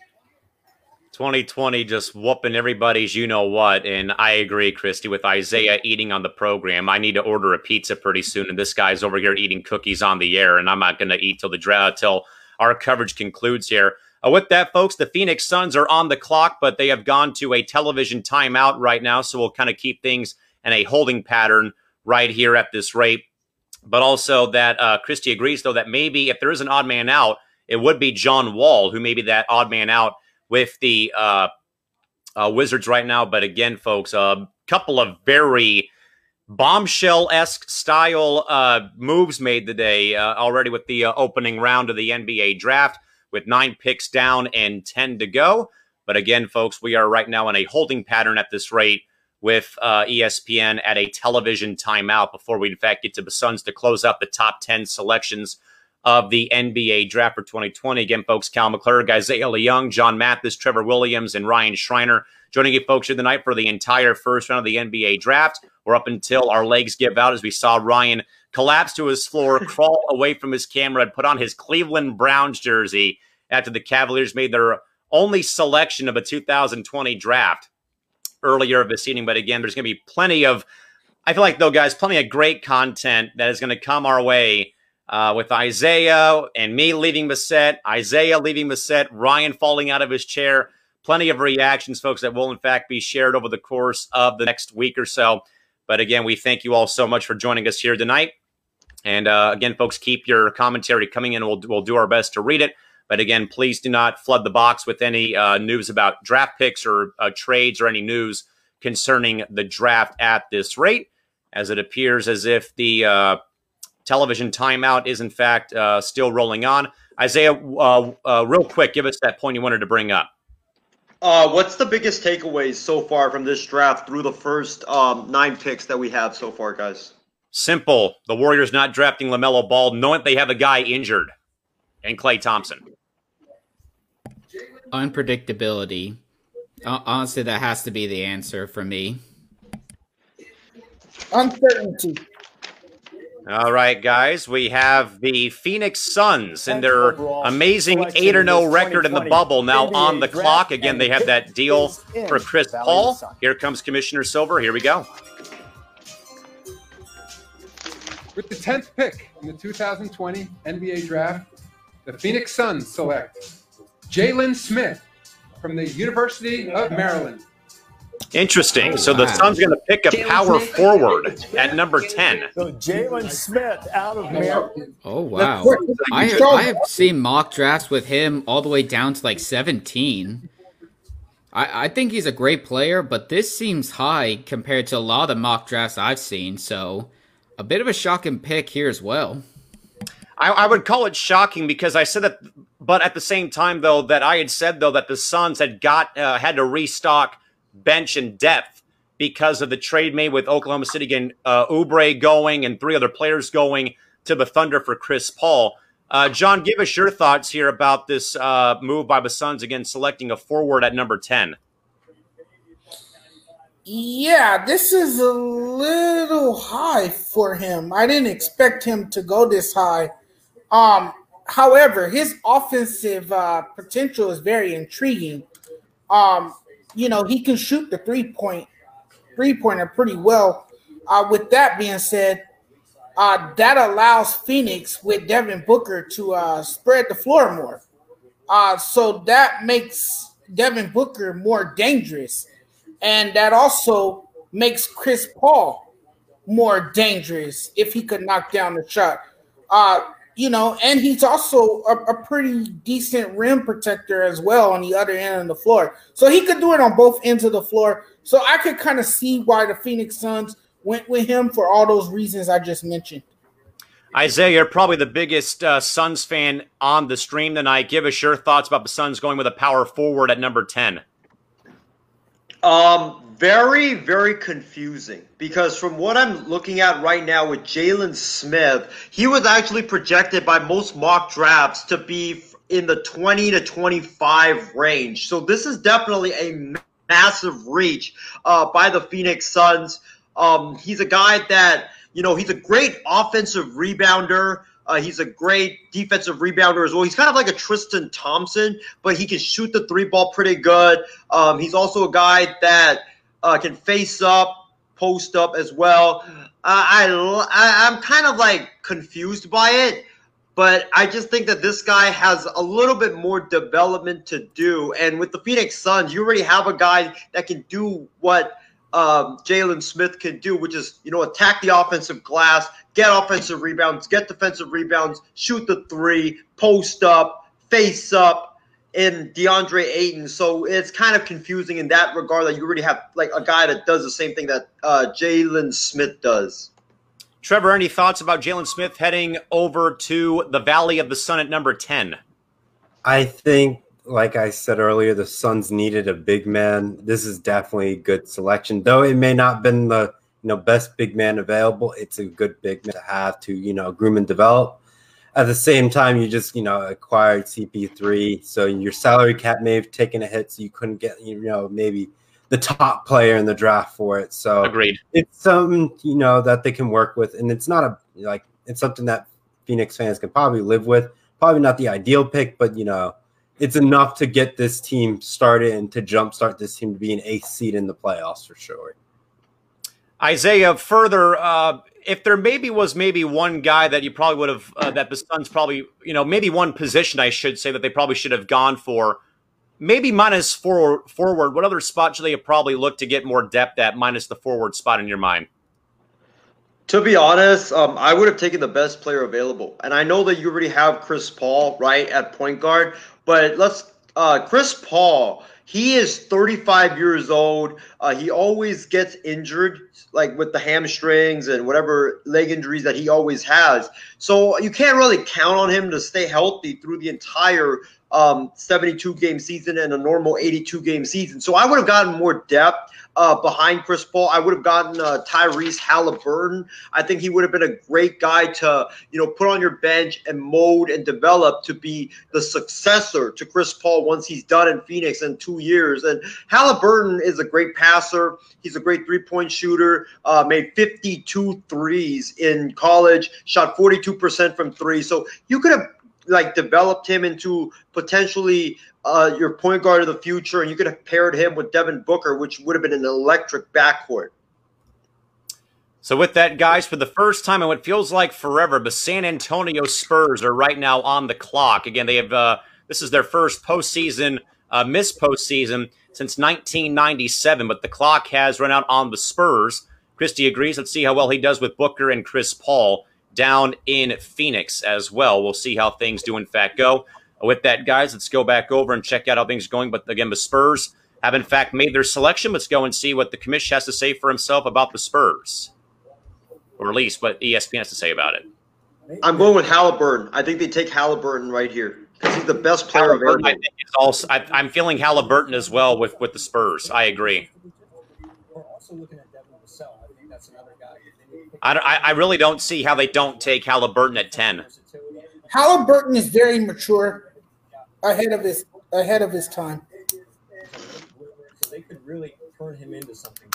2020 just whooping everybody's you know what. And I agree, Christy, with Isaiah eating on the program. I need to order a pizza pretty soon. And this guy's over here eating cookies on the air. And I'm not going to eat till the draft, till our coverage concludes here. Uh, with that, folks, the Phoenix Suns are on the clock, but they have gone to a television timeout right now. So we'll kind of keep things in a holding pattern right here at this rate. But also that uh, Christy agrees, though, that maybe if there is an odd man out, it would be John Wall, who may be that odd man out with the uh, uh, Wizards right now. But again, folks, a couple of very bombshell esque style uh, moves made today uh, already with the uh, opening round of the NBA draft with nine picks down and 10 to go. But again, folks, we are right now in a holding pattern at this rate with uh, ESPN at a television timeout before we, in fact, get to the Suns to close out the top 10 selections of the NBA draft for 2020. Again, folks, Cal McClure, Isaiah Young, John Mathis, Trevor Williams, and Ryan Schreiner joining you folks here tonight for the entire first round of the NBA draft. We're up until our legs give out as we saw Ryan collapse to his floor, crawl away from his camera, and put on his Cleveland Browns jersey after the Cavaliers made their only selection of a 2020 draft earlier of this evening. But again, there's going to be plenty of, I feel like, though, guys, plenty of great content that is going to come our way uh, with Isaiah and me leaving the set, Isaiah leaving the set, Ryan falling out of his chair. Plenty of reactions, folks, that will in fact be shared over the course of the next week or so. But again, we thank you all so much for joining us here tonight. And uh, again, folks, keep your commentary coming in. We'll, we'll do our best to read it. But again, please do not flood the box with any uh, news about draft picks or uh, trades or any news concerning the draft at this rate, as it appears as if the uh, television timeout is in fact uh, still rolling on. Isaiah, uh, uh, real quick, give us that point you wanted to bring up. Uh, what's the biggest takeaways so far from this draft through the first um, nine picks that we have so far, guys? Simple. The Warriors not drafting LaMelo Ball, knowing they have a guy injured, and Klay Thompson. Unpredictability. Uh, honestly, that has to be the answer for me. Uncertainty. All right, guys, we have the Phoenix Suns and their amazing 8 0 record in the bubble now on the clock. Again, they have that deal for Chris Paul. Here comes Commissioner Silver. Here we go. With the 10th pick in the 2020 NBA Draft, the Phoenix Suns select Jalen Smith from the University of Maryland. Interesting. So the Suns going to pick a power forward at number 10. So Jalen Smith out of Maryland. Oh, wow. I, I have seen mock drafts with him all the way down to like 17. I, I think he's a great player, but this seems high compared to a lot of the mock drafts I've seen. So a bit of a shocking pick here as well. I, I, would call it shocking because I said that, but at the same time, though, that I had said though that the Suns had got uh, had to restock bench and depth because of the trade made with Oklahoma City getting uh, going and three other players going to the Thunder for Chris Paul. Uh, John, give us your thoughts here about this uh, move by the Suns again, selecting a forward at number 10. Yeah, this is a little high for him. I didn't expect him to go this high. Um, however, his offensive uh, potential is very intriguing. Um, you know, he can shoot the three point three pointer pretty well. Uh, with that being said, uh, that allows Phoenix with Devin Booker to uh, spread the floor more. Uh, so that makes Devin Booker more dangerous. And that also makes Chris Paul more dangerous if he could knock down the shot. Uh, you know, and he's also a, a, pretty decent rim protector as well on the other end of the floor. So he could do it on both ends of the floor. So I could kind of see why the Phoenix Suns went with him for all those reasons I just mentioned. Isaiah, you're probably the biggest uh, Suns fan on the stream tonight. Give us your thoughts about the Suns going with a power forward at number 10. Um, very, very confusing because from what I'm looking at right now with Jalen Smith, he was actually projected by most mock drafts to be in the 20 to 25 range. So this is definitely a massive reach uh, by the Phoenix Suns. Um, he's a guy that, you know, he's a great offensive rebounder. Uh, he's a great defensive rebounder as well. He's kind of like a Tristan Thompson, but he can shoot the three ball pretty good. Um, he's also a guy that uh, can face up, post up as well. Uh, I, I I'm kind of like confused by it, but I just think that this guy has a little bit more development to do. And with the Phoenix Suns, you already have a guy that can do what um, Jalen Smith can do, which is you know attack the offensive glass, get offensive rebounds, get defensive rebounds, shoot the three, post up, face up, and DeAndre Ayton. So it's kind of confusing in that regard that you already have like a guy that does the same thing that uh, Jalen Smith does. Trevor, any thoughts about Jalen Smith heading over to the Valley of the Sun at number 10? I think like I said earlier, the Suns needed a big man. This is definitely a good selection, though it may not have been the you know best big man available. It's a good big man to have to you know groom and develop. At the same time, you just you know acquired CP3, so your salary cap may have taken a hit, so you couldn't get you know maybe the top player in the draft for it. So agreed. It's something you know that they can work with, and it's not a like it's something that Phoenix fans can probably live with. Probably not the ideal pick, but you know it's enough to get this team started and to jumpstart this team to be an eighth seed in the playoffs for sure. Isaiah, further, uh, if there maybe was maybe one guy that you probably would have uh, that the Suns probably you know maybe one position I should say that they probably should have gone for, maybe minus forward. Forward, what other spot should they have probably looked to get more depth at minus the forward spot in your mind? To be honest, um, I would have taken the best player available, and I know that you already have Chris Paul right at point guard. But let's uh, Chris Paul. He is 35 years old. Uh, he always gets injured, like with the hamstrings and whatever leg injuries that he always has. So you can't really count on him to stay healthy through the entire um, 72 game season and a normal 82 game season. So I would have gotten more depth uh, behind Chris Paul. I would have gotten uh, Tyrese Haliburton. I think he would have been a great guy to you know put on your bench and mold and develop to be the successor to Chris Paul once he's done in Phoenix in two years. And Haliburton is a great passer. He's a great three point shooter. Uh, made 52 threes in college. Shot 42% from three. So you could have like developed him into potentially uh, your point guard of the future, and you could have paired him with Devin Booker, which would have been an electric backcourt. So with that, guys, for the first time in what feels like forever, the San Antonio Spurs are right now on the clock. Again, they have uh, this is their first postseason, uh, missed postseason since 1997, but the clock has run out on the Spurs. Christie agrees. Let's see how well he does with Booker and Chris Paul down in Phoenix as well. We'll see how things do in fact go. With that, guys, let's go back over and check out how things are going. But again, the Spurs have in fact made their selection. Let's go and see what the commission has to say for himself about the Spurs, or at least what ESPN has to say about it. I'm going with Haliburton. I think they take Haliburton right here because he's the best player available. I think it's also. I, am feeling Haliburton as well with with the Spurs. I agree. We're also looking at Devin Vassell. I think that's another guy. I, I really don't see how they don't take Haliburton at ten. Haliburton is very mature, ahead of his ahead of his time. They could really turn him into something.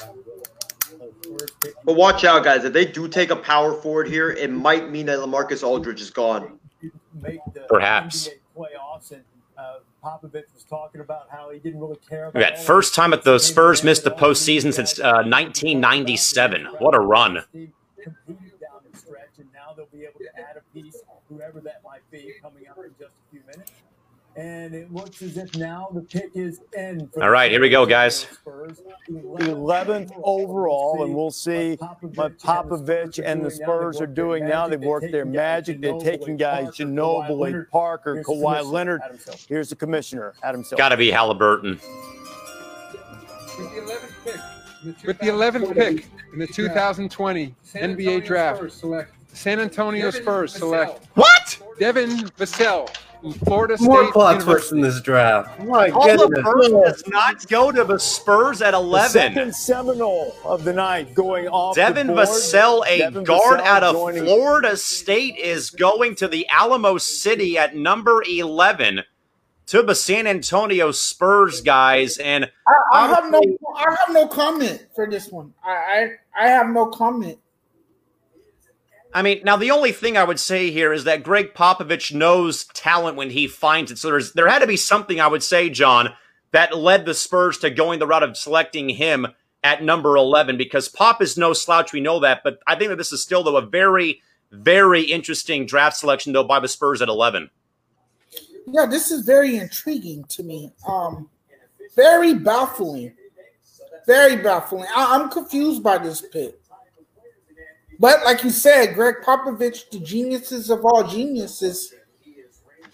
But watch out, guys. If they do take a power forward here, it might mean that LaMarcus Aldridge is gone. Perhaps. Playoffs and uh, Popovich was talking about how he didn't really care. About that first time that the Spurs missed the postseason since uh, 1997. What a run! They'll be able to add a piece, whoever that might be, coming up in just a few minutes. And it looks as if now the pick is in. All right, here we go, guys. 11th overall, and we'll see what Popovich and the Spurs are doing now. They've worked their magic. They're taking guys Ginobili, Parker, Kawhi Leonard. Here's the commissioner, Adam Silver. Got to be Haliburton. With the 11th pick in the 2020 NBA draft, San Antonio Spurs select what? Devin Vassell Florida State More plot twists in this draft. My goodness. does not go to the Spurs at 11. The second Seminole of the night going off. Devin Vassell, a Devin guard Vassell out of. Florida State, is going to the Alamo City at number 11 to the San Antonio Spurs guys. And I, I have no, I have no comment for this one. I, I, I have no comment. I mean, now the only thing I would say here is that Gregg Popovich knows talent when he finds it. So there's there had to be something I would say, John, that led the Spurs to going the route of selecting him at number 11 because Pop is no slouch. We know that. But I think that this is still, though, a very, very interesting draft selection, though, by the Spurs at 11. Yeah, this is very intriguing to me. Um, very baffling. Very baffling. I- I'm confused by this pick. But like you said, Gregg Popovich, the geniuses of all geniuses,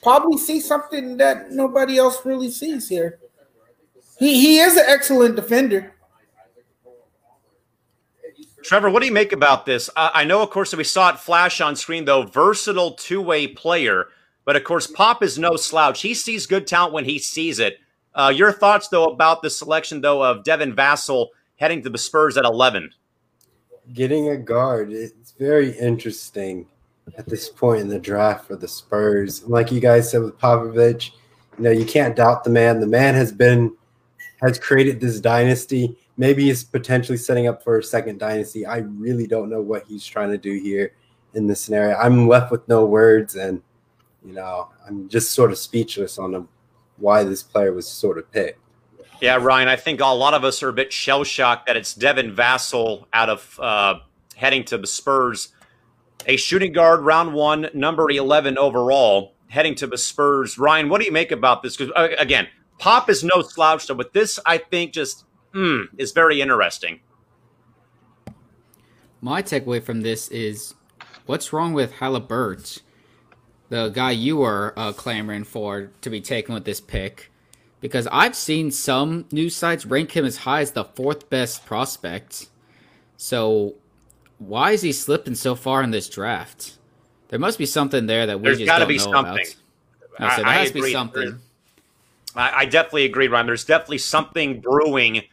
probably see something that nobody else really sees here. He he is an excellent defender. Trevor, what do you make about this? I know, of course, that we saw it flash on screen, though, versatile two way player. But of course, Pop is no slouch. He sees good talent when he sees it. Uh, your thoughts, though, about the selection, though, of Devin Vassell heading to the Spurs at 11? Getting a guard, it's very interesting at this point in the draft for the Spurs. Like you guys said with Popovich, you know, you can't doubt the man. The man has been has created this dynasty. Maybe he's potentially setting up for a second dynasty. I really don't know what he's trying to do here in this scenario. I'm left with no words, and you know, I'm just sort of speechless on why this player was sort of picked. Yeah, Ryan, I think a lot of us are a bit shell shocked that it's Devin Vassell out of uh, heading to the Spurs, a shooting guard, round one, number 11 overall, heading to the Spurs. Ryan, what do you make about this? Because, uh, again, Pop is no slouch, but this, I think, just mm, is very interesting. My takeaway from this is what's wrong with Haliburton, the guy you were uh, clamoring for to be taken with this pick? Because I've seen some news sites rank him as high as the fourth best prospect. So why is he slipping so far in this draft? There must be something there that we There's just got to be know something. about. I said, there I- I has to be something. I, I definitely agree, Ryan. There's definitely something brewing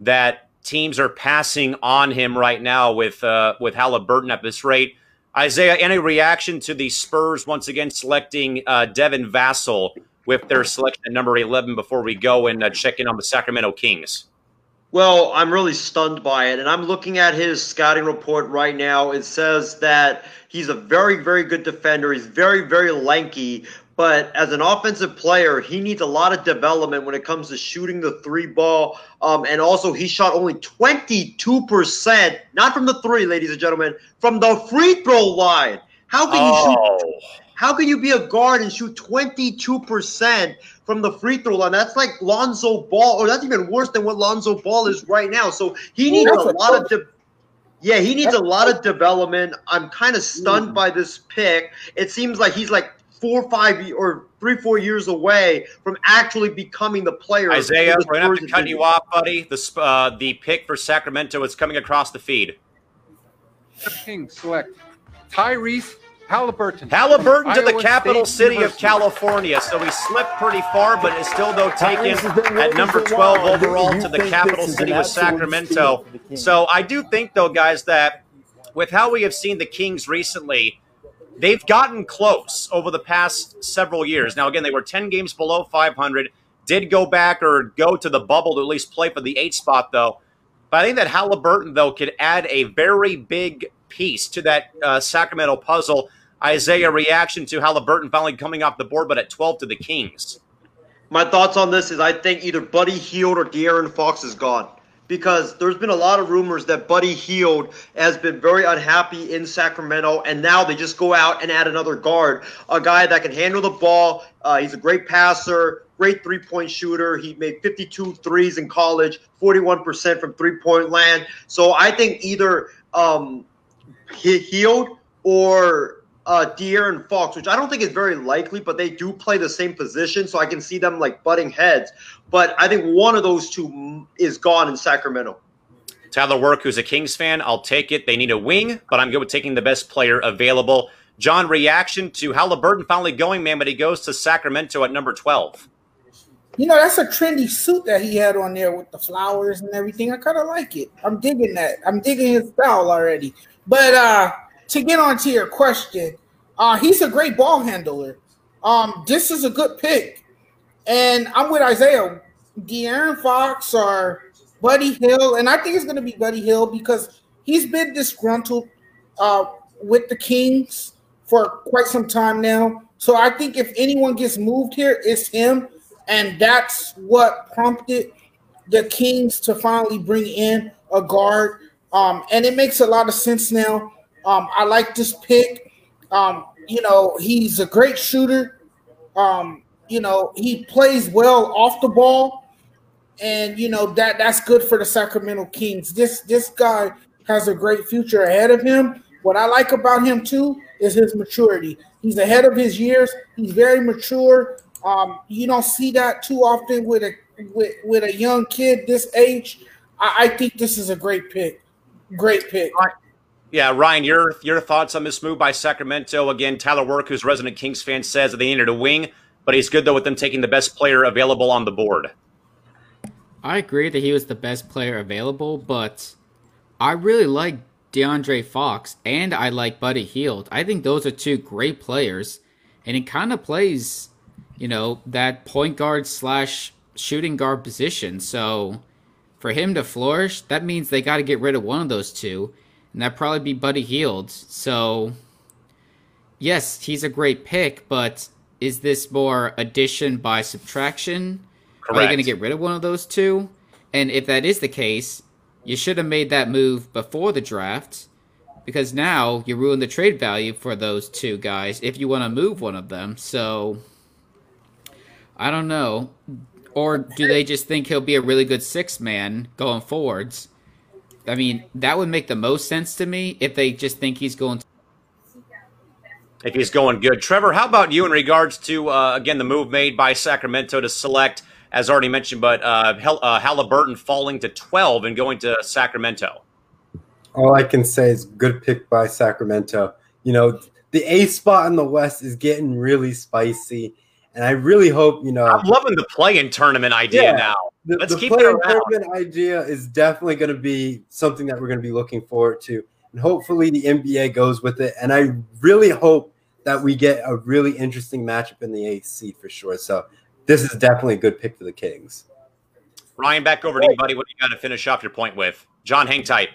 that teams are passing on him right now with uh, with Haliburton at this rate. Isaiah, any reaction to the Spurs once again selecting uh, Devin Vassell with their selection at number 11 before we go and uh, check in on the Sacramento Kings? Well, I'm really stunned by it. And I'm looking at his scouting report right now. It says that he's a very, very good defender. He's very, very lanky. But as an offensive player, he needs a lot of development when it comes to shooting the three ball. Um, and also, he shot only 22%, not from the three, ladies and gentlemen, from the free throw line. How can you shoot? Oh, How can you be a guard and shoot 22% from the free throw line? That's like Lonzo Ball, or that's even worse than what Lonzo Ball is right now. So he needs a lot of de- yeah, he needs a lot of development. I'm kind of stunned by this pick. It seems like he's like four, or five, ye- or three, four years away from actually becoming the player. Isaiah, the we're going to have to cut you off, buddy. The, uh, the pick for Sacramento is coming across the feed. Kings select Tyrese Haliburton. Haliburton to the capital State city of California. So he slipped pretty far, but is still, though, taken Tyrese has been at number 12 while. Overall to the capital city an of Sacramento. steal for the Kings? So I do think, though, guys, that with how we have seen the Kings recently, they've gotten close over the past several years. Now, again, they were 10 games below 500, did go back or go to the bubble to at least play for the eight spot, though. But I think that Haliburton, though, could add a very big piece to that uh, Sacramento puzzle. Isaiah, reaction to Haliburton finally coming off the board, but at 12 to the Kings. My thoughts on this is I think either Buddy Hield or De'Aaron Fox is gone because there's been a lot of rumors that Buddy Hield has been very unhappy in Sacramento, and now they just go out and add another guard, a guy that can handle the ball. Uh, he's a great passer, great three point shooter. He made 52 threes in college, 41% from three point land. So I think either um, He- Hield or uh, De'Aaron Fox, which I don't think is very likely, but they do play the same position, so I can see them like butting heads. But I think one of those two is gone in Sacramento. Tyler Work, who's a Kings fan, I'll take it. They need a wing, but I'm good with taking the best player available. John, reaction to Haliburton finally going, man, but he goes to Sacramento at number 12. You know, that's a trendy suit that he had on there with the flowers and everything. I kind of like it. I'm digging that. I'm digging his style already. But uh to get on to your question, uh he's a great ball handler. Um, this is a good pick. And I'm with Isaiah. De'Aaron Fox or Buddy Hield, and I think it's gonna be Buddy Hield because he's been disgruntled uh with the Kings for quite some time now. So I think if anyone gets moved here, it's him. And that's what prompted the Kings to finally bring in a guard. Um, and it makes a lot of sense now. Um, I like this pick. Um, you know, he's a great shooter. Um, you know, he plays well off the ball. And you know that that's good for the Sacramento Kings. This this guy has a great future ahead of him. What I like about him too is his maturity. He's ahead of his years. He's very mature. Um, you don't see that too often with a with, with a young kid this age. I, I think this is a great pick. Great pick. Yeah, Ryan, your your thoughts on this move by Sacramento? Again, Tyler Work, who's resident Kings fan, says that they needed a wing, but he's good though with them taking the best player available on the board. I agree that he was the best player available, but I really like DeAndre Fox and I like Buddy Hield. I think those are two great players, and he kind of plays, you know, that point guard slash shooting guard position. So for him to flourish, that means they got to get rid of one of those two, and that probably be Buddy Hield. So yes, he's a great pick, but is this more addition by subtraction? Correct. Are you going to get rid of one of those two? And if that is the case, you should have made that move before the draft because now you ruin the trade value for those two guys if you want to move one of them. So I don't know. Or do they just think he'll be a really good six man going forwards? I mean, that would make the most sense to me if they just think he's going to if he's going good. Trevor, how about you in regards to uh, again the move made by Sacramento to select as already mentioned, but uh, Hel- uh, Haliburton falling to 12 and going to Sacramento. All I can say is good pick by Sacramento. You know, the A spot in the West is getting really spicy. And I really hope, you know. I'm loving the play in tournament idea yeah, now. The, Let's the keep play in tournament idea is definitely going to be something that we're going to be looking forward to. And hopefully the NBA goes with it. And I really hope that we get a really interesting matchup in the eighth seed for sure. So this is definitely a good pick for the Kings. Ryan, back over to you, buddy. What do you got to finish off your point with? John, hang tight.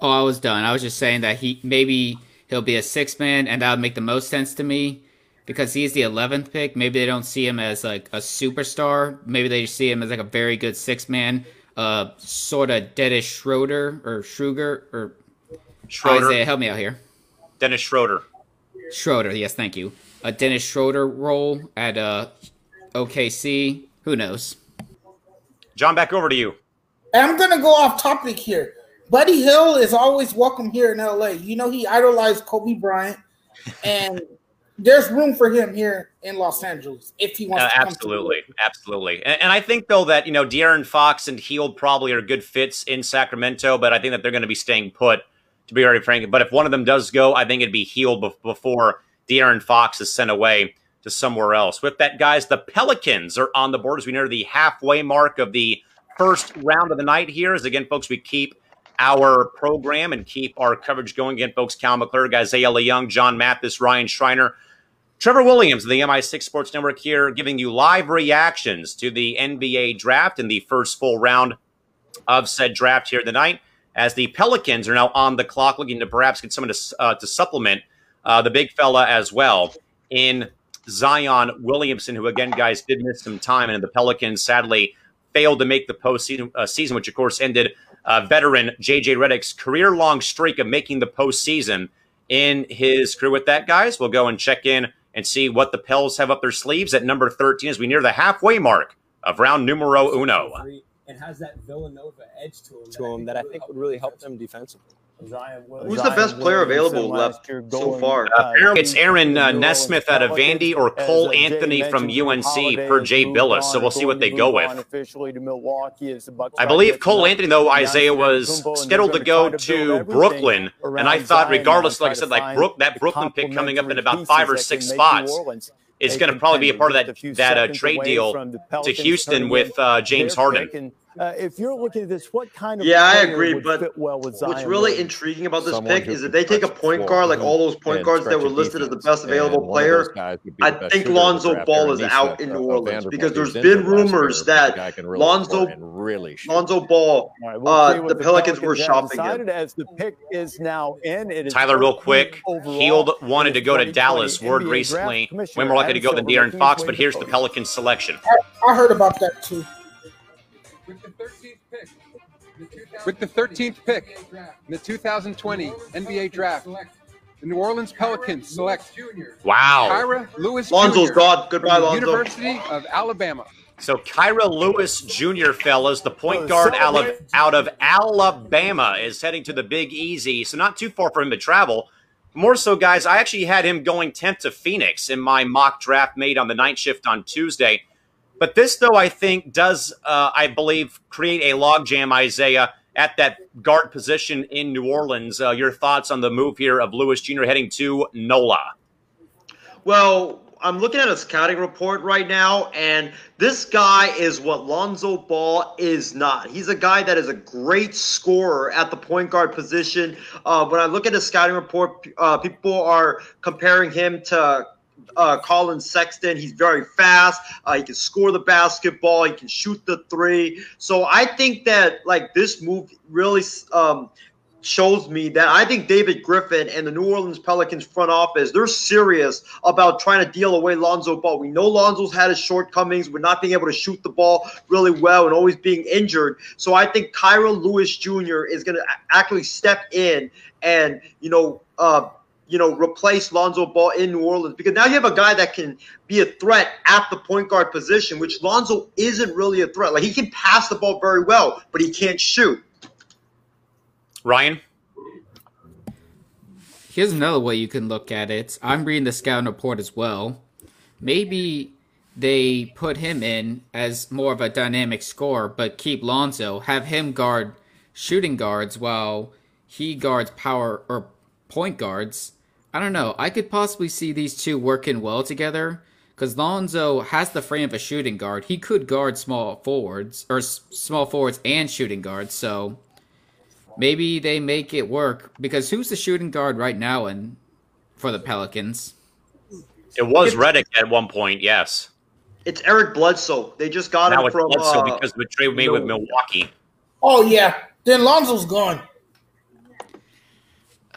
Oh, I was done. I was just saying that he maybe he'll be a six man, and that would make the most sense to me because he's the eleventh pick. Maybe they don't see him as like a superstar. Maybe they see him as like a very good six man, uh, sort of Dennis Schroeder or Schruger or Schroeder. Isaiah, help me out here. Dennis Schroeder. Schroeder, yes, thank you. A Dennis Schroeder role at uh OKC. Who knows? John, back over to you. I'm gonna go off topic here. Buddy Hield is always welcome here in LA. You know he idolized Kobe Bryant, and there's room for him here in Los Angeles if he wants. Uh, absolutely, absolutely. And, and, I think though that you know De'Aaron Fox and Hield probably are good fits in Sacramento, but I think that they're going to be staying put. To be very frank, but if one of them does go, I think it'd be Hield before De'Aaron Fox is sent away to somewhere else. With that, guys, the Pelicans are on the board as we near the halfway mark of the first round of the night here. As again, folks, we keep our program and keep our coverage going. Again, folks, Cal McClure, Isaiah Young, John Mathis, Ryan Schreiner, Trevor Williams the MI6 Sports Network here, giving you live reactions to the NBA draft in the first full round of said draft here tonight. As the Pelicans are now on the clock, looking to perhaps get someone to, uh, to supplement uh, the big fella as well in Zion Williamson, who again, guys, did miss some time, and the Pelicans sadly failed to make the postseason, uh, season, which of course ended uh, veteran JJ Redick's career-long streak of making the postseason in his career. With that, guys, we'll go and check in and see what the Pels have up their sleeves at number 13 as we near the halfway mark of round numero uno. And has that Villanova edge to him, to him that I think would really help them defensively. Zion, Who's Zion the best player available left so far? Uh, it's Aaron uh, Nesmith out of Vandy or Cole Anthony from UNC per Jay Bilas. So we'll see what they go with. I believe Cole Anthony, though, Isaiah was scheduled to go to Brooklyn, and I thought, regardless, like I said, like Brook, that Brooklyn pick coming up in about five or six spots is going to probably be a part of that that uh, trade deal to Houston with uh, James Harden. Uh, if you're looking at this, what kind of Yeah, I agree, would but fit well with Zion? What's really Williamson? intriguing about this Someone pick is can if they take a point guard, like all those point point guards that were listed as the best available And one of those player, be I think shooter in the Lonzo. Ball is out in New Orleans Vanderbilt. because there's been rumors year, that the can really Lonzo really. Lonzo Ball, All right, we'll uh, see the Pelicans were shopping decided him. as the pick is now in. It is Tyler, real quick. overall Hield wanted to go to Dallas. Word recently. Draft. Commissioner When we're likely to go to Silver, De'Aaron Fox, but here's the vote. Pelican selection. I heard about that too. With the 13th pick in the 2020 NBA Draft, the New Orleans Pelicans select Wow. Kira Lewis Lonzo's Jr. gone. Goodbye, Lonzo. University of Alabama. So Kira Lewis Jr., fellas, the point oh, guard out of Alabama, is heading to the Big Easy. So not too far for him to travel. More so, guys, I actually had him going 10th to Phoenix in my mock draft made on the night shift on Tuesday. But this, though, I think does, uh, I believe, create a logjam, Isaiah, at that guard position in New Orleans. Uh, your thoughts on the move here of Lewis Jr. heading to NOLA? Well, I'm looking at a scouting report right now, and this guy is what Lonzo Ball is not. He's a guy that is a great scorer at the point guard position. Uh, when I look at his scouting report, uh, people are comparing him to uh, Collin Sexton. He's very fast. Uh, he can score the basketball. He can shoot the three. So I think that like this move really um, shows me that I think David Griffin and the New Orleans Pelicans front office, they're serious about trying to deal away Lonzo Ball. We know Lonzo's had his shortcomings with not being able to shoot the ball really well and always being injured. So I think Kira Lewis Jr. is going to actually step in and, you know, uh, you know, replace Lonzo Ball in New Orleans because now you have a guy that can be a threat at the point guard position, which Lonzo isn't really a threat. Like he can pass the ball very well, but he can't shoot. Ryan? Here's another way you can look at it. I'm reading the scouting report as well. Maybe they put him in as more of a dynamic scorer, but keep Lonzo, have him guard shooting guards while he guards power or point guards. I don't know. I could possibly see these two working well together because Lonzo has the frame of a shooting guard. He could guard small forwards or s- small forwards and shooting guards. So maybe they make it work because who's the shooting guard right now and for the Pelicans? It was Redick at one point, yes. It's Eric Bledsoe. They just got now him it's from Bledsoe uh, because of the trade we made with Milwaukee. Oh yeah, then Lonzo's gone.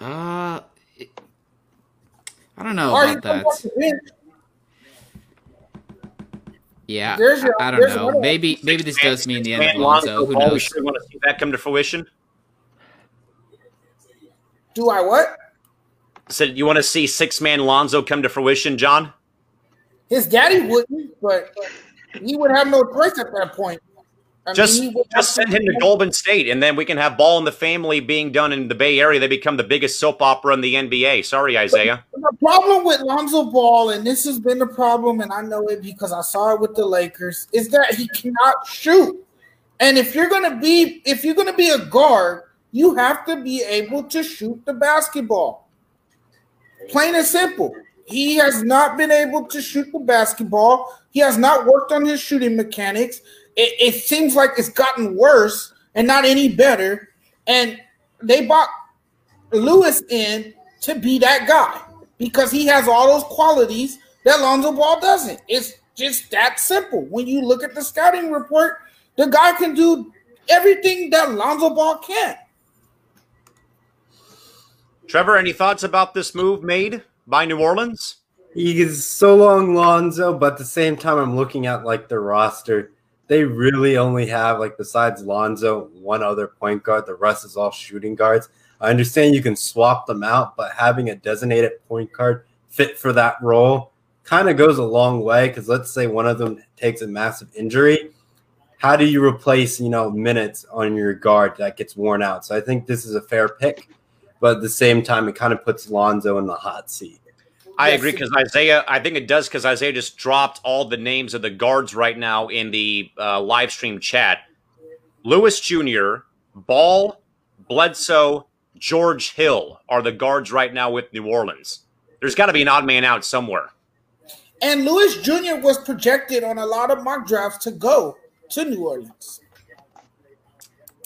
Uh, I don't know Or he about that. off the bench. Yeah, There's your- I, I don't know. Maybe maybe this does mean the end of Man, Lonzo. Who Ball, we knows? sure want to see that come to fruition. Do I what? Said you want to see six man Lonzo come to fruition, John? His daddy wouldn't, but he would have no choice at that point. I Just would just send him to Golden State, and then we can have Ball in the Family being done in the Bay Area. They become the biggest soap opera in the NBA. Sorry, Isaiah. The problem with Lonzo Ball, and this has been the problem, and I know it because I saw it with the Lakers, is that he cannot shoot. And if you're gonna be if you're gonna be a guard, you have to be able to shoot the basketball. Plain and simple. He has not been able to shoot the basketball. He has not worked on his shooting mechanics. It, it seems like it's gotten worse and not any better. And they bought Lewis in to be that guy because he has all those qualities that Lonzo Ball doesn't. It's just that simple. When you look at the scouting report, the guy can do everything that Lonzo Ball can. Trevor, any thoughts about this move made by New Orleans? He is so long Lonzo, but at the same time, I'm looking at like the roster. They really only have like besides Lonzo, one other point guard. The rest is all shooting guards. I understand you can swap them out, but having a designated point guard fit for that role kind of goes a long way. Because let's say one of them takes a massive injury, how do you replace you know minutes on your guard that gets worn out? So I think this is a fair pick, but at the same time, it kind of puts Lonzo in the hot seat. I agree because Isaiah, I think it does because Isaiah just dropped all the names of the guards right now in the uh, live stream chat. Lewis Jr., Ball, Bledsoe, George Hill are the guards right now with New Orleans. There's got to be an odd man out somewhere. And Lewis Jr. was projected on a lot of mock drafts to go to New Orleans.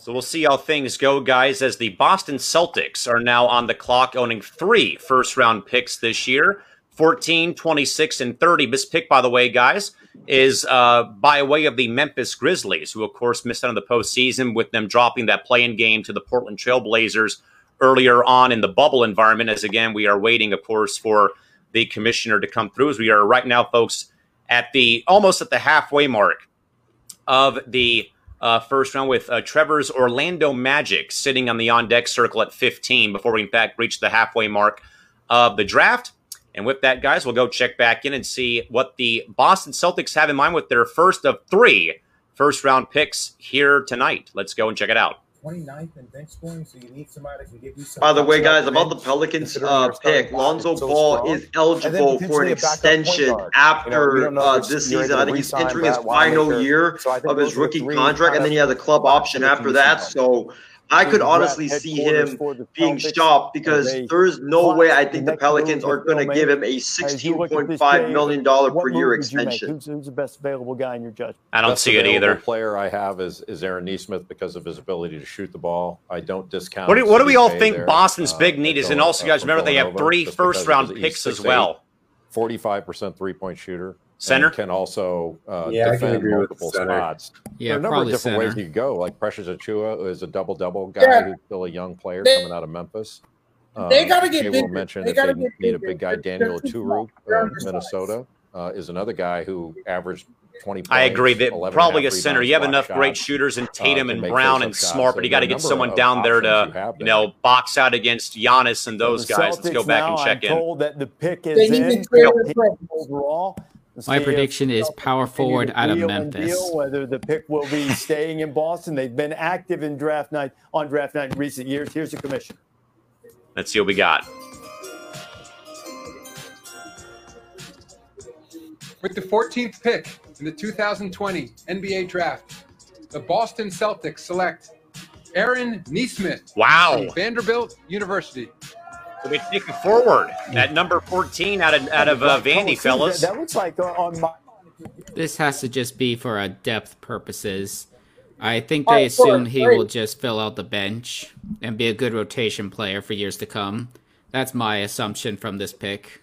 So we'll see how things go, guys, as the Boston Celtics are now on the clock, owning three first round picks this year 14, 26, and 30. This pick, by the way, guys, is uh, by way of the Memphis Grizzlies, who, of course, missed out on the postseason with them dropping that play-in game to the Portland Trailblazers earlier on in the bubble environment. As again, we are waiting, of course, for the commissioner to come through. As we are right now, folks, at the almost at the halfway mark of the uh, first round with uh, Trevor's Orlando Magic sitting on the on deck circle at 15 before we, in fact, reach the halfway mark of the draft. And with that, guys, we'll go check back in and see what the Boston Celtics have in mind with their first of three first round picks here tonight. Let's go and check it out. 29th in bench scoring, so you need somebody that can give you some. By the way, guys, about the Pelicans uh, pick, Lonzo Ball is eligible for an extension after uh, this season. I think he's entering his final year of his rookie contract, and then he has a club option after that. So I could honestly see him being shopped because there's no way I think the Pelicans are going to give him a $16.5 million per year extension. Who's, who's, the best available guy in your judgment? I don't best see it either. Player I have is, is Aaron Nesmith because of his ability to shoot the ball. I don't discount. What do, what do we all think there, Boston's uh, big need is? And also, guys, remember they have three first round picks as well. 45% three point shooter. Center can also uh, yeah, defend multiple spots. Yeah, there are a number of different center. ways you could go. Like Precious Achiuwa is a double double guy Yeah. who's still a young player They- coming out of Memphis. They Um, gotta get Jay bigger. will mention They that they gotta get need a big guy. Daniel they're too Oturu, small. They're uh, undersized. Minnesota, uh, is another guy who averaged 20 points. I agree that probably a center. You have block enough great shooters in uh, Tatum can and Brown and. Smart, So but you got to there are a get someone down there to you you know box out against Giannis and those The guys. Let's go back now, and check I'm in. told that the pick They is need to in clear the problem. overall. Let's My prediction is power forward out of Memphis. deal, whether the pick will be staying in Boston. They've been active in draft night on draft night in recent years. Here's the commission. Let's see what we got. With the 14th pick in the 2020 NBA Draft, the Boston Celtics select Aaron Nesmith Wow. from Vanderbilt University. So we take it forward at number 14 out of out of uh, Vandy, fellas. that looks like on- on my. This has to just be for uh, depth purposes. I think Oh, they assume he will just fill out the bench and be a good rotation player for years to come. That's my assumption from this pick.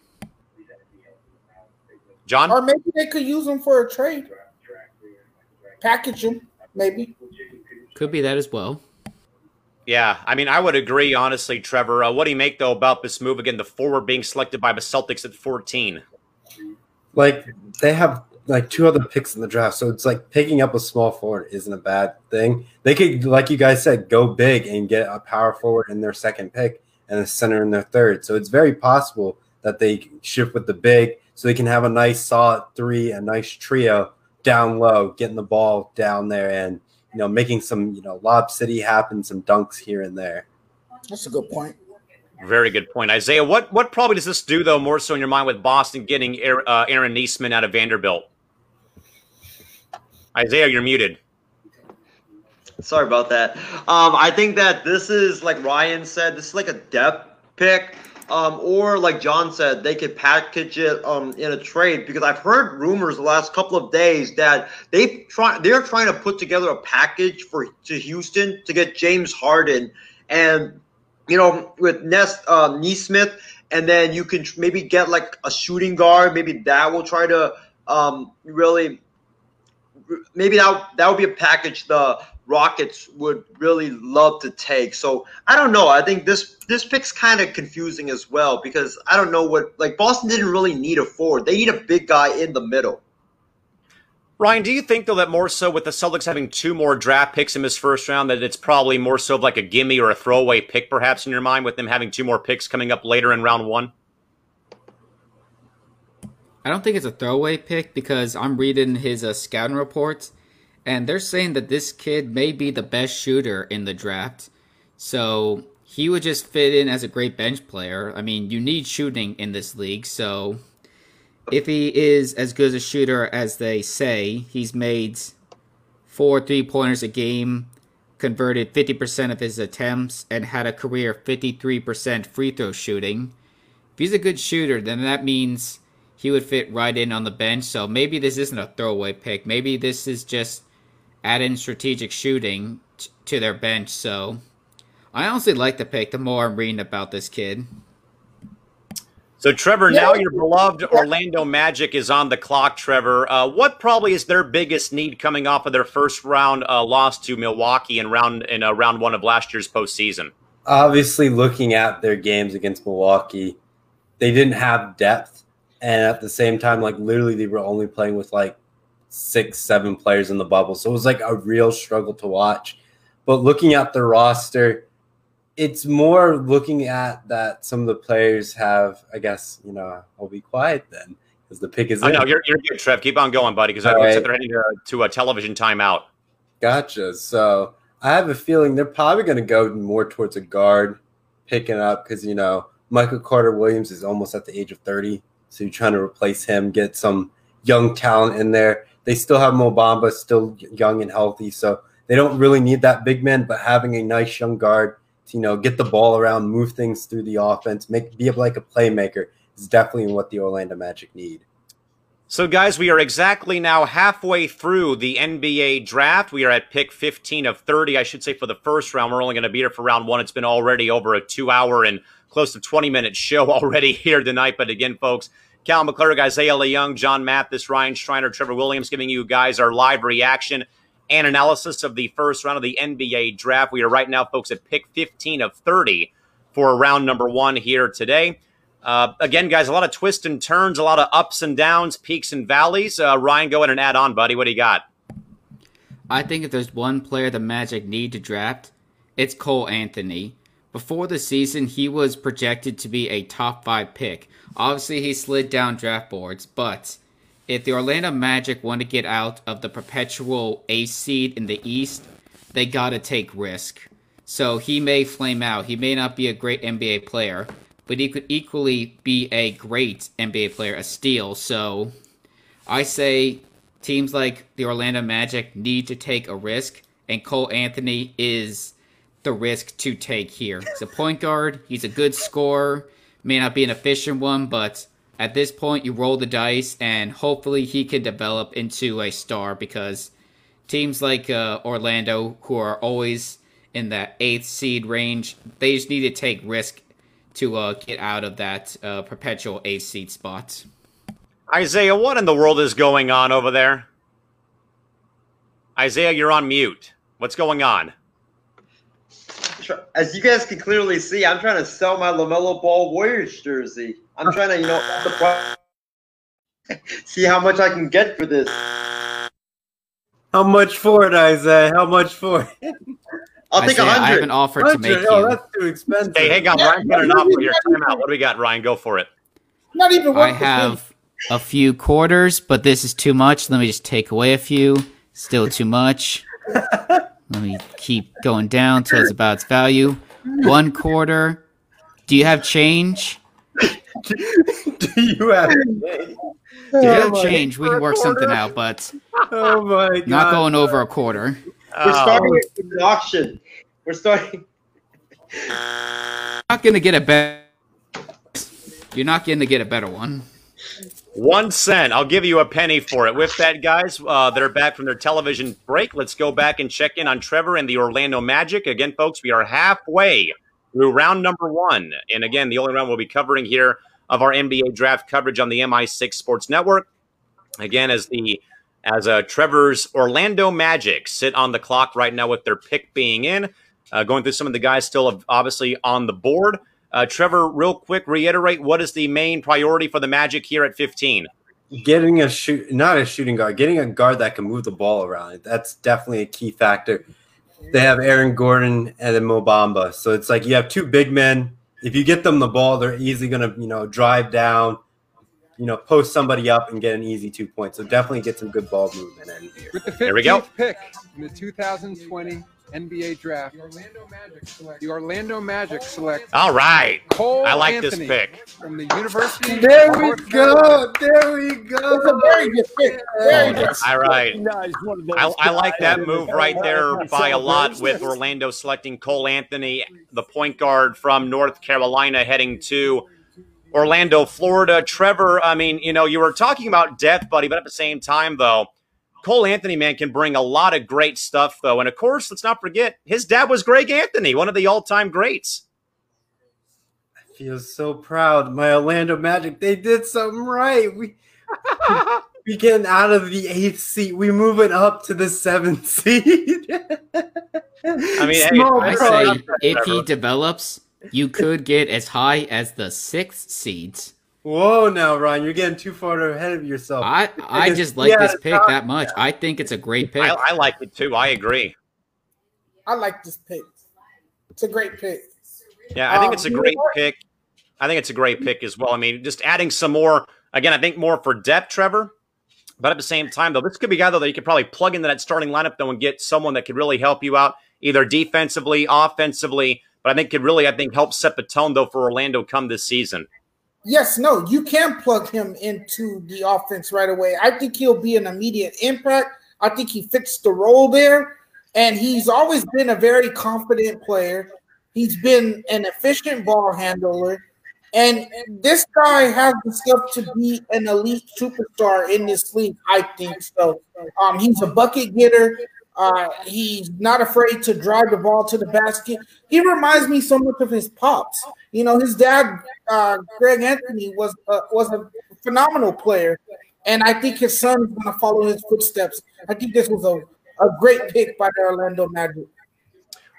John? Or maybe they could use him for a trade. Package him, maybe. Could be that as well. Yeah, I mean, I would agree, honestly, Trevor. Uh, what do you make, though, about this move again? The forward being selected by the Celtics at 14. Like they have like two other picks in the draft, so it's like picking up a small forward isn't a bad thing. They could, like you guys said, go big and get a power forward in their second pick and a center in their third. So it's very possible that they shift with the big, so they can have a nice solid three, a nice trio down low, getting the ball down there, and you know making some you know lob city happen, some dunks here and there. That's a good point. Very good point, Isaiah. What what probably does this do, though, more so in your mind with Boston getting Aaron, uh, Aaron Neesman out of Vanderbilt? Isaiah, you're muted. Sorry about that. Um, I think that this is like Ryan said. This is like a depth pick, um, or like John said, they could package it um, in a trade because I've heard rumors the last couple of days that they try they're trying to put together a package for to Houston to get James Harden and you know with Nest uh, Nesmith, and then you can maybe get like a shooting guard. Maybe that will try to um, really maybe that that would be a package the Rockets would really love to take. So I don't know. I think this this pick's kind of confusing as well because I don't know what like Boston didn't really need a forward. They need a big guy in the middle. Ryan, do you think, though, that more so with the Celtics having two more draft picks in this first round, that it's probably more so of like a gimme or a throwaway pick, perhaps, in your mind, with them having two more picks coming up later in round one? I don't think it's a throwaway pick because I'm reading his uh, scouting reports, and they're saying that this kid may be the best shooter in the draft. So he would just fit in as a great bench player. I mean, you need shooting in this league, so if he is as good a shooter as they say, he's made four three pointers a game, converted 50% of his attempts, and had a career 53% free throw shooting. If he's a good shooter, then that means he would fit right in on the bench. So maybe this isn't a throwaway pick. Maybe this is just add in strategic shooting t- to their bench. So I honestly like the pick the more I'm reading about this kid. So, Trevor, now your beloved Orlando Magic is on the clock. Trevor, uh, what probably is their biggest need coming off of their first round uh, loss to Milwaukee in round in uh, round one of last year's postseason? Obviously, looking at their games against Milwaukee, they didn't have depth, and at the same time, like literally, they were only playing with like six, seven players in the bubble, so it was like a real struggle to watch. But looking at the roster, it's more looking at that some of the players have, I guess, you know, I'll be quiet then because the pick is. I know you're, you're good, Trev. Keep on going, buddy, because I right. they're heading to, to a television timeout. Gotcha. So I have a feeling they're probably going to go more towards a guard picking up because, you know, Michael Carter Williams is almost at the age of 30. So you're trying to replace him, get some young talent in there. They still have Mo Bamba, still young and healthy. So they don't really need that big man, but having a nice young guard to, you know, get the ball around, move things through the offense, make be like a playmaker is definitely what the Orlando Magic need. So, guys, we are exactly now halfway through the NBA draft. We are at pick 15 of 30, I should say, for the first round. We're only going to be here for round one. It's been already over a two hour and close to 20 minute show already here tonight. But again, folks, Cal McClurg, Isaiah Leung, John Mathis, Ryan Schreiner, Trevor Williams giving you guys our live reaction and analysis of the first round of the NBA draft. We are right now, folks, at pick 15 of 30 for round number one here today. Uh, again, guys, a lot of twists and turns, a lot of ups and downs, peaks and valleys. Uh, Ryan, go ahead and add on, buddy. What do you got? I think if there's one player the Magic need to draft, it's Cole Anthony. Before the season, he was projected to be a top five pick. Obviously, he slid down draft boards, but if the Orlando Magic want to get out of the perpetual A seed in the East, they got to take risk. So he may flame out. He may not be a great NBA player, but he could equally be a great NBA player, a steal. So I say teams like the Orlando Magic need to take a risk, and Cole Anthony is the risk to take here. He's a point guard, he's a good scorer, may not be an efficient one, but at this point, you roll the dice, and hopefully he can develop into a star because teams like uh, Orlando, who are always in that eighth seed range, they just need to take risk to uh, get out of that uh, perpetual eighth seed spot. Isaiah, what in the world is going on over there? Isaiah, you're on mute. What's going on? As you guys can clearly see, I'm trying to sell my LaMelo Ball Warriors jersey. I'm trying to, you know, see how much I can get for this. How much for it, Isaiah? How much for it? I'll take a hundred. I have an offer to make oh, you. that's too expensive. Hey, hang on, Ryan. Got an offer here. Time out. What do we got, Ryan? Go for it. Not even. I have a few quarters, but this is too much. Let me just take away a few. Still too much. Let me keep going down till it's about its value. One quarter. Do you have change? Do you have change? Do you have oh change? We can work something out, but oh my god, not going over a quarter. We're oh. starting oh. an auction. We're starting. Not gonna get a better. You're not going to get a better one. One cent. I'll give you a penny for it. With that, guys, uh, that are back from their television break, let's go back and check in on Trevor and the Orlando Magic. Again, folks, we are halfway through round number one. And again, the only round we'll be covering here of our NBA draft coverage on the MI6 Sports Network. Again, as the as uh, Trevor's Orlando Magic sit on the clock right now with their pick being in, uh, going through some of the guys still obviously on the board. Uh, Trevor, real quick, reiterate what is the main priority for the Magic here at 15? Getting a shoot, not a shooting guard, getting a guard that can move the ball around. That's definitely a key factor. They have Aaron Gordon and then Mo Bamba, so it's like you have two big men if you get them the ball, they're easily going to, you know, drive down, you know, post somebody up and get an easy two points. So definitely get some good ball movement in here. With the 15th we go. pick in the 2020 NBA draft, the Orlando Magic select. The Orlando Magic select. All right. Cole I like Anthony this pick. From the University There we go. There we go. It's a very good pick. Very oh, good. All right. I, I like that move right there by a lot with Orlando selecting Cole Anthony, the point guard from North Carolina, heading to Orlando, Florida. Trevor, I mean, you know, you were talking about death, buddy, but at the same time, though, Cole Anthony, man, can bring a lot of great stuff, though. And of course, let's not forget his dad was Greg Anthony, one of the all-time greats. I feel so proud. My Orlando Magic, they did something right. We we getting out of the eighth seat. We moving up to the seventh seed. I mean, hey, I say if he develops, you could get as high as the sixth seeds. Whoa, now Ryan, you're getting too far ahead of yourself. I I Because just like had this pick top- that much. I think it's a great pick. I, I like it too. I agree. I like this pick. It's a great pick. Yeah, I think Um, it's a great what? pick. I think it's a great pick as well. I mean, just adding some more. Again, I think more for depth, Trevor. But at the same time, though, this could be a guy though that you could probably plug into that starting lineup though and get someone that could really help you out either defensively, offensively. But I think could really, I think, help set the tone though for Orlando come this season. Yes, no, you can plug him into the offense right away. I think he'll be an immediate impact. I think he fits the role there. And he's always been a very confident player. He's been an efficient ball handler. And this guy has the stuff to be an elite superstar in this league, I think so. Um, he's a bucket getter. Uh, he's not afraid to drive the ball to the basket. He reminds me so much of his pops. You know, his dad, uh, Greg Anthony, was uh, was a phenomenal player, and I think his son is going to follow his footsteps. I think this was a, a great pick by the Orlando Magic.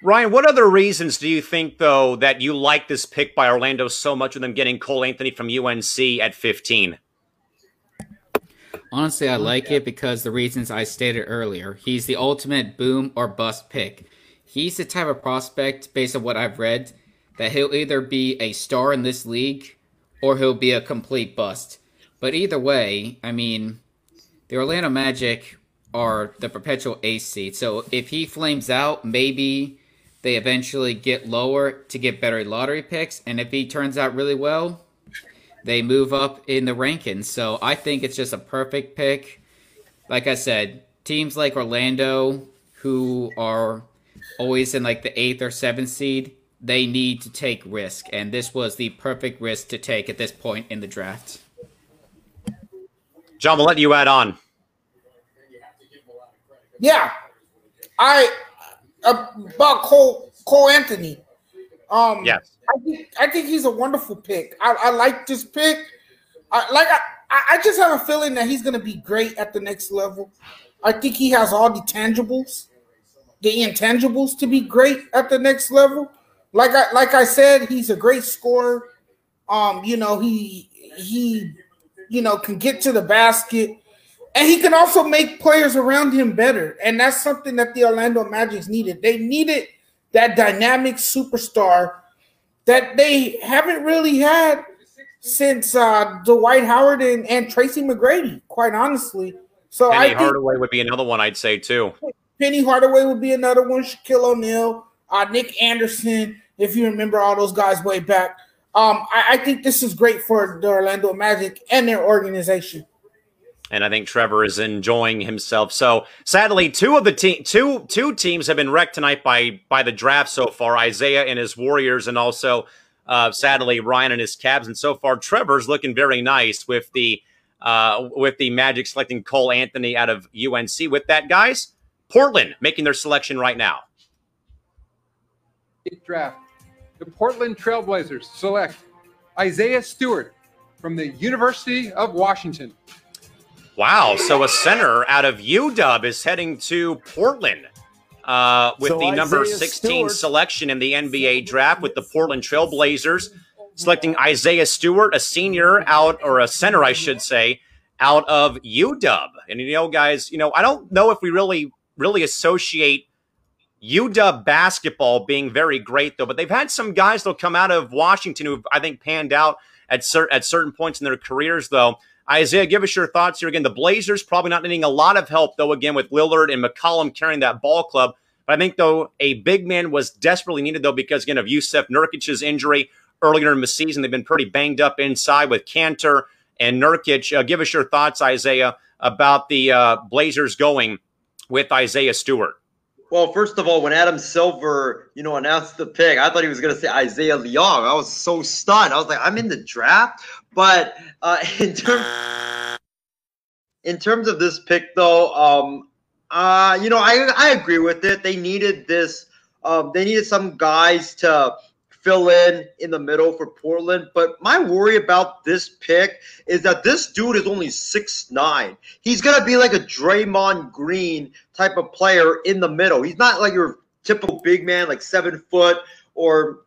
Ryan, what other reasons do you think though that you like this pick by Orlando so much with them getting Cole Anthony from UNC at 15? Honestly, I like it because the reasons I stated earlier. He's the ultimate boom or bust pick. He's the type of prospect, based on what I've read, that he'll either be a star in this league or he'll be a complete bust. But either way, I mean, the Orlando Magic are the perpetual ace seed. So if he flames out, maybe they eventually get lower to get better lottery picks. And if he turns out really well, they move up in the rankings. So I think it's just a perfect pick. Like I said, teams like Orlando, who are always in like the eighth or seventh seed, they need to take risk. And this was the perfect risk to take at this point in the draft. John, we'll let you add on. Yeah, I uh, about Cole Cole Anthony. Um, Yes. I think I think he's a wonderful pick. I, I like this pick. I, like I, I just have a feeling that he's going to be great at the next level. I think he has all the tangibles, the intangibles to be great at the next level. Like I like I said, he's a great scorer. Um, you know he he, you know can get to the basket, and he can also make players around him better. And that's something that the Orlando Magic's needed. They needed that dynamic superstar that they haven't really had since uh, Dwight Howard and, and Tracy McGrady, quite honestly. So Penny I think Hardaway would be another one I'd say too. Penny Hardaway would be another one. Shaquille O'Neal, uh, Nick Anderson, if you remember all those guys way back. Um, I, I think this is great for the Orlando Magic and their organization. and I think Trevor is enjoying himself. So sadly, two of the team, two two teams have been wrecked tonight by by the draft so far. Isaiah and his Warriors, and also uh, sadly Ryan and his Cavs. And so far, Trevor's looking very nice with the uh, with the Magic selecting Cole Anthony out of UNC. With that, guys, Portland making their selection right now. draft. The Portland Trailblazers select Isaiah Stewart from the University of Washington. Wow! So a center out of UW is heading to Portland. Uh, with So the number Isaiah 16 Stewart- selection in the NBA draft with the Portland Trailblazers selecting Isaiah Stewart, a senior out or a center, I should say, out of UW. And you know, guys, you know, I don't know if we really, really associate UW basketball being very great though, but they've had some guys that'll come out of Washington who I think panned out at cer- at certain points in their careers though. Isaiah, give us your thoughts here again. The Blazers probably not needing a lot of help though. Again, with Lillard and McCollum carrying that ball club, but I think though a big man was desperately needed though because again of Jusuf Nurkic's injury earlier in the season. They've been pretty banged up inside with Kanter and Nurkic. Uh, give us your thoughts, Isaiah, about the uh, Blazers going with Isaiah Stewart. Well, first of all, when Adam Silver, you know, announced the pick, I thought he was going to say Isaiah Leong. I was so stunned. I was like, I'm in the draft. But uh, in terms in terms of this pick, though, um, uh, you know, I I agree with it. They needed this. Um, they needed some guys to fill in in the middle for Portland. But my worry about this pick is that this dude is only six nine. He's gonna be like a Draymond Green type of player in the middle. He's not like your typical big man, like seven foot or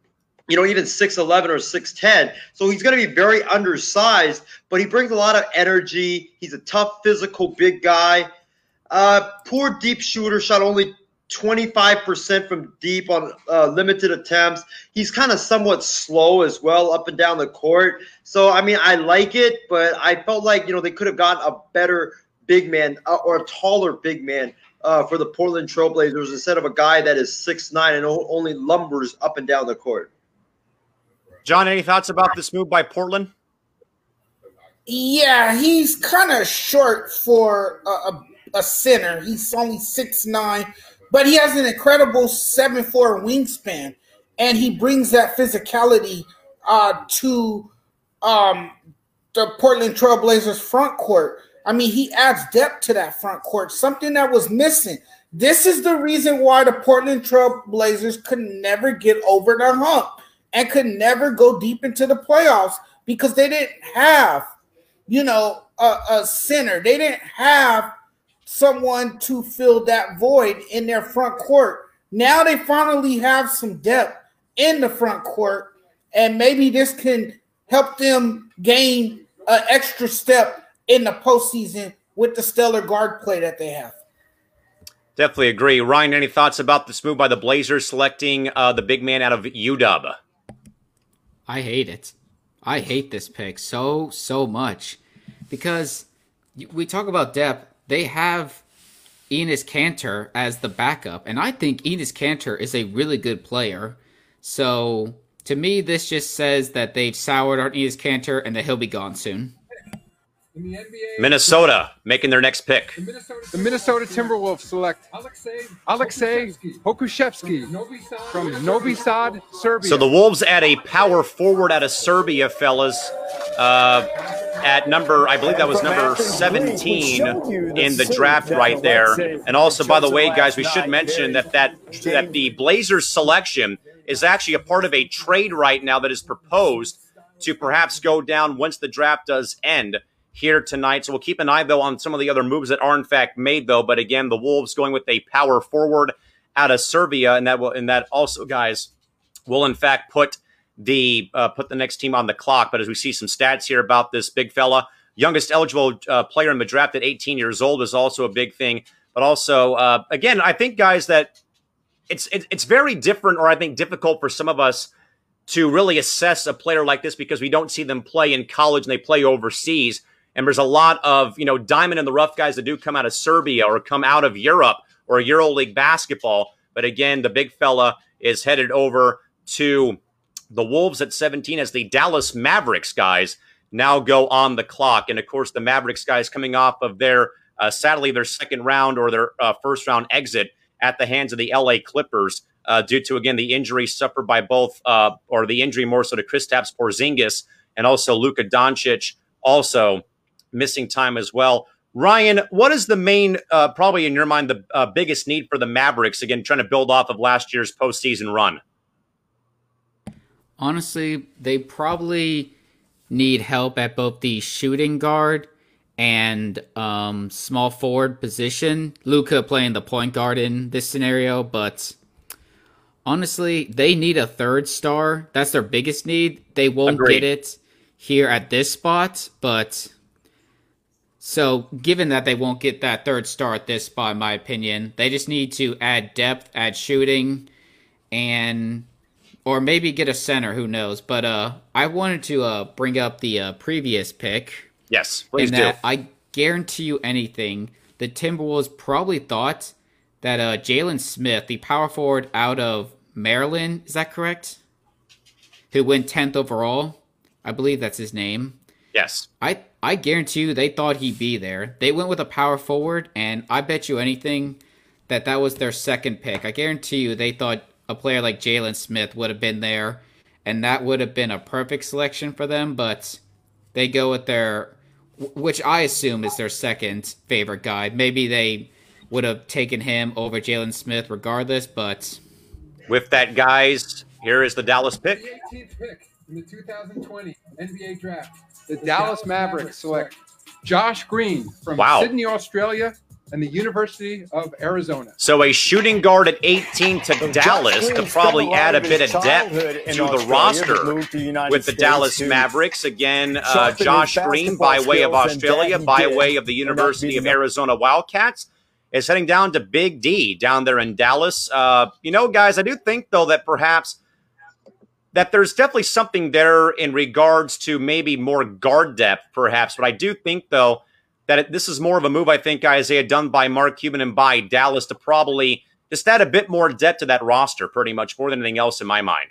you know, even 6'11 or 6'10. So he's going to be very undersized, but he brings a lot of energy. He's a tough, physical, big guy. Uh, poor deep shooter, shot only 25% from deep on uh, limited attempts. He's kind of somewhat slow as well up and down the court. So, I mean, I like it, but I felt like, you know, they could have gotten a better big man uh, or a taller big man uh, for the Portland Trailblazers instead of a guy that is six nine and only lumbers up and down the court. John, any thoughts about this move by Portland? Yeah, he's kind of short for a, a, a, center. He's only six nine, but he has an incredible seven four wingspan, and he brings that physicality uh, to um, the Portland Trailblazers front court. I mean, he adds depth to that front court, something that was missing. This is the reason why the Portland Trailblazers could never get over the hump and could never go deep into the playoffs because they didn't have, you know, a, a center. They didn't have someone to fill that void in their front court. Now they finally have some depth in the front court, and maybe this can help them gain an extra step in the postseason with the stellar guard play that they have. Definitely agree. Ryan, any thoughts about this move by the Blazers selecting uh, the big man out of UW? I hate it. I hate this pick so, so much because we talk about depth. They have Enes Kanter as the backup, and I think Enes Kanter is a really good player. So to me, this just says that they've soured on Enes Kanter and that he'll be gone soon. Minnesota making their next pick. The Minnesota Timberwolves select Aleksej Pokusevski from Novi Sad, Serbia. So the Wolves add a power forward out of Serbia, fellas. Uh, at number, I believe that was number 17 in the draft right there. And also, by the way, guys, we should mention that that, that the Blazers selection is actually a part of a trade right now that is proposed to perhaps go down once the draft does end here tonight. So we'll keep an eye, though, on some of the other moves that are in fact made, though. But again, the Wolves going with a power forward out of Serbia, and that will, and that also, guys, will in fact put the uh, put the next team on the clock. But as we see some stats here about this big fella, youngest eligible uh, player in the draft at 18 years old is also a big thing. But also, uh, again, I think guys that it's it, it's very different, or I think difficult for some of us to really assess a player like this because we don't see them play in college and they play overseas. And there's a lot of, you know, diamond in the rough guys that do come out of Serbia or come out of Europe or EuroLeague basketball. But again, the big fella is headed over to the Wolves at 17 as the Dallas Mavericks guys now go on the clock. And of course, the Mavericks guys coming off of their, uh, sadly, their second round or their uh, first round exit at the hands of the LA Clippers. Uh, due to again the injury suffered by both, uh, or the injury more so to Kristaps Porzingis and also Luka Doncic, also missing time as well. Ryan, what is the main, uh, probably in your mind, the uh, biggest need for the Mavericks? Again, trying to build off of last year's postseason run. Honestly, they probably need help at both the shooting guard and um, small forward position. Luka playing the point guard in this scenario, but honestly, they need a third star. That's their biggest need. They won't Agreed. get it here at this spot, but so, given that they won't get that third star at this spot, in my opinion, they just need to add depth, add shooting, and or maybe get a center. Who knows? But uh, I wanted to uh, bring up the uh, previous pick. Yes, please do. I guarantee you anything. The Timberwolves probably thought that uh, Jalen Smith, the power forward out of Maryland, is that correct? Who went tenth overall? I believe that's his name. Yes. I I guarantee you they thought he'd be there. They went with a power forward, and I bet you anything that that was their second pick. I guarantee you they thought a player like Jalen Smith would have been there, and that would have been a perfect selection for them. But they go with their which I assume is their second favorite guy. Maybe they would have taken him over Jalen Smith regardless, but with that, guys, here is the Dallas pick. The 18th pick in the 2020 NBA Draft. The Dallas Mavericks select Josh Green from Wow. Sydney, Australia, and the University of Arizona. So a shooting guard at 18 to Josh Dallas Green could probably a add a bit of depth childhood in to the roster to the with the States Dallas to Mavericks. Again, uh, Josh Green by way of Australia, by way of the University of. Arizona Wildcats, is heading down to Big D down there in Dallas. Uh, you know, guys, I do think though that perhaps that there's definitely something there in regards to maybe more guard depth, perhaps. But I do think though that it, this is more of a move I think Isaiah done by Mark Cuban and by Dallas to probably just add a bit more depth to that roster, pretty much more than anything else in my mind.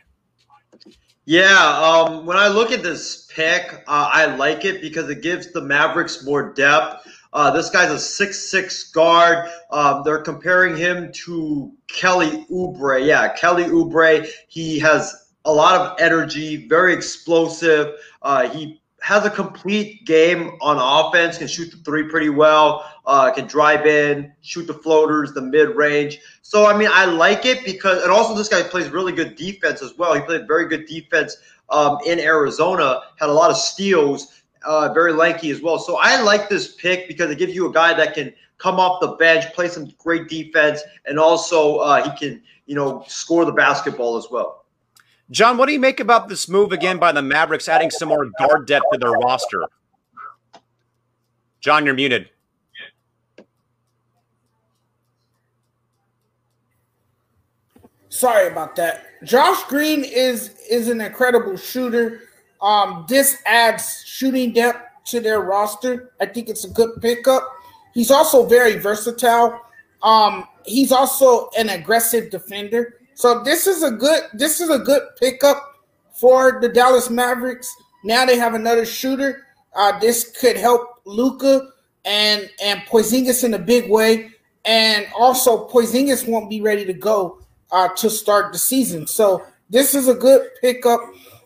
Yeah, um, when I look at this pick, uh, I like it because it gives the Mavericks more depth. Uh, this guy's a six-six guard. Um, they're comparing him to Kelly Oubre. Yeah, Kelly Oubre. He has a lot of energy, very explosive. Uh, he has a complete game on offense, can shoot the three pretty well, uh, can drive in, shoot the floaters, the mid range. So, I mean, I like it because, and also this guy plays really good defense as well. He played very good defense um, in Arizona, had a lot of steals, uh, very lanky as well. So, I like this pick because it gives you a guy that can come off the bench, play some great defense, and also uh, he can, you know, score the basketball as well. John, what do you make about this move again by the Mavericks adding some more guard depth to their roster? John, you're muted. Sorry about that. Josh Green is is an incredible shooter. Um, this adds shooting depth to their roster. I think it's a good pickup. He's also very versatile. Um, he's also an aggressive defender. So this is a good this is a good pickup for the Dallas Mavericks. Now they have another shooter. Uh, this could help Luka and and Porzingis in a big way. And also Porzingis won't be ready to go uh, to start the season. So this is a good pickup.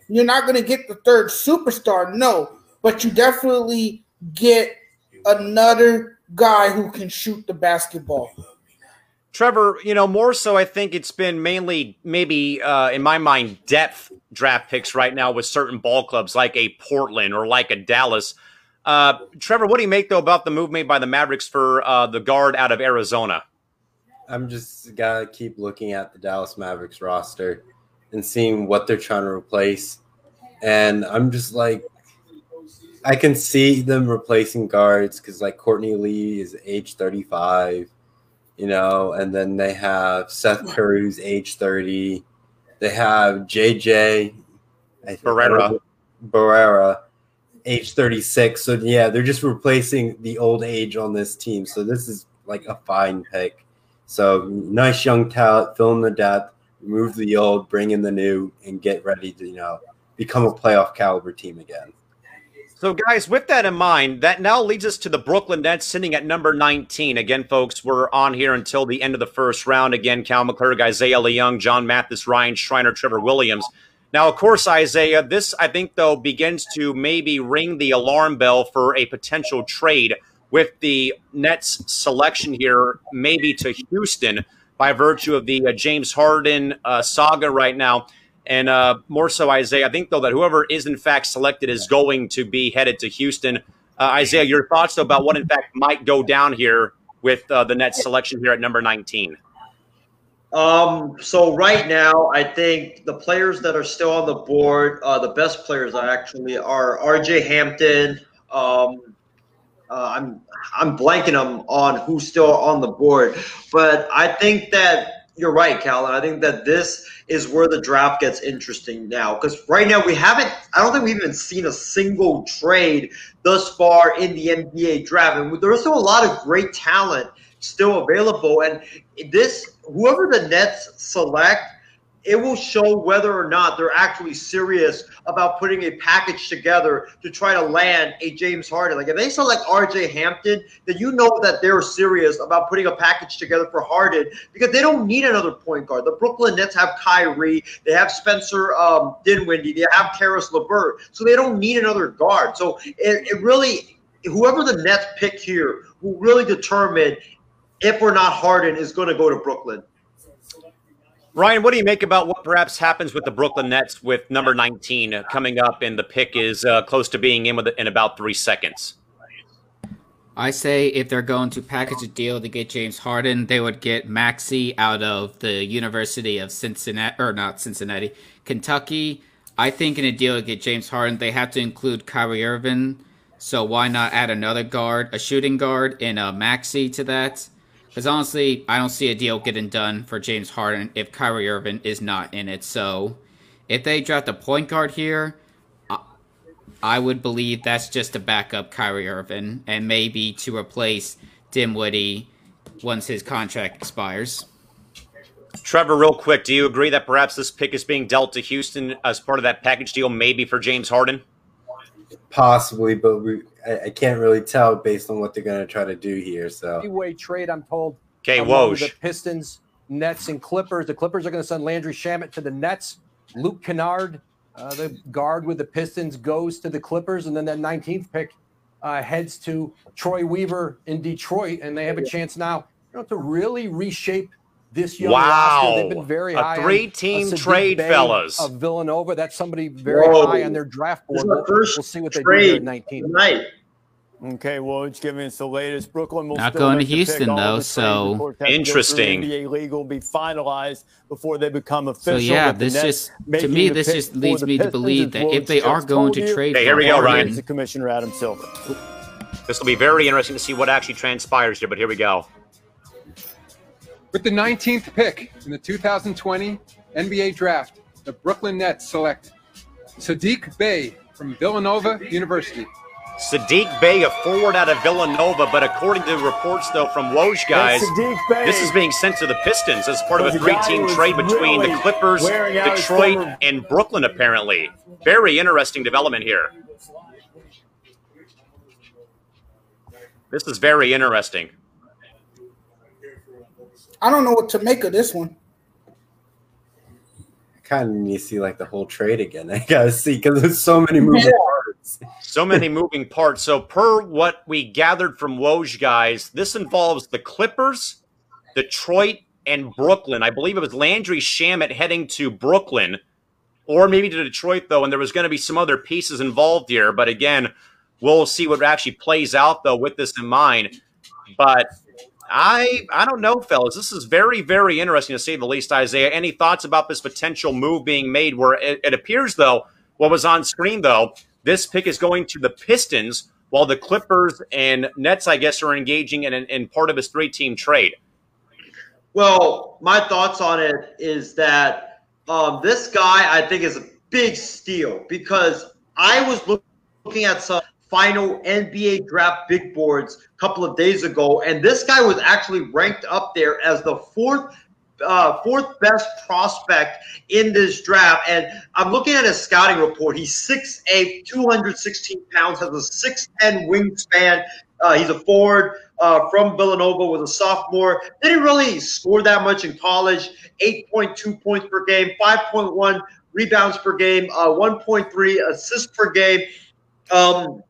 You're not going to get the third superstar, no, but you definitely get another guy who can shoot the basketball. Trevor, you know, more so, I think it's been mainly, maybe uh, in my mind, depth draft picks right now with certain ball clubs like a Portland or like a Dallas. Uh, Trevor, what do you make, though, about the move made by the Mavericks for uh, the guard out of Arizona? I'm just gotta keep looking at the Dallas Mavericks roster and seeing what they're trying to replace. And I'm just like, I can see them replacing guards because like Courtney Lee is age 35, you know, and then they have Seth Curry who's age 30. They have JJ I Barea. Barea, age 36. So yeah, they're just replacing the old age on this team. So this is like a fine pick. So nice young talent, fill in the depth, remove the old, bring in the new, and get ready to you know become a playoff caliber team again. So, guys, with that in mind, that now leads us to the Brooklyn Nets sitting at number 19. Again, folks, we're on here until the end of the first round. Again, Cal McClurg, Isaiah Leung, John Mathis, Ryan Schreiner, Trevor Williams. Now, of course, Isaiah, this, I think, though, begins to maybe ring the alarm bell for a potential trade with the Nets selection here, maybe to Houston by virtue of the uh, James Harden uh, saga right now. And uh, more so, Isaiah, I think, though, that whoever is in fact selected is going to be headed to Houston. Uh, Isaiah, your thoughts, though, about what in fact might go down here with uh, the Nets selection here at number 19? Um, so right now, I think the players that are still on the board, uh, the best players actually are RJ Hampton. Um, uh, I'm I'm blanking on on who's still on the board, but I think that you're right, Cal, I think that this is where the draft gets interesting now because right now we haven't. I don't think we've even seen a single trade thus far in the NBA draft, and there's still a lot of great talent still available. And this, whoever the Nets select, it will show whether or not they're actually serious about putting a package together to try to land a James Harden. Like if they select RJ Hampton, then you know that they're serious about putting a package together for Harden because they don't need another point guard. The Brooklyn Nets have Kyrie, they have Spencer um, Dinwiddie, they have Caris LeVert, so they don't need another guard. So it, it really whoever the Nets pick here will really determine if or not Harden is going to go to Brooklyn. Ryan, what do you make about what perhaps happens with the Brooklyn Nets with number 19 coming up and the pick is uh, close to being in with in about three seconds? I say if they're going to package a deal to get James Harden, they would get Maxey out of the University of Cincinnati, or not Cincinnati, Kentucky. I think in a deal to get James Harden, they have to include Kyrie Irving. So why not add another guard, a shooting guard, and a Maxey to that? Because honestly, I don't see a deal getting done for James Harden if Kyrie Irving is not in it. So if they draft a point guard here, I would believe that's just to back up Kyrie Irving and maybe to replace Dinwiddie once his contract expires. Trevor, real quick, do you agree that perhaps this pick is being dealt to Houston as part of that package deal, maybe for James Harden? Possibly, but we I, I can't really tell based on what they're going to try to do here. So way trade, I'm told. Okay, Woj. Woj. The Pistons, Nets, and Clippers. The Clippers are going to send Landry Shamet to the Nets. Luke Kennard uh, the guard with the Pistons goes to the Clippers, and then that 19th pick uh, heads to Troy Weaver in Detroit, and they have a chance now you know, to really reshape this young wow. roster. They've been very a high. three-team uh, trade, Bay fellas. Of Villanova, that's somebody very Whoa. high on their draft board. We'll, we'll see what they do trade here at 19. tonight. Okay, well, it's giving us the latest. Brooklyn will Not still going make to the pick. Houston, though, so- trades reports have to go through Interesting. NBA legal will be finalized before they become official. So yeah, this just to me this just leads me to believe that if they are going to trade Hey, here we go, Ryan. Here's the Commissioner Adam Silver. This will be very interesting to see what actually transpires here, but here we go. With the 19th pick in the 2020 NBA Draft, the Brooklyn Nets select Sadiq Bey from Villanova University. Sadiq Bey, a forward out of Villanova, but according to reports, though, from Woj guys, That's this is being sent to the Pistons as part of a There's a guy three-team trade between really the Clippers, wearing out his Detroit, and Brooklyn, apparently. Very interesting development here. This is very interesting. I don't know what to make of this one. kind of need to see like the whole trade again. I gotta see because there's so many moving Yeah. parts. So many moving parts. So, per what we gathered from Woj guys, this involves the Clippers, Detroit, and Brooklyn. I believe it was Landry Shamet heading to Brooklyn, or maybe to Detroit, though, and there was going to be some other pieces involved here. But again, we'll see what actually plays out, though, with this in mind. But I I don't know, fellas. This is very, very interesting to say the least, Isaiah. Any thoughts about this potential move being made where it, it appears, though, what was on screen, though, this pick is going to the Pistons, while the Clippers and Nets, I guess, are engaging in, in part of this three team trade. Well, my thoughts on it is that um, this guy I think is a big steal because I was looking at some final NBA draft big boards a couple of days ago, and this guy was actually ranked up there as the fourth. Uh, fourth best prospect in this draft, and I'm looking at his scouting report. He's 6'8", 216 pounds, has a 6'10 wingspan. Uh, he's a forward uh, from Villanova, was a sophomore. Didn't really score that much in college. 8.2 points per game, 5.1 rebounds per game, uh, 1.3 assists per game. Um,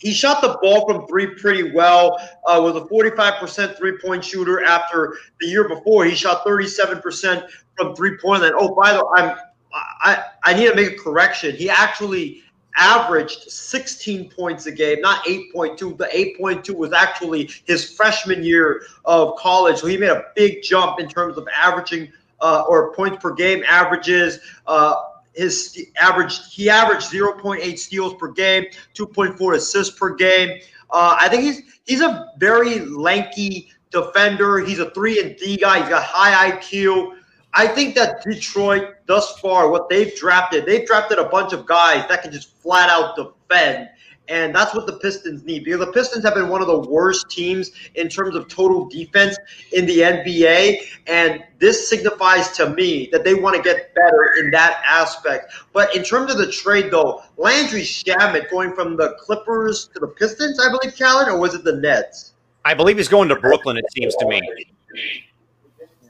he shot the ball from three pretty well. Uh, was a 45% three-point shooter. After the year before, he shot 37% from three-point line. Oh, by the way, I'm I I need to make a correction. He actually averaged 16 points a game, not 8.2. The 8.2 was actually his freshman year of college. So he made a big jump in terms of averaging uh, or points per game averages. Uh, his average he averaged 0.8 steals per game, 2.4 assists per game. Uh, I think he's he's a very lanky defender. He's a three and D guy. He's got high IQ. I think that Detroit thus far, what they've drafted, they've drafted a bunch of guys that can just flat out defend. And that's what the Pistons need because the Pistons have been one of the worst teams in terms of total defense in the NBA. And this signifies to me that they want to get better in that aspect. But in terms of the trade, though, Landry Shamet going from the Clippers to the Pistons, I believe, Callan, or was it the Nets? I believe he's going to Brooklyn, it seems to me.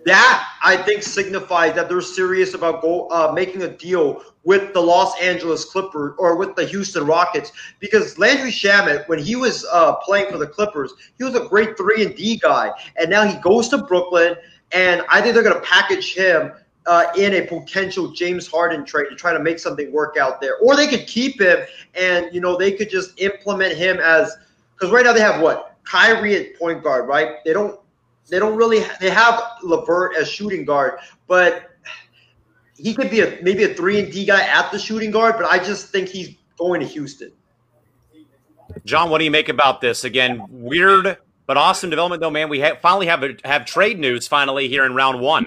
That I think signifies that they're serious about go uh, making a deal with the Los Angeles Clippers or with the Houston Rockets because Landry Shamet, when he was uh, playing for the Clippers, he was a great three and D guy, and now he goes to Brooklyn, and I think they're going to package him. Uh, in a potential James Harden trade to try to make something work out there, or they could keep him and you know they could just implement him as because right now they have what Kyrie at point guard, right? They don't they don't really they have LeVert as shooting guard, but he could be a maybe a three and D guy at the shooting guard. But I just think he's going to Houston. John, what do you make about this? Again, weird but awesome development, though, man. We ha- finally have a, have trade news finally here in round one.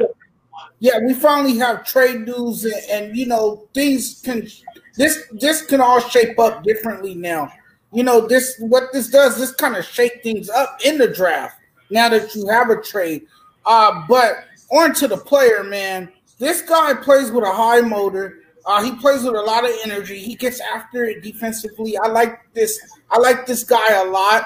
Yeah, we finally have trade news, and, and you know things can this this can all shape up differently now. You know this what this does. This kind of shake things up in the draft now that you have a trade. Uh, but on to the player, man. This guy plays with a high motor. Uh, he plays with a lot of energy. He gets after it defensively. I like this. I like this guy a lot.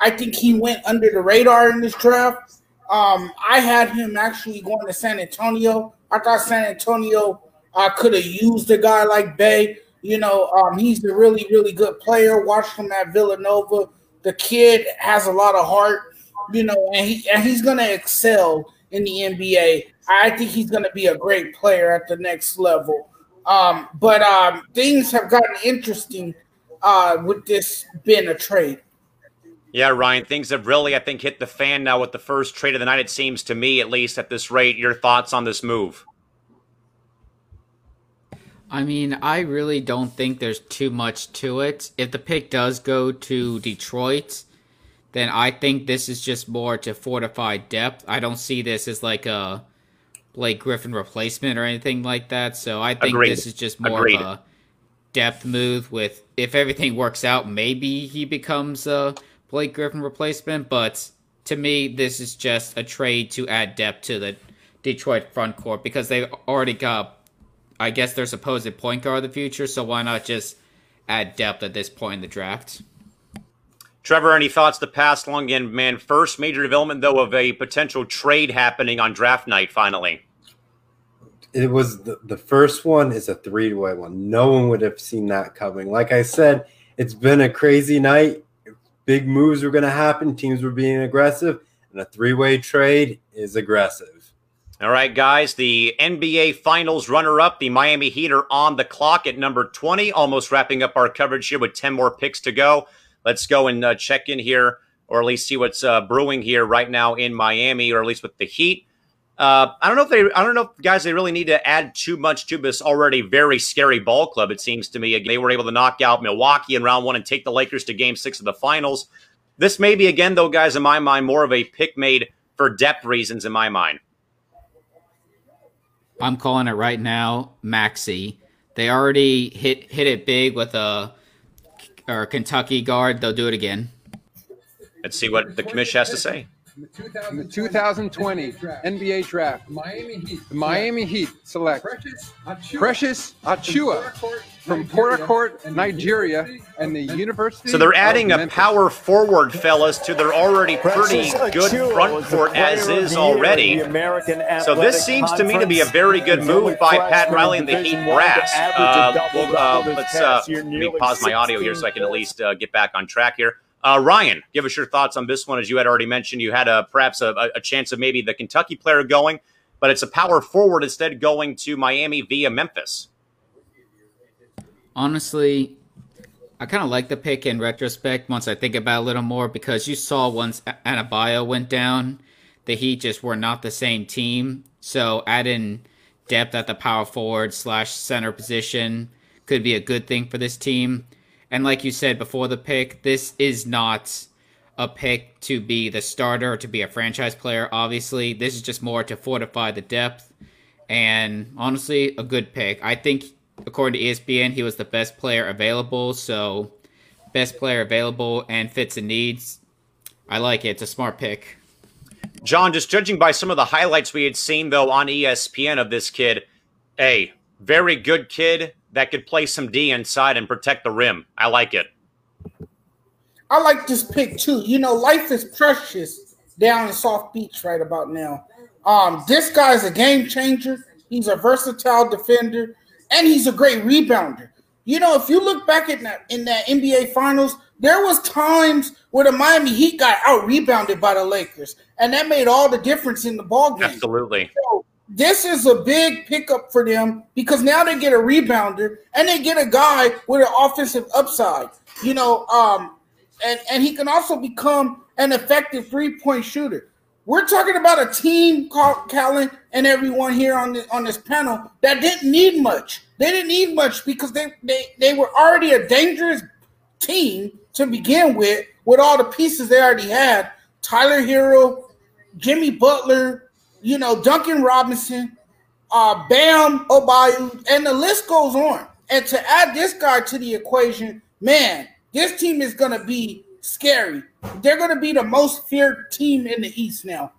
I think he went under the radar in this draft. Um, I had him actually going to San Antonio. I thought San Antonio uh, could have used a guy like Bey. You know, um, he's a really, really good player. Watched him at Villanova. The kid has a lot of heart you know, and he and he's going to excel in the NBA. I think he's going to be a great player at the next level. Um, but um, things have gotten interesting uh, with this being a trade. Yeah, Ryan, things have really, I think, hit the fan now with the first trade of the night. It seems to me, at least at this rate. Your thoughts on this move? I mean, I really don't think there's too much to it. If the pick does go to Detroit, then I think this is just more to fortify depth. I don't see this as like a Blake Griffin replacement or anything like that. So I think Agreed. this is just more Agreed. of a depth move with if everything works out, maybe he becomes a Blake Griffin replacement, but to me this is just a trade to add depth to the Detroit front court because they already got I guess their supposed point guard of the future, so why not just add depth at this point in the draft? Trevor, any thoughts to pass along again, man? First major development, though, of a potential trade happening on draft night finally. It was the, the first one is a three way one. No one would have seen that coming. Like I said, it's been a crazy night. Big moves were going to happen. Teams were being aggressive, and a three way trade is aggressive. All right, guys, the NBA Finals runner up, the Miami Heat, are on the clock at number 20, almost wrapping up our coverage here with 10 more picks to go. Let's go and uh, check in here, or at least see what's uh, brewing here right now in Miami, or at least with the Heat. Uh, I don't know if they, I don't know, if, guys, they really need to add too much to this already very scary ball club. It seems to me they were able to knock out Milwaukee in round one and take the Lakers to Game Six of the Finals. This may be again, though, guys, in my mind, more of a pick made for depth reasons in my mind. I'm calling it right now, Maxey. They already hit hit it big with a or Kentucky guard. They'll do it again. Let's see what the commission has to say. In the 2020 NBA Draft, Miami Heat. the Miami Heat select Precious Achiuwa. Precious Achiuwa from Port Harcourt, Nigeria, and the University. So they're adding of a power forward, fellas, to their already pretty Precious good Achiuwa front court as is the year in already. American So this seems to me to be a very good move by Pat Riley and the Heat Division One to brass. Uh, we'll, uh, let's uh, let me pause my audio here so I can at least uh, get back on track here. Uh, Ryan, give us your thoughts on this one. As you had already mentioned, you had a perhaps a, a chance of maybe the Kentucky player going, but it's a power forward instead going to Miami via Memphis. Honestly, I kind of like the pick in retrospect once I think about it a little more because you saw once A- Adebayo went down, the Heat just were not the same team. So adding depth at the power forward slash center position could be a good thing for this team. And like you said before the pick, this is not a pick to be the starter, or to be a franchise player, obviously. This is just more to fortify the depth. And honestly, a good pick. I think, according to ESPN, he was the best player available. So, best player available and fits the needs. I like it. It's a smart pick. John, just judging by some of the highlights we had seen though on ESPN of this kid, a very good kid that could play some D inside and protect the rim. I like it. I like this pick too. You know, life is precious down in South Beach right about now. Um, this guy's a game changer. He's a versatile defender, and he's a great rebounder. You know, if you look back in that in that NBA Finals, there was times where the Miami Heat got out rebounded by the Lakers, and that made all the difference in the ball game. Absolutely. So this is a big pickup for them because now they get a rebounder and they get a guy with an offensive upside. You know, um, and and he can also become an effective three point shooter. We're talking about a team called Callan and everyone here on the, on this panel that didn't need much. They didn't need much because they, they they were already a dangerous team to begin with, with all the pieces they already had. Tyler Herro, Jimmy Butler, you know, Duncan Robinson, uh, Bam Adebayo, and the list goes on. And to add this guy to the equation, man, this team is going to be scary. They're going to be the most feared team in the East now.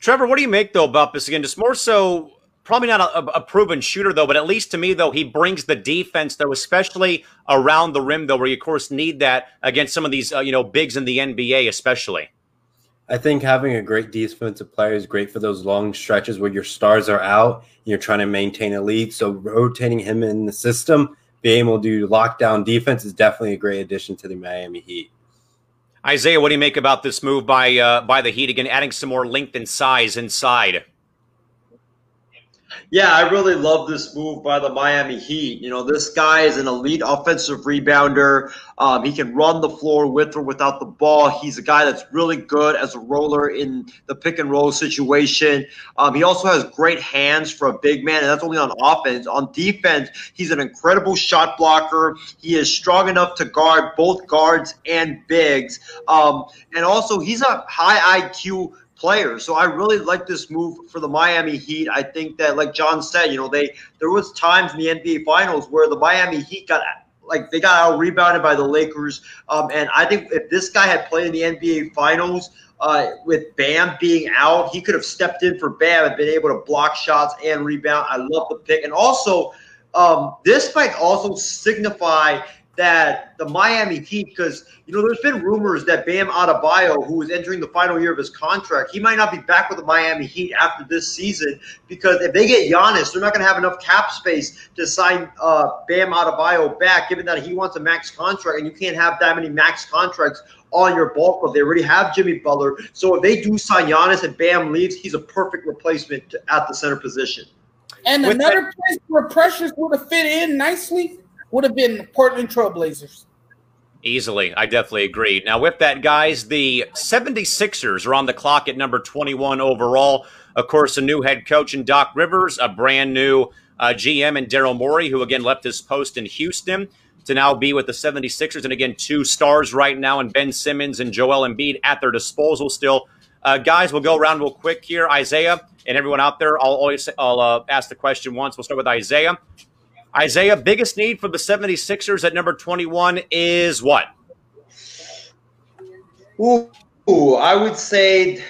Trevor, what do you make though about this again? Just more so, probably not a, a, proven shooter though, but at least to me though, he brings the defense though, especially around the rim though, where you of course need that against some of these uh, you know bigs in the NBA, especially. I think having a great defensive player is great for those long stretches where your stars are out. And you're trying to maintain a lead. So rotating him in the system, being able to do lockdown defense is definitely a great addition to the Miami Heat. Isaiah, what do you make about this move by uh, by the Heat again, adding some more length and size inside? Yeah, I really love this move by the Miami Heat. You know, this guy is an elite offensive rebounder. Um, he can run the floor with or without the ball. He's a guy that's really good as a roller in the pick and roll situation. Um, he also has great hands for a big man, and that's only on offense. On defense, he's an incredible shot blocker. He is strong enough to guard both guards and bigs. Um, and also, he's a high IQ players. So I really like this move for the Miami Heat. I think that, like John said, you know, they there was times in the NBA Finals where the Miami Heat got like they got out rebounded by the Lakers. Um, and I think if this guy had played in the NBA Finals uh, with Bam being out, he could have stepped in for Bam and been able to block shots and rebound. I love the pick, and also. Um, this might also signify that the Miami Heat, because you know, there's been rumors that Bam Adebayo, who is entering the final year of his contract, he might not be back with the Miami Heat after this season because if they get Giannis, they're not going to have enough cap space to sign uh, Bam Adebayo back, given that he wants a max contract, and you can't have that many max contracts on your ball club. They already have Jimmy Butler, so if they do sign Giannis and Bam leaves, he's a perfect replacement at the center position. And With another that- place where Precious would have fit in nicely would have been Portland Trailblazers. Easily. I definitely agree. Now, with that, guys, the 76ers are on the clock at number 21 overall. Of course, a new head coach in Doc Rivers, a brand new uh, GM in Daryl Morey, who again left his post in Houston to now be with the 76ers. And again, two stars right now, and Ben Simmons and Joel Embiid at their disposal still. Uh, guys, we'll go around real quick here. Isaiah and everyone out there, I'll always I'll uh, ask the question once. We'll start with Isaiah. Isaiah, biggest need for the 76ers at number 21 is what? Ooh, ooh, I would say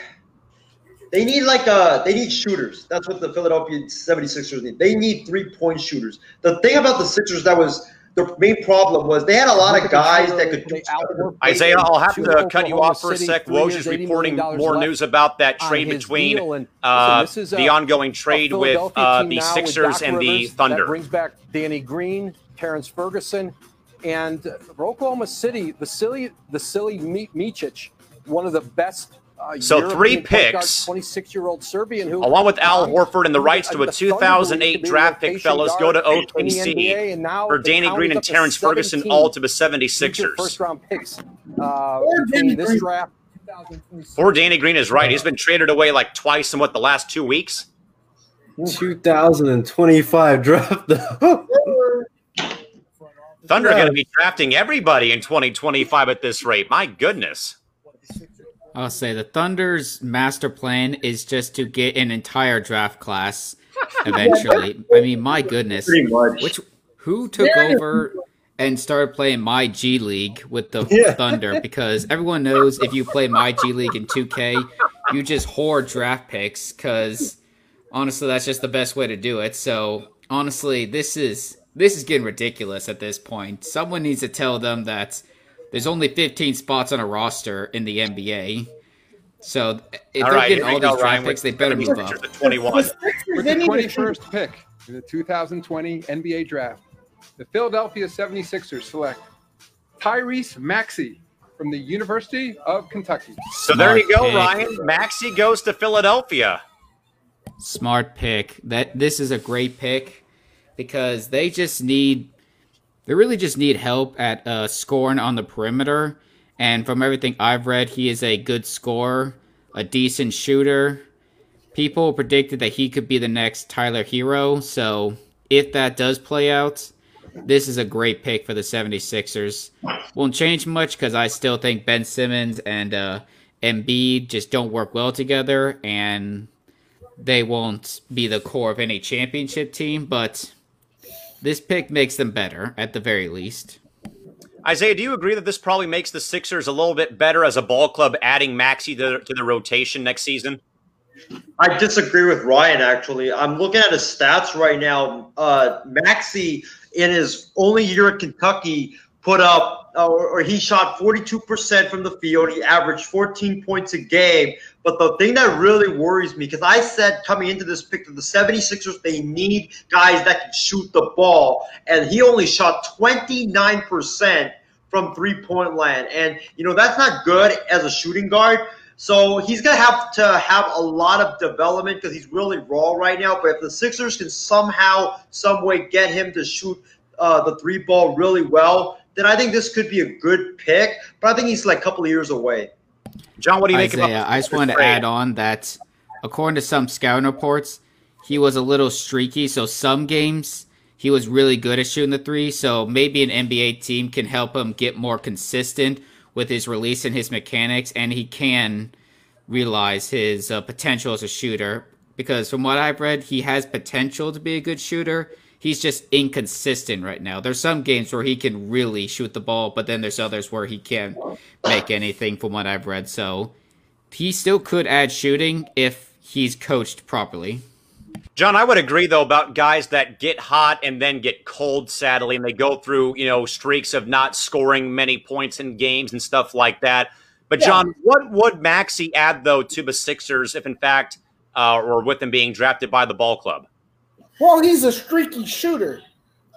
they need like a they need shooters. That's what the Philadelphia 76ers need. They need three-point shooters. The thing about the Sixers that was the main problem was they had a lot of guys that could do Isaiah, I'll have to cut you off for a sec. Woj is reporting more news about that trade between uh, the ongoing trade with uh, the Sixers and the Thunder. That brings back Danny Green, Terrence Ferguson, and Oklahoma City, the silly, the silly Micic, one of the best uh, so European three picks. 26 year old Serbian who, along with Al Horford and the rights to a 2008 draft pick, fellows, go to OKC for Danny Green and Terrence Ferguson, all to the 76ers. First round picks uh, in this draft. Poor Danny Green is right. He's been traded away like twice in what the last two weeks. 2025 draft. Thunder are going to be drafting everybody in 2025 at this rate. My goodness. I'll say the Thunder's master plan is just to get an entire draft class eventually. I mean, my goodness. Which who took over and started playing my G League with the yeah. Thunder because everyone knows if you play my G League in 2K, you just hoard draft picks cuz honestly that's just the best way to do it. So, honestly, this is this is getting ridiculous at this point. Someone needs to tell them that there's only 15 spots on a roster in the NBA. So if All they're right, getting all go, these Ryan, draft picks, they better move Sixers up. at 21. With the 21st pick in the 2020 NBA draft, the Philadelphia 76ers select Tyrese Maxey from the University of Kentucky. So there you go, Smart Ryan. Maxey goes to Philadelphia. Smart pick. That this is a great pick because they just need they really just need help at uh, scoring on the perimeter. And from everything I've read, he is a good scorer, a decent shooter. People predicted that he could be the next Tyler Herro. So if that does play out, this is a great pick for the 76ers. Won't change much because I still think Ben Simmons and uh, Embiid just don't work well together. And they won't be the core of any championship team, but this pick makes them better at the very least. Isaiah, do you agree that this probably makes the Sixers a little bit better as a ball club, adding Maxey to, to the rotation next season? I disagree with Ryan. Actually, I'm looking at his stats right now. Uh, Maxey, in his only year at Kentucky, put up uh, or, or he shot 42% from the field. He averaged 14 points a game. But the thing that really worries me, because I said coming into this pick that the 76ers, they need guys that can shoot the ball. And he only shot 29% from three point land. And, you know, that's not good as a shooting guard. So he's going to have to have a lot of development because he's really raw right now. But if the Sixers can somehow, some way get him to shoot uh, the three ball really well, then I think this could be a good pick. But I think he's like a couple of years away. John, what do you Isaiah, make about I just wanted to add on that according to some scouting reports, he was a little streaky. So some games he was really good at shooting the three. So maybe an NBA team can help him get more consistent with his release and his mechanics, and he can realize his uh, potential as a shooter. Because from what I've read, he has potential to be a good shooter. He's just inconsistent right now. There's some games where he can really shoot the ball, but then there's others where he can't make anything from what I've read. So he still could add shooting if he's coached properly. John, I would agree though about guys that get hot and then get cold, sadly, and they go through you know streaks of not scoring many points in games and stuff like that. But John, what would Maxey add though to the Sixers if, in fact, uh, or with them being drafted by the ball club? Well, he's a streaky shooter,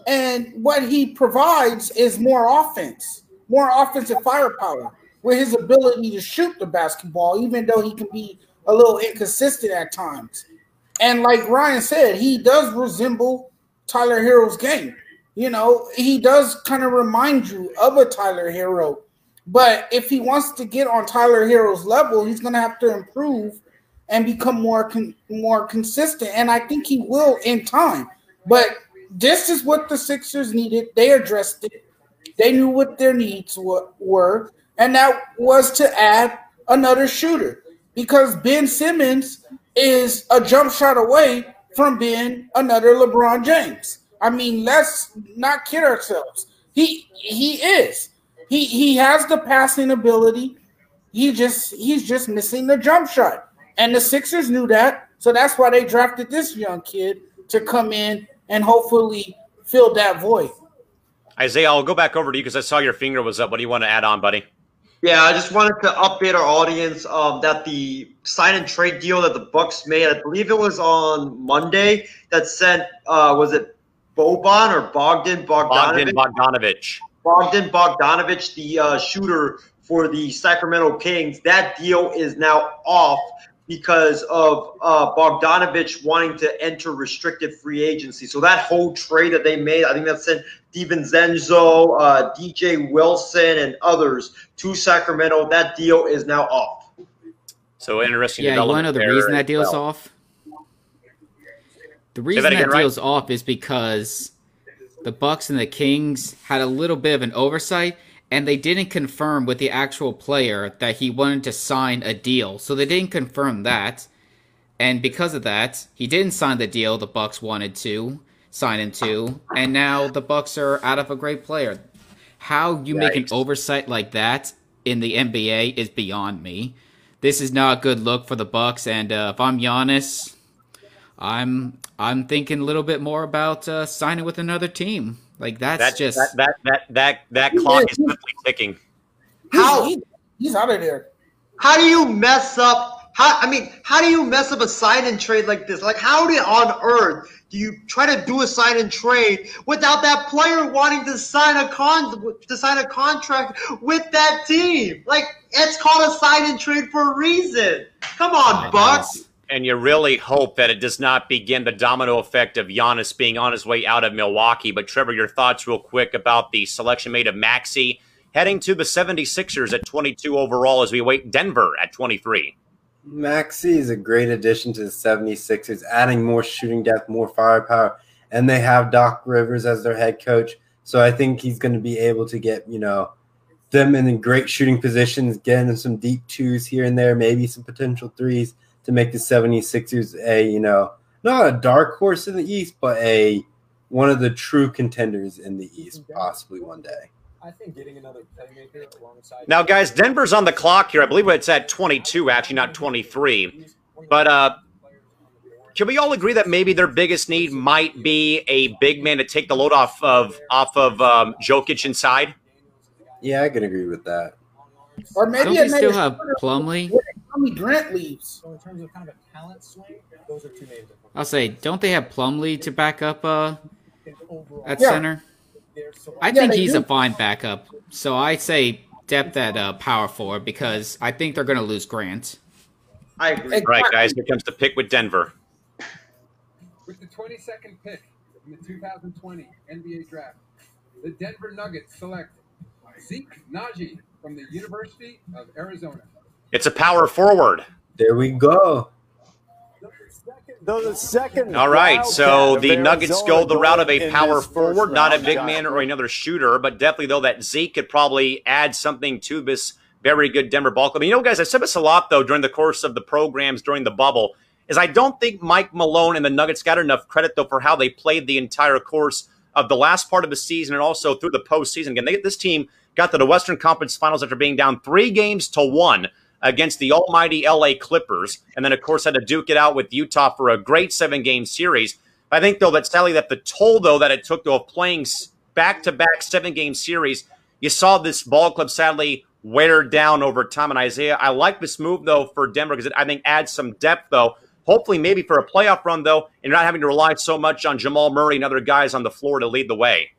and what he provides is more offense, more offensive firepower with his ability to shoot the basketball, even though he can be a little inconsistent at times. And like Ryan said, he does resemble Tyler Herro's game. You know, he does kind of remind you of a Tyler Herro. But if he wants to get on Tyler Herro's level, he's going to have to improve and become more con- more consistent. And I think he will in time. But this is what the Sixers needed. They addressed it. They knew what their needs were, and that was to add another shooter because Ben Simmons is a jump shot away from being another LeBron James. I mean, let's not kid ourselves. He he is. He he has the passing ability. He just he's just missing the jump shot. And the Sixers knew that. So that's why they drafted this young kid to come in and hopefully fill that void. Isaiah, I'll go back over to you because I saw your finger was up. What do you want to add on, buddy? Yeah, I just wanted to update our audience um, that the sign and trade deal that the Bucks made, I believe it was on Monday, that sent uh, was it Boban or Bogdan Bogdanovich? Bogdan Bogdanovich. Bogdan Bogdanovich, the uh, shooter for the Sacramento Kings. That deal is now off because of uh, Bogdanovich wanting to enter restricted free agency. So that whole trade that they made, I think that sent DiVincenzo, uh, DJ Wilson, and others to Sacramento. That deal is now off. So interesting. Yeah, you want to know the reason that as deal's well. off? The reason that that, again, Ryan? deal's off is because the Bucks and the Kings had a little bit of an oversight, and they didn't confirm with the actual player that he wanted to sign a deal. So they didn't confirm that, and because of that, he didn't sign the deal the Bucks wanted to sign him to, and now the Bucks are out of a great player. How you make an oversight like that in the NBA is beyond me. This is not a good look for the Bucks, and uh, if I'm Giannis, I'm I'm thinking a little bit more about uh, signing with another team. Like that's That, just that that that that that clock is quickly ticking. How he, he's out of there. how do you mess up? How I mean, how do you mess up a sign and trade like this? Like, how do on earth do you try to do a sign and trade without that player wanting to sign a con to sign a contract with that team? Like, it's called a sign and trade for a reason. Come on, Bucks. And you really hope that it does not begin the domino effect of Giannis being on his way out of Milwaukee. But Trevor, your thoughts real quick about the selection made of Maxey heading to the 76ers at 22 overall as we await Denver at 23. Maxey is a great addition to the 76ers, adding more shooting depth, more firepower, and they have Doc Rivers as their head coach. So I think he's going to be able to get, you know, them in great shooting positions, getting some deep twos here and there, maybe some potential threes to make the 76ers a, you know, not a dark horse in the East, but a one of the true contenders in the East, possibly one day. I think getting another playmaker alongside. Now, guys, Denver's on the clock here. I believe it's at 22, actually, not 23. But uh, can we all agree that maybe their biggest need might be a big man to take the load off of off of um, Jokic inside? Yeah, I can agree with that. Or maybe Don't they still have have Plumlee? Tommy Grant leaves. So in terms of kind of a talent swing, those are two names. I'll say, don't they have Plumlee to back up uh, at Yeah. center? I Yeah, think they he's do. a fine backup. So I say depth at uh, power forward because I think they're going to lose Grant. I agree. All right, guys, here comes the pick with Denver. With the 22nd pick in the 2020 NBA Draft, the Denver Nuggets select Zeke Nnaji from the University of Arizona. It's a power forward. There we go. The second All right, so the Nuggets go the route of a power forward, not a big Josh. man or another shooter, but definitely though that Zeke could probably add something to this very good Denver ball club. And you know, guys, I said this a lot though during the course of the programs during the bubble, is I don't think Mike Malone and the Nuggets got enough credit though for how they played the entire course of the last part of the season and also through the postseason. Again, they, this team got to the Western Conference Finals after being down three games to one against the almighty LA Clippers, and then of course had to duke it out with Utah for a great seven game series. I think though that sadly that the toll though that it took though of playing back to back seven game series, you saw this ball club sadly wear down over time. And Isaiah, I like this move though for Denver because it I think adds some depth though. Hopefully, maybe for a playoff run though, and you're not having to rely so much on Jamal Murray and other guys on the floor to lead the way.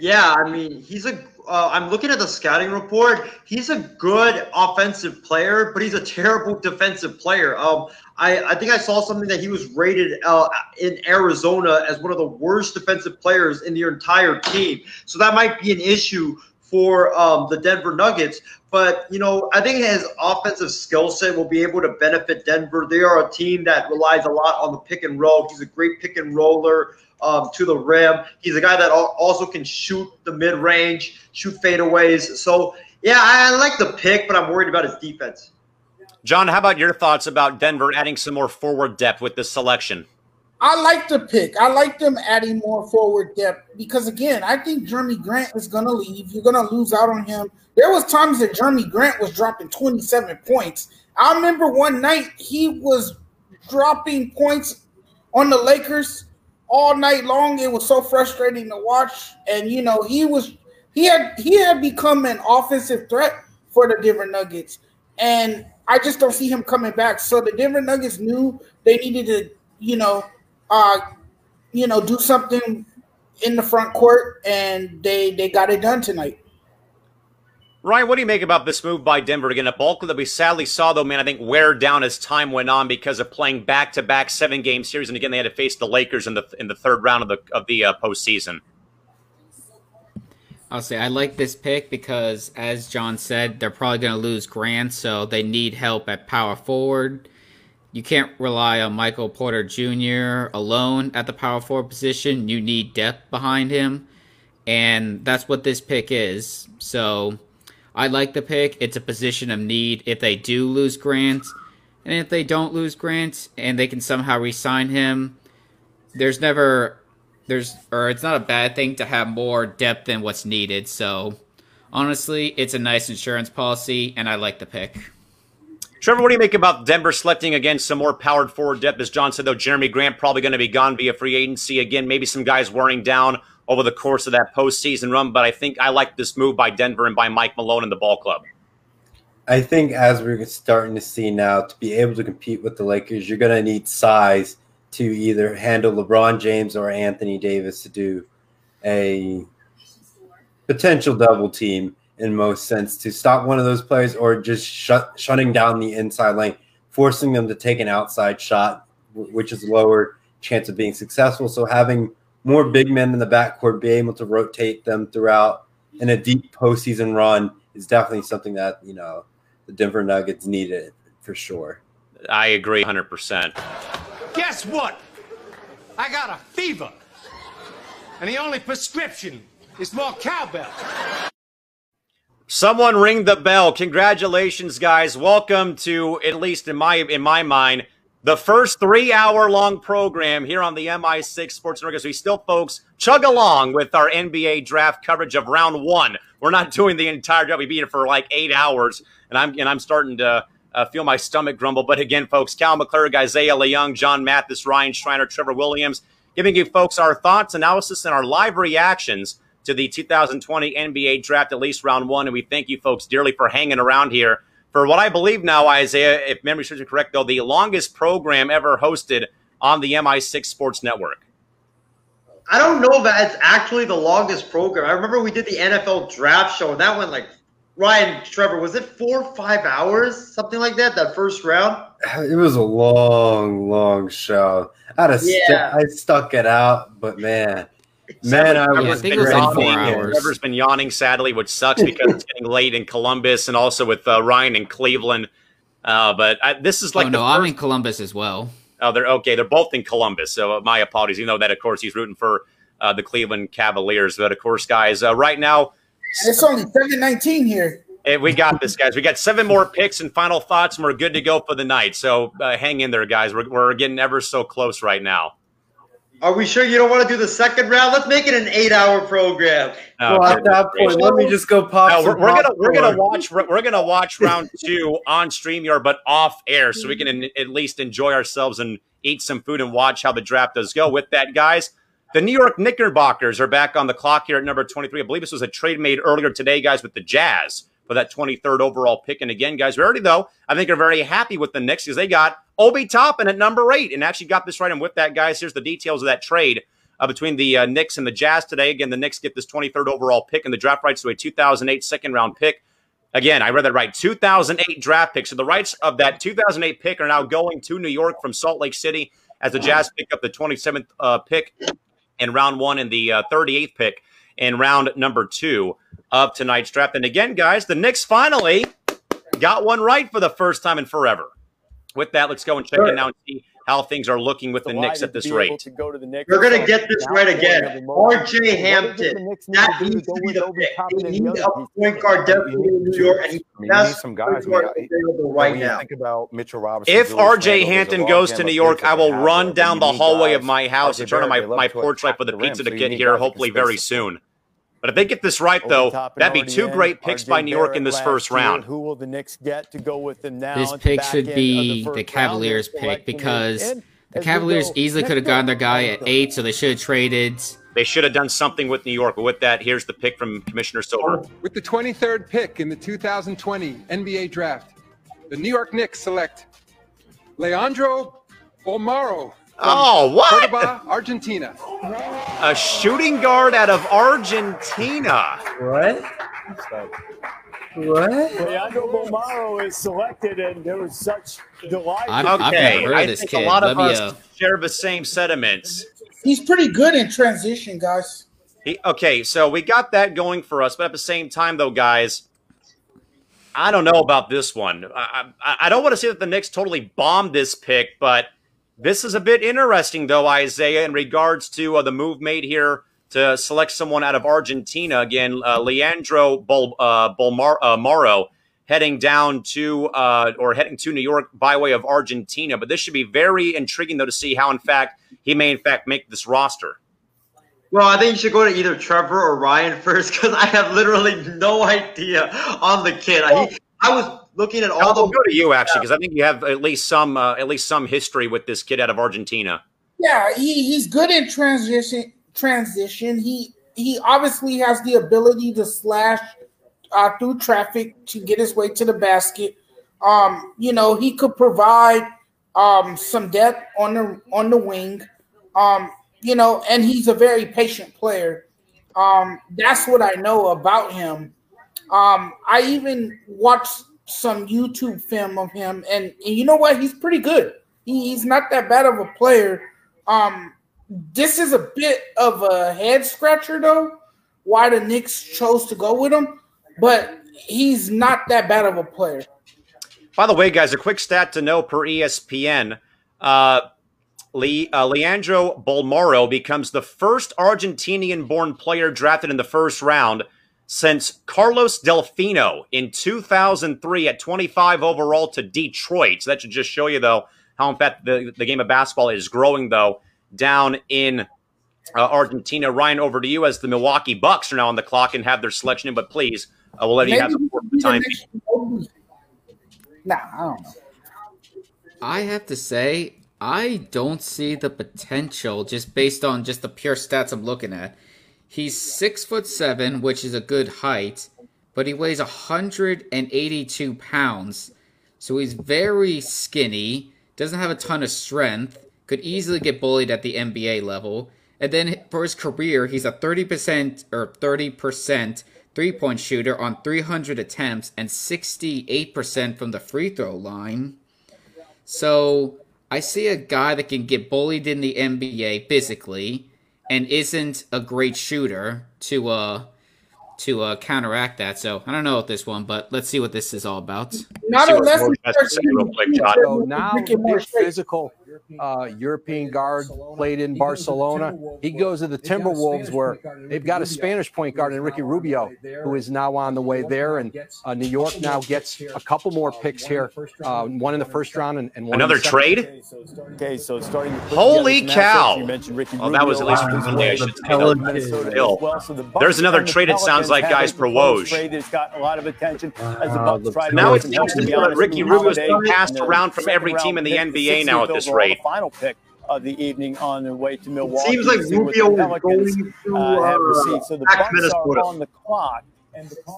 Yeah, I mean, he's a. Uh, I'm looking at the scouting report. He's a good offensive player, but he's a terrible defensive player. Um, I, I think I saw something that he was rated uh, in Arizona as one of the worst defensive players in the entire team. So that might be an issue for um, the Denver Nuggets. But you know, I think his offensive skill set will be able to benefit Denver. They are a team that relies a lot on the pick and roll. He's a great pick and roller um, to the rim. He's a guy that also can shoot the mid range, shoot fadeaways. So yeah, I I like the pick, but I'm worried about his defense. John, how about your thoughts about Denver adding some more forward depth with this selection? I like the pick. I like them adding more forward depth because again, I think Jerami Grant is going to leave. You're going to lose out on him. There was times that Jerami Grant was dropping 27 points. I remember one night he was dropping points on the Lakers all night long. It was so frustrating to watch. And you know, he was he had he had become an offensive threat for the Denver Nuggets. And I just don't see him coming back. So the Denver Nuggets knew they needed to, you know, uh, you know, do something in the front court, and they they got it done tonight. Ryan, what do you make about this move by Denver again? A bulk that we sadly saw, though, man, I think wear down as time went on because of playing back-to-back seven-game series, and again, they had to face the Lakers in the in the third round of the of the uh, postseason. I'll say I like this pick because, as John said, they're probably going to lose Grant, so they need help at power forward. You can't rely on Michael Porter Jr. alone at the power forward position. You need depth behind him, and that's what this pick is. So I like the pick. It's a position of need if they do lose Grant, and if they don't lose Grant and they can somehow re-sign him, there's never there's or it's not a bad thing to have more depth than what's needed. So honestly, it's a nice insurance policy, and I like the pick. Trevor, what do you make about Denver selecting again some more powered forward depth? As John said, though, Jerami Grant probably going to be gone via free agency again. Maybe some guys wearing down over the course of that postseason run, but I think I like this move by Denver and by Mike Malone and the ball club. I think as we're starting to see now, to be able to compete with the Lakers, you're going to need size to either handle LeBron James or Anthony Davis to do a potential double team in most sense to stop one of those players or just shut, shutting down the inside lane, forcing them to take an outside shot, which is lower chance of being successful. So having more big men in the backcourt, be able to rotate them throughout in a deep postseason run is definitely something that you know the Denver Nuggets needed for sure. I agree 100%. Guess what? I got a fever. And the only prescription is more cowbell. Someone ring the bell. Congratulations, guys. Welcome to, at least in my in my mind, the first three hour long program here on the MI6 Sports Network. As we still, folks, chug along with our NBA draft coverage of round one. We're not doing the entire draft. We've been here for like eight hours, and I'm and I'm starting to uh, feel my stomach grumble. But again, folks, Cal McClurg, Isaiah LeYoung, John Mathis, Ryan Schreiner, Trevor Williams, giving you folks our thoughts, analysis, and our live reactions to the 2020 NBA draft, at least round one. And we thank you folks dearly for hanging around here for what I believe now, Isaiah, if memory serves me correct, though, the longest program ever hosted on the MI6 Sports Network. I don't know that it's actually the longest program. I remember we did the NFL draft show, and that went like Ryan Trevor. Was it four or five hours, something like that? That first round. It was a long, long show. I had to Yeah. st- I stuck it out, but man, man, I Trevor's was been ready yawning. to get- Trevor's been yawning sadly, which sucks because it's getting late in Columbus and also with uh, Ryan in Cleveland. Uh, but I, this is like oh the no, I'm in Columbus as well. Oh, they're okay. They're both in Columbus, so my apologies. You know that, of course, he's rooting for uh, the Cleveland Cavaliers. But of course, guys, uh, right now It's only seven nineteen here. eh, we got this, guys. We got seven more picks and final thoughts, and we're good to go for the night. So uh, hang in there, guys. We're, we're getting ever so close right now. Are we sure you don't want to do the second round? Let's make it an eight-hour program. Well, at that point, let me just go pop. No, we're, we're gonna we're gonna watch we're, we're gonna watch round two on Streamyard, but off air, so we can mm-hmm. in, at least enjoy ourselves and eat some food and watch how the draft does go. With that, guys, the New York Knickerbockers are back on the clock here at number twenty three. I believe this was a trade made earlier today, guys, with the Jazz for that twenty third overall pick. And again, guys, we already though I think are very happy with the Knicks because they got Obi Toppin at number eight and actually got this right. And with that, guys, here's the details of that trade uh, between the uh, Knicks and the Jazz today. Again, the Knicks get this 23rd overall pick and the draft rights to a 2008 second round pick. Again, I read that right. 2008 draft pick. So the rights of that 2008 pick are now going to New York from Salt Lake City as the Jazz pick up the 27th uh, pick in round one and the uh, 38th pick in round number two of tonight's draft. And again, guys, the Knicks finally got one right for the first time in forever. With that, let's go and check in now and see how things are looking with the Knicks at this rate. go to the Knicks. We're gonna get this right again. R.J. Hampton. That needs to be the pick. They need a point guard definitely in New York, and you that's need some guys. point guard I mean, available right now. Think about Mitchell Robinson. If Julius RJ Randle, Hampton goes to New York, I will run down the hallway of my house and turn on my, my porch light for the the pizza to get here hopefully very soon. But if they get this right, Obi though, that'd be two great picks RJ by New York in this last first year. round. Who will the Knicks get to go with them now? This pick should be first the? Cavaliers They're pick because the Cavaliers go. easily could have gotten their guy at eight, so they should have traded. They should have done something with New York. But with that, here's the pick from Commissioner Silver. Oh, with the 23rd pick in the 2020 NBA draft, the New York Knicks select Leandro Bolmaro. From Oh, what? Cordoba, Argentina. A shooting guard out of Argentina. What? What? Leandro Bolmaro is selected, and there was such delight. I'm- I've Okay, never heard I this think kid. a lot of Let me, us uh, share the same sentiments. He's pretty good in transition, guys. He, okay, so we got that going for us, but at the same time, though, guys, I don't know about this one. I, I, I don't want to say that the Knicks totally bombed this pick, but this is a bit interesting, though, Isaiah, in regards to uh, the move made here to select someone out of Argentina. Again, uh, Leandro Bol, uh, uh, heading down to uh, or heading to New York by way of Argentina. But this should be very intriguing, though, to see how, in fact, he may, in fact, make this roster. Well, I think you should go to either Trevor or Ryan first because I have literally no idea on the kid. I, I was looking at all I'll the go to you actually because I think you have at least some uh, at least some history with this kid out of Argentina. Yeah, he, he's good in transition. Transition. He he obviously has the ability to slash uh, through traffic to get his way to the basket. Um, you know, he could provide um, some depth on the on the wing. Um, you know, and he's a very patient player. Um, that's what I know about him. Um, I even watched some YouTube film of him, and, and you know what? He's pretty good. He, he's not that bad of a player. Um, this is a bit of a head scratcher, though, why the Knicks chose to go with him, but he's not that bad of a player. By the way, guys, a quick stat to know per ESPN. Uh, uh, Leandro Bolmaro becomes the first Argentinian born player drafted in the first round since Carlos Delfino in 2003 at 25 overall to Detroit. So that should just show you, though, how in fact the, the game of basketball is growing, though, down in uh, Argentina. Ryan, over to you as the Milwaukee Bucks are now on the clock and have their selection in, but please, uh, we'll let you have some the time. Nah, I don't know. I have to say, I don't see the potential just based on just the pure stats I'm looking at. He's six foot seven, which is a good height, but he weighs 182 pounds. So he's very skinny, doesn't have a ton of strength, could easily get bullied at the NBA level. And then for his career, he's a 30% or 30% three point shooter on 300 attempts and 68% from the free throw line. So I see a guy that can get bullied in the NBA physically and isn't a great shooter to uh to uh, counteract that. So I don't know about this one, but let's see what this is all about. Not unless he starts So now this physical uh, European guard played in Barcelona. He goes to the Timberwolves where they've got a Spanish point guard in Ricky Rubio, who is now on the way there. And uh, New York now gets a couple more picks here, uh, one in the first round and, and one Another in the trade? Okay, so starting. Holy together cow! You mentioned Ricky Well, that was at least uh, recently, I should say. though. Minnesota Still. as well. So the There's another the trade, it sounds like, guys, for proposed Woj. Trade that's got a lot of attention as the Uh, Bucks try Now make it seems to be me that Ricky Jrue Rubio's Holiday been passed around from every team in the NBA now at this overall, rate. The final pick of the evening on their way to Milwaukee. It Seems like to see what the Rubio is Pelicans, going to, uh, have uh, received. So the back to Bucks Minnesota. are on the clock.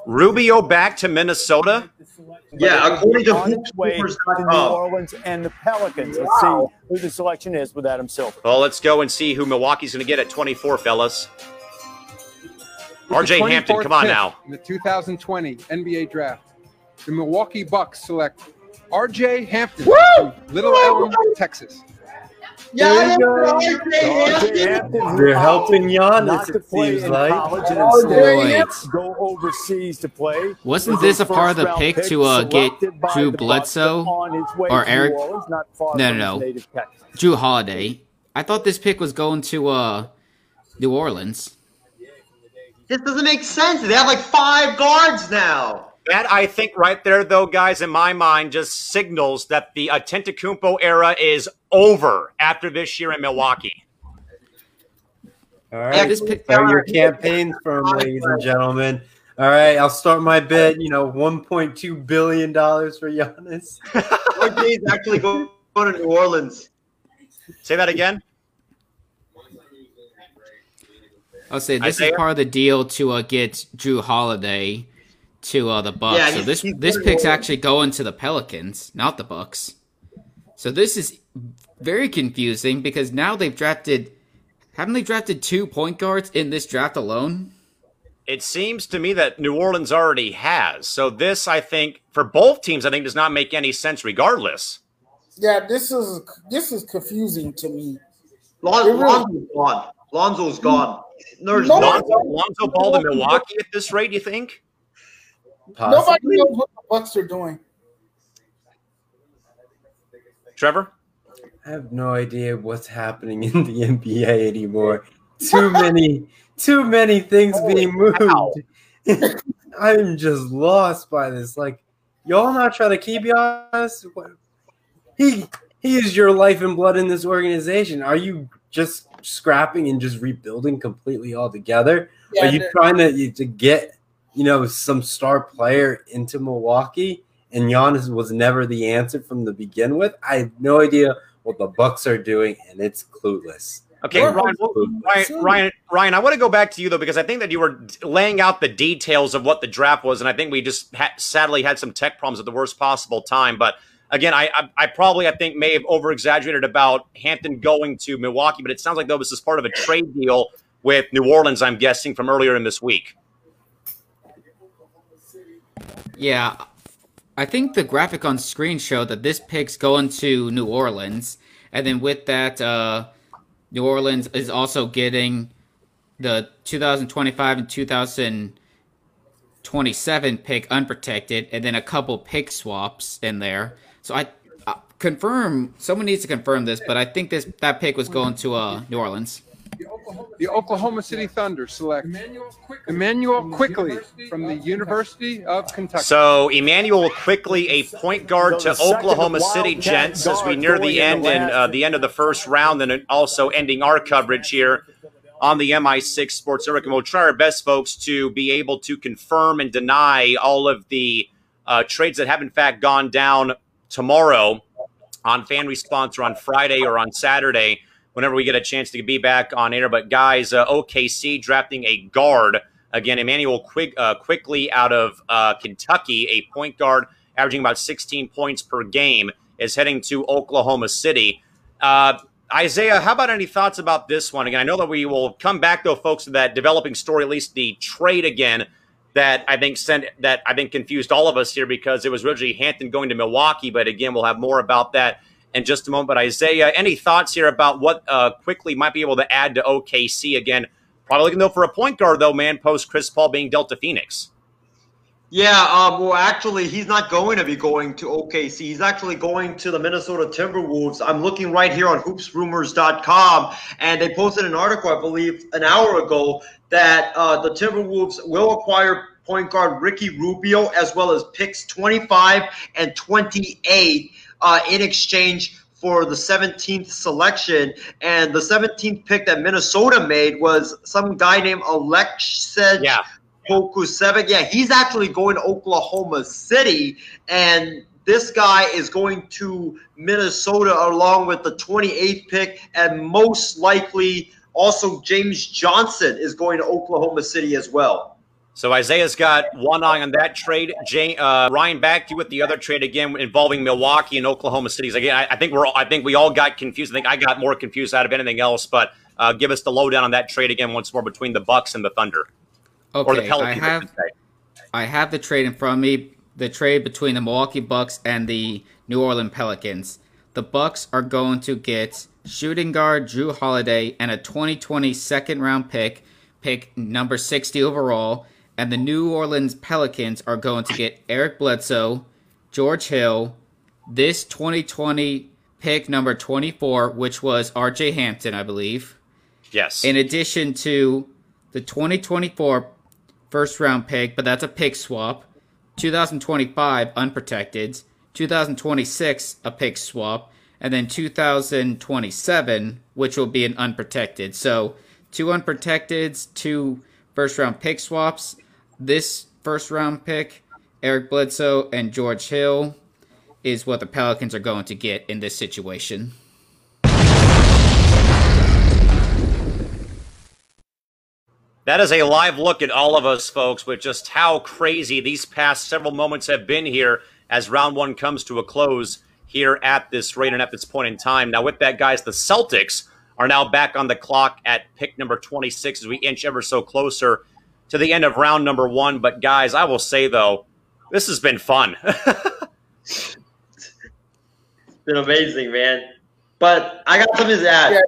Rubio back to Minnesota? Yeah, according to on its way to New Orleans and the Pelicans. Let's see who the selection is with Adam Silver. Well, let's go and see who Milwaukee's going to get at 24, fellas. RJ Hampton, come on now. In the 2020 NBA Draft, the Milwaukee Bucks select RJ Hampton from Little Elm, Texas. Yeah, They're helping Giannis, it seems like. college and instead Wait. go overseas to play. Wasn't this a part of the first-round pick to, uh, get Drew Bledsoe on his way or Eric- Orleans, No, no, no. Jrue Holiday. I thought this pick was going to uh New Orleans. This doesn't make sense. They have like five guards now. That I think right there, though, guys, in my mind, just signals that the Antetokounmpo era is over after this year in Milwaukee. All right, this pick- start your campaigns firm, ladies and gentlemen. All right, I'll start my bid. You know, one point two billion dollars for Giannis. RJ's actually going to New Orleans. Say that again. I'll say this Isaiah? is part of the deal to uh, get Jrue Holiday to uh, the Bucks. Yeah, so this this pick's old. actually going to the Pelicans, not the Bucks. So this is very confusing because now they've drafted. Haven't they drafted two point guards in this draft alone? It seems to me that New Orleans already has. So this, I think, for both teams, I think does not make any sense regardless. Yeah, this is this is confusing to me. Lon- really- Lonzo's gone. Lonzo's gone. There's No, no, Lonzo, Lonzo Ball to Milwaukee at this rate, you think? Nobody Possibly. knows what the Bucks are doing. Trevor? I have no idea what's happening in the NBA anymore. Too many, too many things being moved. I'm just lost by this. Like, y'all not trying to keep Giannis? What- He he is your life and blood in this organization. Are you just scrapping and just rebuilding completely altogether? Yeah, Are you trying to to get you know some star player into Milwaukee? And Giannis was never the answer from the begin with. I have no idea what the Bucks are doing, and it's clueless. Okay, Ryan, Ryan, Ryan, Ryan, I want to go back to you though because I think that you were laying out the details of what the draft was, and I think we just ha- sadly had some tech problems at the worst possible time. But again, I, I, I probably I think may have over exaggerated about Hampton going to Milwaukee, but it sounds like though this is part of a trade deal with New Orleans. I'm guessing from earlier in this week. Yeah, I think the graphic on screen showed that this pick's going to New Orleans, and then with that. uh New Orleans is also getting the 2025 and 2027 pick unprotected, and then a couple pick swaps in there. So I uh, confirm. Someone needs to confirm this, but I think this that pick was going to uh, New Orleans. The Oklahoma City Thunder select Emmanuel Quickley from the University of Kentucky. So Emmanuel Quickley, a point guard to Oklahoma City Gents, as we near the end and uh, the end of the first round, and also ending our coverage here on the MI6 Sports Network. And we'll try our best, folks, to be able to confirm and deny all of the uh, trades that have in fact gone down tomorrow on fan response or on Friday or on Saturday whenever we get a chance to be back on air. But guys, uh, OKC drafting a guard again, Emmanuel Quick, uh, Quickley out of uh, Kentucky, a point guard averaging about 16 points per game, is heading to Oklahoma City. Uh, Isaiah, how about any thoughts about this one? Again, I know that we will come back though, folks, to that developing story, at least the trade again. That I think sent that I think confused all of us here because it was originally Hampton going to Milwaukee, but again, we'll have more about that in just a moment. But Isaiah, any thoughts here about what uh, Quickley might be able to add to OKC again? Probably looking though for a point guard though, man. Post Chris Paul being dealt to Phoenix. Yeah, um, well, actually, he's not going to be going to OKC. He's actually going to the Minnesota Timberwolves. I'm looking right here on hoopsrumors.com, and they posted an article, I believe, an hour ago that uh, the Timberwolves will acquire point guard Ricky Rubio as well as picks 25 and 28 uh, in exchange for the 17th selection. And the 17th pick that Minnesota made was some guy named Aleksej yeah. Pokusevski. Yeah, he's actually going to Oklahoma City. And this guy is going to Minnesota along with the 28th pick. And most likely also James Johnson is going to Oklahoma City as well. So Isaiah's got one eye on that trade. Jay, uh, Ryan, back to you with the other trade again involving Milwaukee and Oklahoma Cities. Again, I, I, think we're all, I think we all got confused. I think I got more confused out of anything else. But uh, give us the lowdown on that trade again once more between the Bucks and the Thunder, okay, or the Pelicans. I have, I have the trade in front of me. The trade between the Milwaukee Bucks and the New Orleans Pelicans. The Bucks are going to get shooting guard Jrue Holiday and a 2020 second round pick, pick number 60 overall and the New Orleans Pelicans are going to get Eric Bledsoe, George Hill, this 2020 pick number 24, which was RJ Hampton, I believe. Yes. In addition to the 2024 first round pick, but that's a pick swap, 2025 unprotected, 2026 a pick swap, and then 2027, which will be an unprotected. So two unprotecteds, two first round pick swaps. This first round pick, Eric Bledsoe and George Hill, is what the Pelicans are going to get in this situation. That is a live look at all of us, folks, with just how crazy these past several moments have been here as round one comes to a close here at this rate and at this point in time. Now, with that, guys, the Celtics are now back on the clock at pick number 26 as we inch ever so closer to the end of round number one. But guys, I will say though, this has been fun. it's been amazing, man. But I got something to add. Yeah.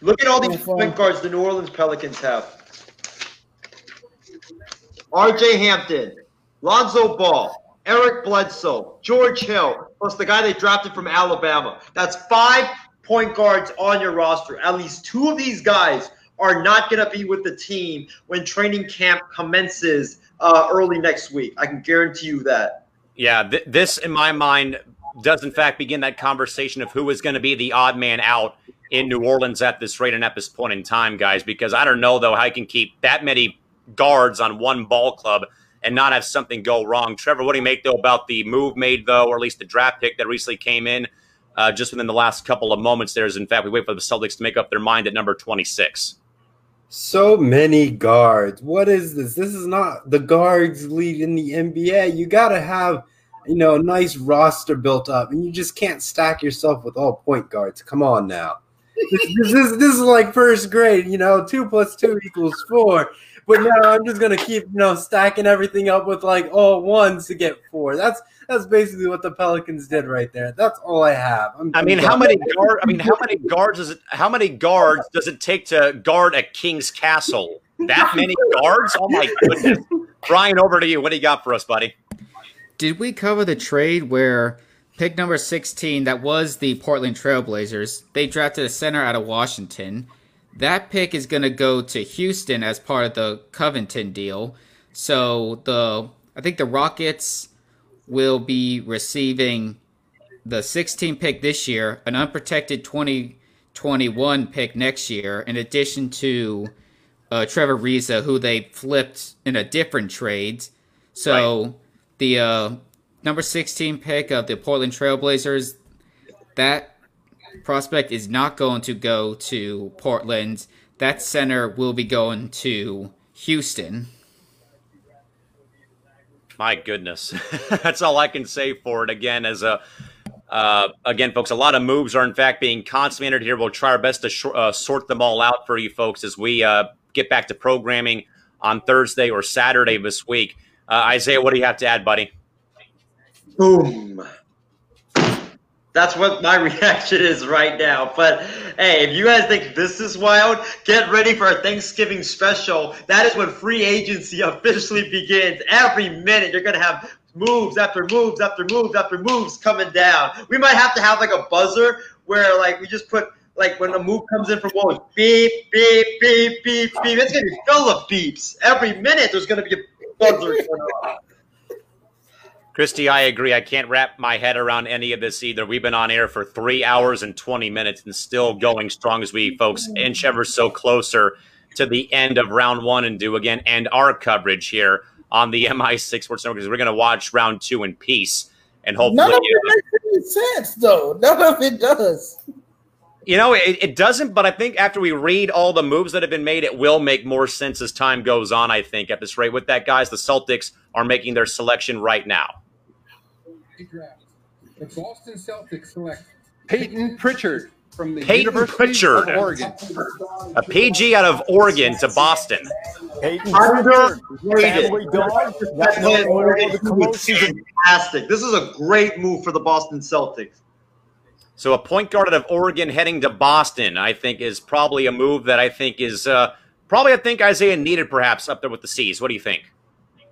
Look at all these point guards the New Orleans Pelicans have. RJ Hampton, Lonzo Ball, Eric Bledsoe, George Hill, plus the guy they drafted from Alabama. That's five point guards on your roster. At least two of these guys are not going to be with the team when training camp commences uh, early next week. I can guarantee you that. Yeah, th- this, in my mind, does in fact begin that conversation of who is going to be the odd man out in New Orleans at this rate and at this point in time, guys. Because I don't know though how you can keep that many guards on one ball club and not have something go wrong. Trevor, what do you make though about the move made though, or at least the draft pick that recently came in? uh, just within the last couple of moments. There's, in fact, we wait for the Celtics to make up their mind at number 26. So many guards. What is this? This is not the guards league in the NBA. You got to have, you know, a nice roster built up, and you just can't stack yourself with all point guards. Come on now. this, this, is, this is like first grade, you know, two plus two equals four. But now I'm just gonna keep, you know, stacking everything up with like all ones to get four. That's that's basically what the Pelicans did right there. That's all I have. I'm, I mean, I'm how many guard? I mean, how many guards does it? How many guards does it take to guard a king's castle? That many guards? Oh my goodness! Brian, over to you. What do you got for us, buddy? Did we cover the trade where pick number 16, that was the Portland Trailblazers, they drafted a center out of Washington. That pick is going to go to Houston as part of the Covington deal. So the I think the Rockets will be receiving the 16 pick this year, an unprotected 2021 pick next year, in addition to uh, Trevor Ariza, who they flipped in a different trade. So the uh, number 16 pick of the Portland Trailblazers, that prospect is not going to go to Portland. That center will be going to Houston. My goodness, that's all I can say for it. Again, as a uh, again, folks, a lot of moves are in fact being consummated here. We'll try our best to sh- uh, sort them all out for you folks as we uh, get back to programming on Thursday or Saturday this week. Uh, Isaiah, what do you have to add, buddy? Boom. That's what my reaction is right now. But hey, if you guys think this is wild, get ready for a Thanksgiving special. That is when free agency officially begins. Every minute, you're going to have moves after moves after moves after moves coming down. We might have to have like a buzzer where like we just put like when a move comes in from Woj, beep, beep, beep, beep, beep. It's gonna be full of beeps. Every minute there's gonna be a buzzer going on. Christy, I agree. I can't wrap my head around any of this either. We've been on air for three hours and 20 minutes and still going strong as we folks inch ever so closer to the end of round one and do again end our coverage here on the MI6 Sports Network because we're going to watch round two in peace and hopefully. None of it makes any sense, though. None of it does. You know, it, it doesn't, but I think after we read all the moves that have been made, it will make more sense as time goes on, I think, at this rate. With that, guys, the Celtics are making their selection right now. The Boston Celtics select Peyton Pritchard from the Peyton University Pritchard. of Oregon. A PG out of Oregon to Boston. Peyton Underrated. family dog. That man, all the commotions of Fantastic. This is a great move for the Boston Celtics. So a point guard out of Oregon heading to Boston, I think, is probably a move that I think is uh, probably I think Isaiah needed perhaps up there with the C's. What do you think?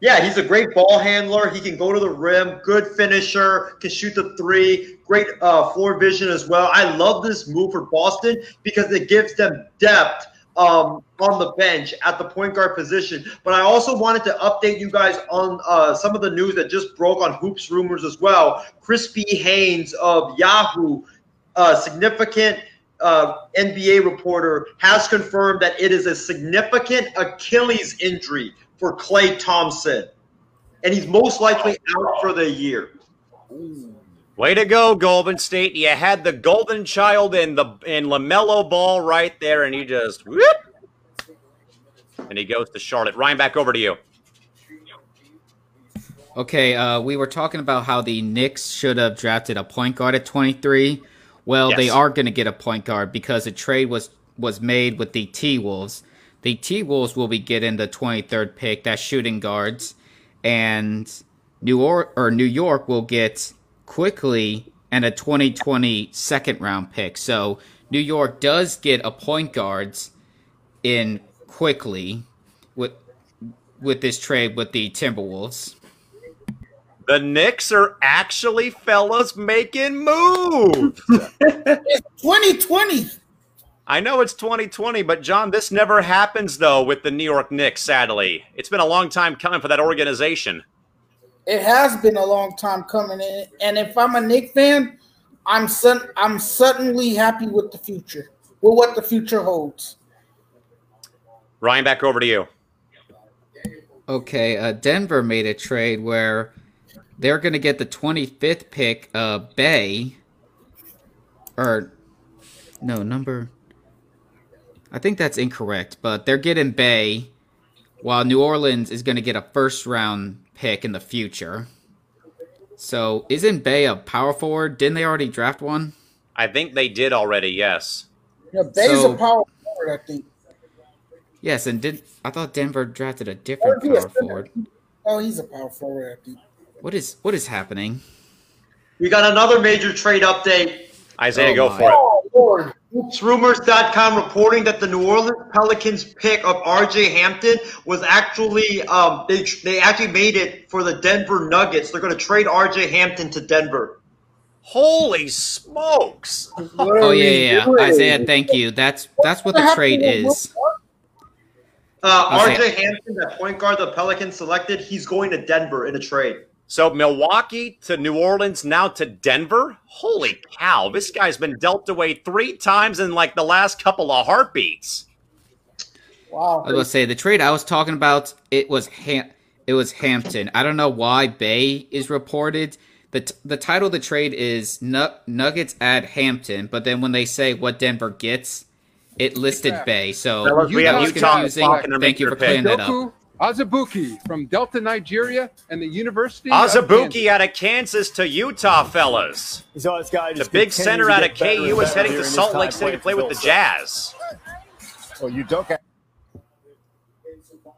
Yeah, he's a great ball handler. He can go to the rim, good finisher, can shoot the three, great uh, floor vision as well. I love this move for Boston because it gives them depth um, on the bench at the point guard position. But I also wanted to update you guys on uh, some of the news that just broke on Hoops Rumors as well. Crispy Haynes of Yahoo, uh, significant uh, NBA reporter, has confirmed that it is a significant Achilles injury for Klay Thompson. And he's most likely out for the year. Way to go, Golden State! You had the golden child in the in LaMelo Ball right there, and he just whoop, and he goes to Charlotte. Ryan, back over to you. Okay, uh, we were talking about how the Knicks should have drafted a point guard at 23. Well, they are going to get a point guard because a trade was was made with the T Wolves. The T Wolves will be getting the 23rd pick, that's shooting guards, and New York or New York will get Quickley and a 2020 second round pick. So New York does get a point guards in Quickley with with this trade with the Timberwolves. The Knicks are actually fellas making moves. It's 2020. I know it's 2020, but John, this never happens though with the New York Knicks. Sadly, it's been a long time coming for that organization. It has been a long time coming, and- and if I'm a Knicks fan, I'm sud- I'm suddenly happy with the future, with what the future holds. Ryan, back over to you. Okay, uh, Denver made a trade where they're going to get the 25th pick, uh, Bey, or no number. I think that's incorrect, but they're getting Bey, while New Orleans is going to get a first round pick in the future. So isn't Bey a power forward? Didn't they already draft one? I think they did already. Yes. Yeah, Bey's So- a power forward, I think. Yes, and did I thought Denver drafted a different Or he is power center. forward? Oh, he's a power forward, I think. What is what is happening? We got another major trade update. Isaiah, Oh go my. for it. Lord. It's rumors.com reporting that the New Orleans Pelicans pick of RJ Hampton was actually um, they they actually made it for the Denver Nuggets. They're going to trade RJ Hampton to Denver. Holy smokes! What Oh yeah, yeah, yeah. doing? Isaiah, thank you. That's that's what the trade is. Uh, RJ Hampton, that point guard the Pelicans selected, he's going to Denver in a trade. So Milwaukee to New Orleans, now to Denver. Holy cow! This guy's been dealt away three times in like the last couple of heartbeats. Wow. I was gonna say the trade I was talking about. It was Ham- it was Hampton. I don't know why Bey is reported. the t- The title of the trade is Nu- Nuggets at Hampton, but then when they say what Denver gets, it listed Bay. So Fellas, we have Utah confusing. Thank you your for clearing that up. Doku Azubuike from Delta, Nigeria, and the University of Azubuike out of Kansas to Utah, fellas. So this guy The big center out of KU is better heading to Salt Lake City to play with the Villanova. Jazz. Well, Udoka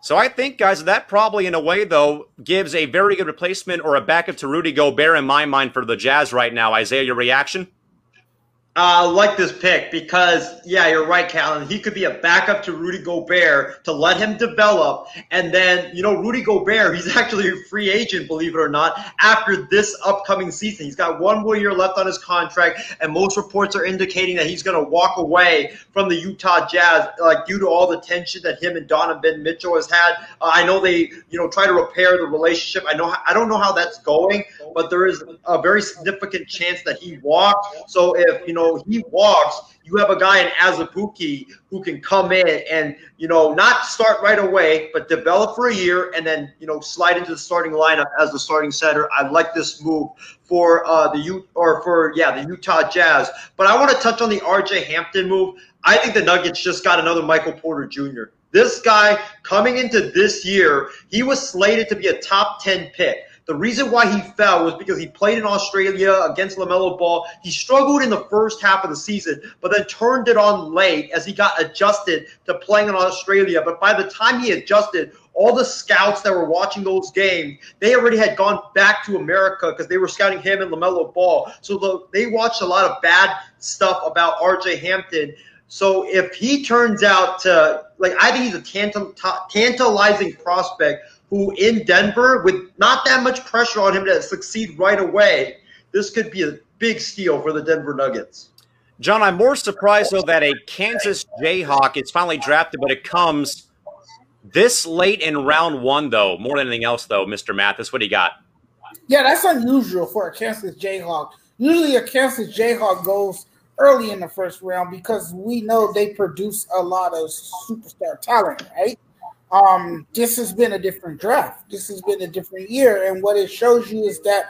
So I think, guys, that probably in a way though gives a very good replacement or a backup to Rudy Gobert in my mind for the Jazz right now. Isaiah, your reaction? Uh, I like this pick because, yeah, you're right, Callan. He could be a backup to Rudy Gobert to let him develop. And then, you know, Rudy Gobert, he's actually a free agent, believe it or not, after this upcoming season. He's got one more year left on his contract, and most reports are indicating that he's going to walk away from the Utah Jazz, like due to all the tension that him and Donovan Mitchell has had. Uh, I know they, you know, try to repair the relationship. I know, I don't know how that's going, but there is a very significant chance that he walks. So if you know he walks, you have a guy in Azubuike who can come in and you know not start right away, but develop for a year and then you know slide into the starting lineup as the starting center. I like this move for uh, the U or for yeah the Utah Jazz. But I want to touch on the RJ Hampton move. I think the Nuggets just got another Michael Porter Jr. This guy coming into this year, he was slated to be a top 10 pick. The reason why he fell was because he played in Australia against LaMelo Ball. He struggled in the first half of the season, but then turned it on late as he got adjusted to playing in Australia. But by the time he adjusted, all the scouts that were watching those games, they already had gone back to America because they were scouting him and LaMelo Ball. So the, they watched a lot of bad stuff about RJ Hampton. So if he turns out to like, I think he's a tantal, tantalizing prospect who in Denver with not that much pressure on him to succeed right away. This could be a big steal for the Denver Nuggets. John, I'm more surprised though that a Kansas Jayhawk is finally drafted, but it comes this late in round one, though. More than anything else, though, Mr. Mathis, what do you got? Yeah, that's unusual for a Kansas Jayhawk. Usually, a Kansas Jayhawk goes early in the first round because we know they produce a lot of superstar talent, right? Um, this has been a different draft. This has been a different year, and what it shows you is that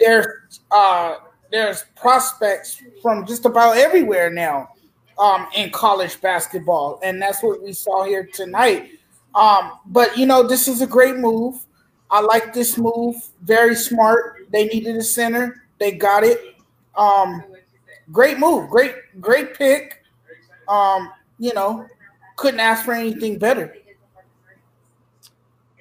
there's uh, there's prospects from just about everywhere now um, in college basketball, and that's what we saw here tonight. Um, but you know, this is a great move. I like this move. Very smart. They needed a center. They got it. Um, great move. Great, great pick. Um, you know, couldn't ask for anything better.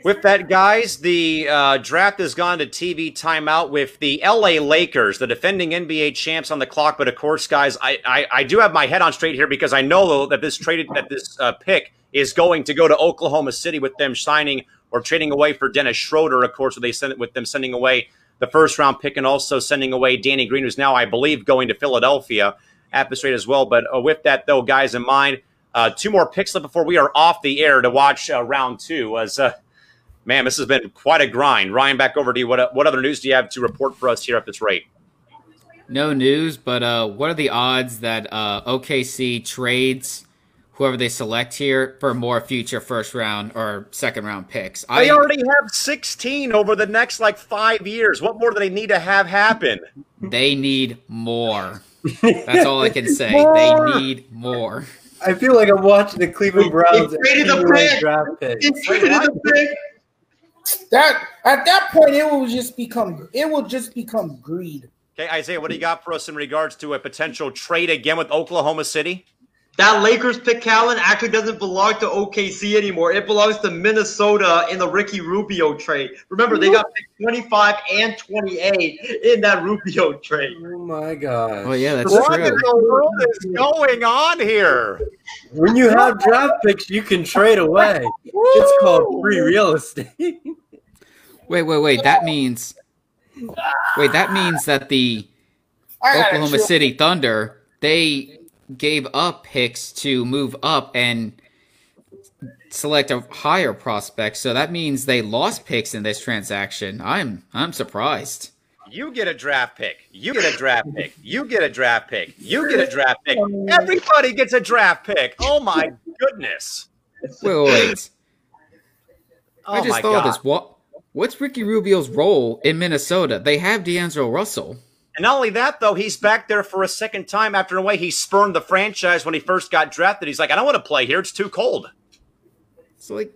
With that, guys, the uh, draft has gone to TV timeout with the LA Lakers, the defending NBA champs, on the clock. But of course, guys, I, I, I do have my head on straight here because I know that this traded that this uh, pick is going to go to Oklahoma City with them signing or trading away for Dennis Schroeder. Of course, they sent with them sending away the first round pick and also sending away Danny Green, who's now, I believe, going to Philadelphia at this rate as well. But uh, with that, though, guys, in mind, uh, two more picks left before we are off the air to watch uh, round two. As uh, man, this has been quite a grind. Ryan, back over to you. What what other news do you have to report for us here at this rate? No news, but uh, what are the odds that uh, OKC trades whoever they select here for more future first round or second round picks? They already have 16 over the next like five years. What more do they need to have happen? They need more. That's all I can say. They need more. I feel like I'm watching the Cleveland Browns traded the pick. draft pick. He traded the pick. That at that point, it will just become it will just become greed. Okay, Isaiah, what do you got for us in regards to a potential trade again with Oklahoma City? That Lakers pick, Callan, actually doesn't belong to OKC anymore. It belongs to Minnesota in the Ricky Rubio trade. Remember, they got picked 25 and 28 in that Rubio trade. Oh my god. Oh yeah, that's What in the world is going on here? When you have draft picks, you can trade away. It's called free real estate. Wait, wait, wait. That means. Wait, that means that the Oklahoma. City Thunder they gave up picks to move up and select a higher prospect. So that means they lost picks in this transaction. I'm I'm surprised. You get a draft pick. You get a draft pick. You get a draft pick. You get a draft pick. Everybody gets a draft pick. Oh my goodness. Wait, wait, wait. Oh I just thought God. of this. What what's Ricky Rubio's role in Minnesota? They have D'Angelo Russell. And not only that, though, he's back there for a second time after a way he spurned the franchise when he first got drafted. He's like, I don't want to play here. It's too cold. So like,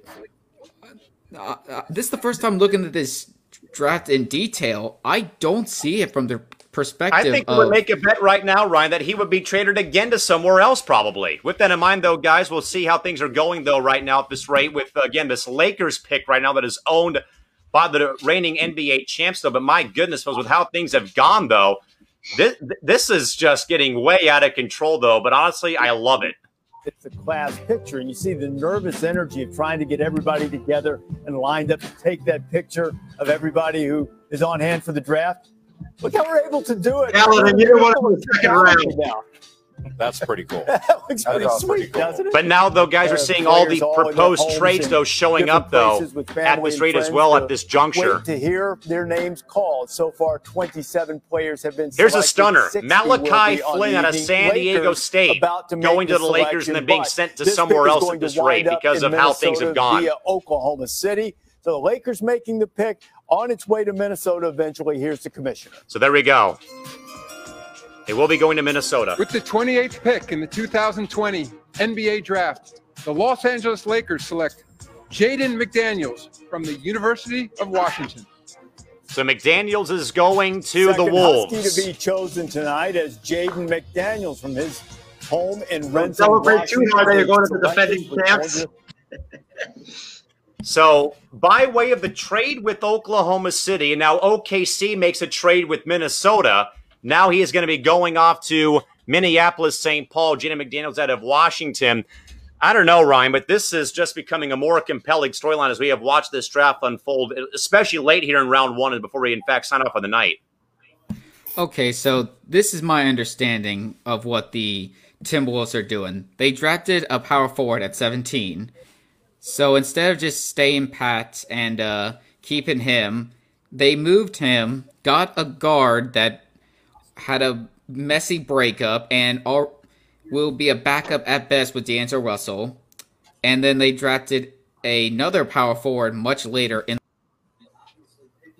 uh, uh, this is the first time looking at this draft in detail. I don't see it from the perspective I think of. would make a bet right now, Ryan, that he would be traded again to somewhere else, probably. With that in mind, though, guys, we'll see how things are going, though, right now at this rate. With, again, this Lakers pick right now that is owned by the reigning NBA champs, though. But my goodness, folks, with how things have gone, though, this, this is just getting way out of control, though. But honestly, I love it. It's a class picture, and you see the nervous energy of trying to get everybody together and lined up to take that picture of everybody who is on hand for the draft. Look how we're able to do it. Alan, and you know what? In the second round. Now. That's pretty cool. That looks pretty That's sweet, pretty cool. doesn't it? But now, though, guys, we're seeing all the players all proposed trades, though, showing up, though, at this rate as well at this juncture. To hear their names called. So far, 27 players have been. Here's a stunner. Malachi be Flynn out of. San Diego Lakers State about to make going to the Lakers and then being sent to somewhere else going at this rate because in of how things have gone. Via Oklahoma City. So the Lakers making the pick on its way to Minnesota eventually. Here's the commissioner. So there we go. They will be going to Minnesota. With the 28th pick in the 2020 NBA Draft, the Los Angeles Lakers select Jaden McDaniels from the University of Washington. So McDaniels is going to Second the Wolves. Husky to be chosen tonight as Jaden McDaniels from his home in Renton. celebrate too hard that you're going to the defending champs. So, by way of the trade with Oklahoma City, and now OKC makes a trade with Minnesota. Now he is going to be going off to Minneapolis, St. Paul. Jaden McDaniels out of Washington. I don't know, Ryan, but this is just becoming a more compelling storyline as we have watched this draft unfold, especially late here in round one and before we, in fact, sign off on the night. Okay, so this is my understanding of what the Timberwolves are doing. They drafted a power forward at 17. So instead of just staying pat and uh, keeping him, they moved him, got a guard that had a messy breakup and all, will be a backup at best with D'Angelo Russell. And then they drafted another power forward much later in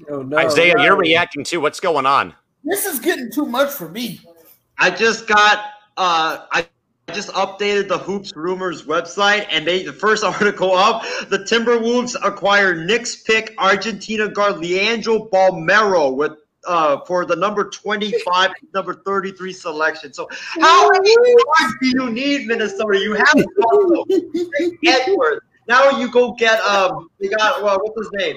Oh, no, Isaiah, no. you're reacting too. What's going on? This is getting too much for me. I just got uh I just updated the Hoops Rumors website and they the first article up, the Timberwolves acquire Knicks pick Argentina guard Leandro Bolmaro with uh for the number 25 number 33 selection. So how many guards do you need, Minnesota? You have Edwards. Now you go get um they got well what's his name?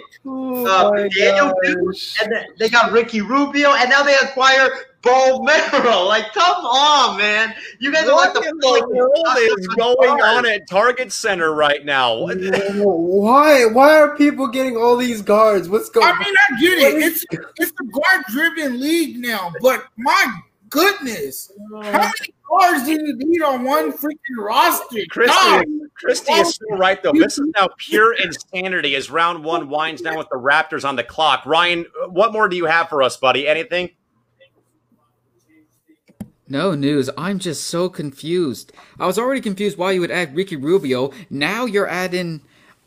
Uh, Daniel and then they got Ricky Rubio, and now they acquire Bolmaro. Like, come on, man! You guys are like the in the world is going on at Target Center right now? Why? Why are people getting all these guards? What's going? on? I mean, I get it. It's it's a guard driven league now, but my goodness, how oh. many guards do you need on one freaking roster? Christy, Christy is so right though. This is now pure insanity as round one winds down with the Raptors on the clock. Ryan, uh, what more do you have for us, buddy? Anything? No news. I'm just so confused. I was already confused why you would add Ricky Rubio. Now you're adding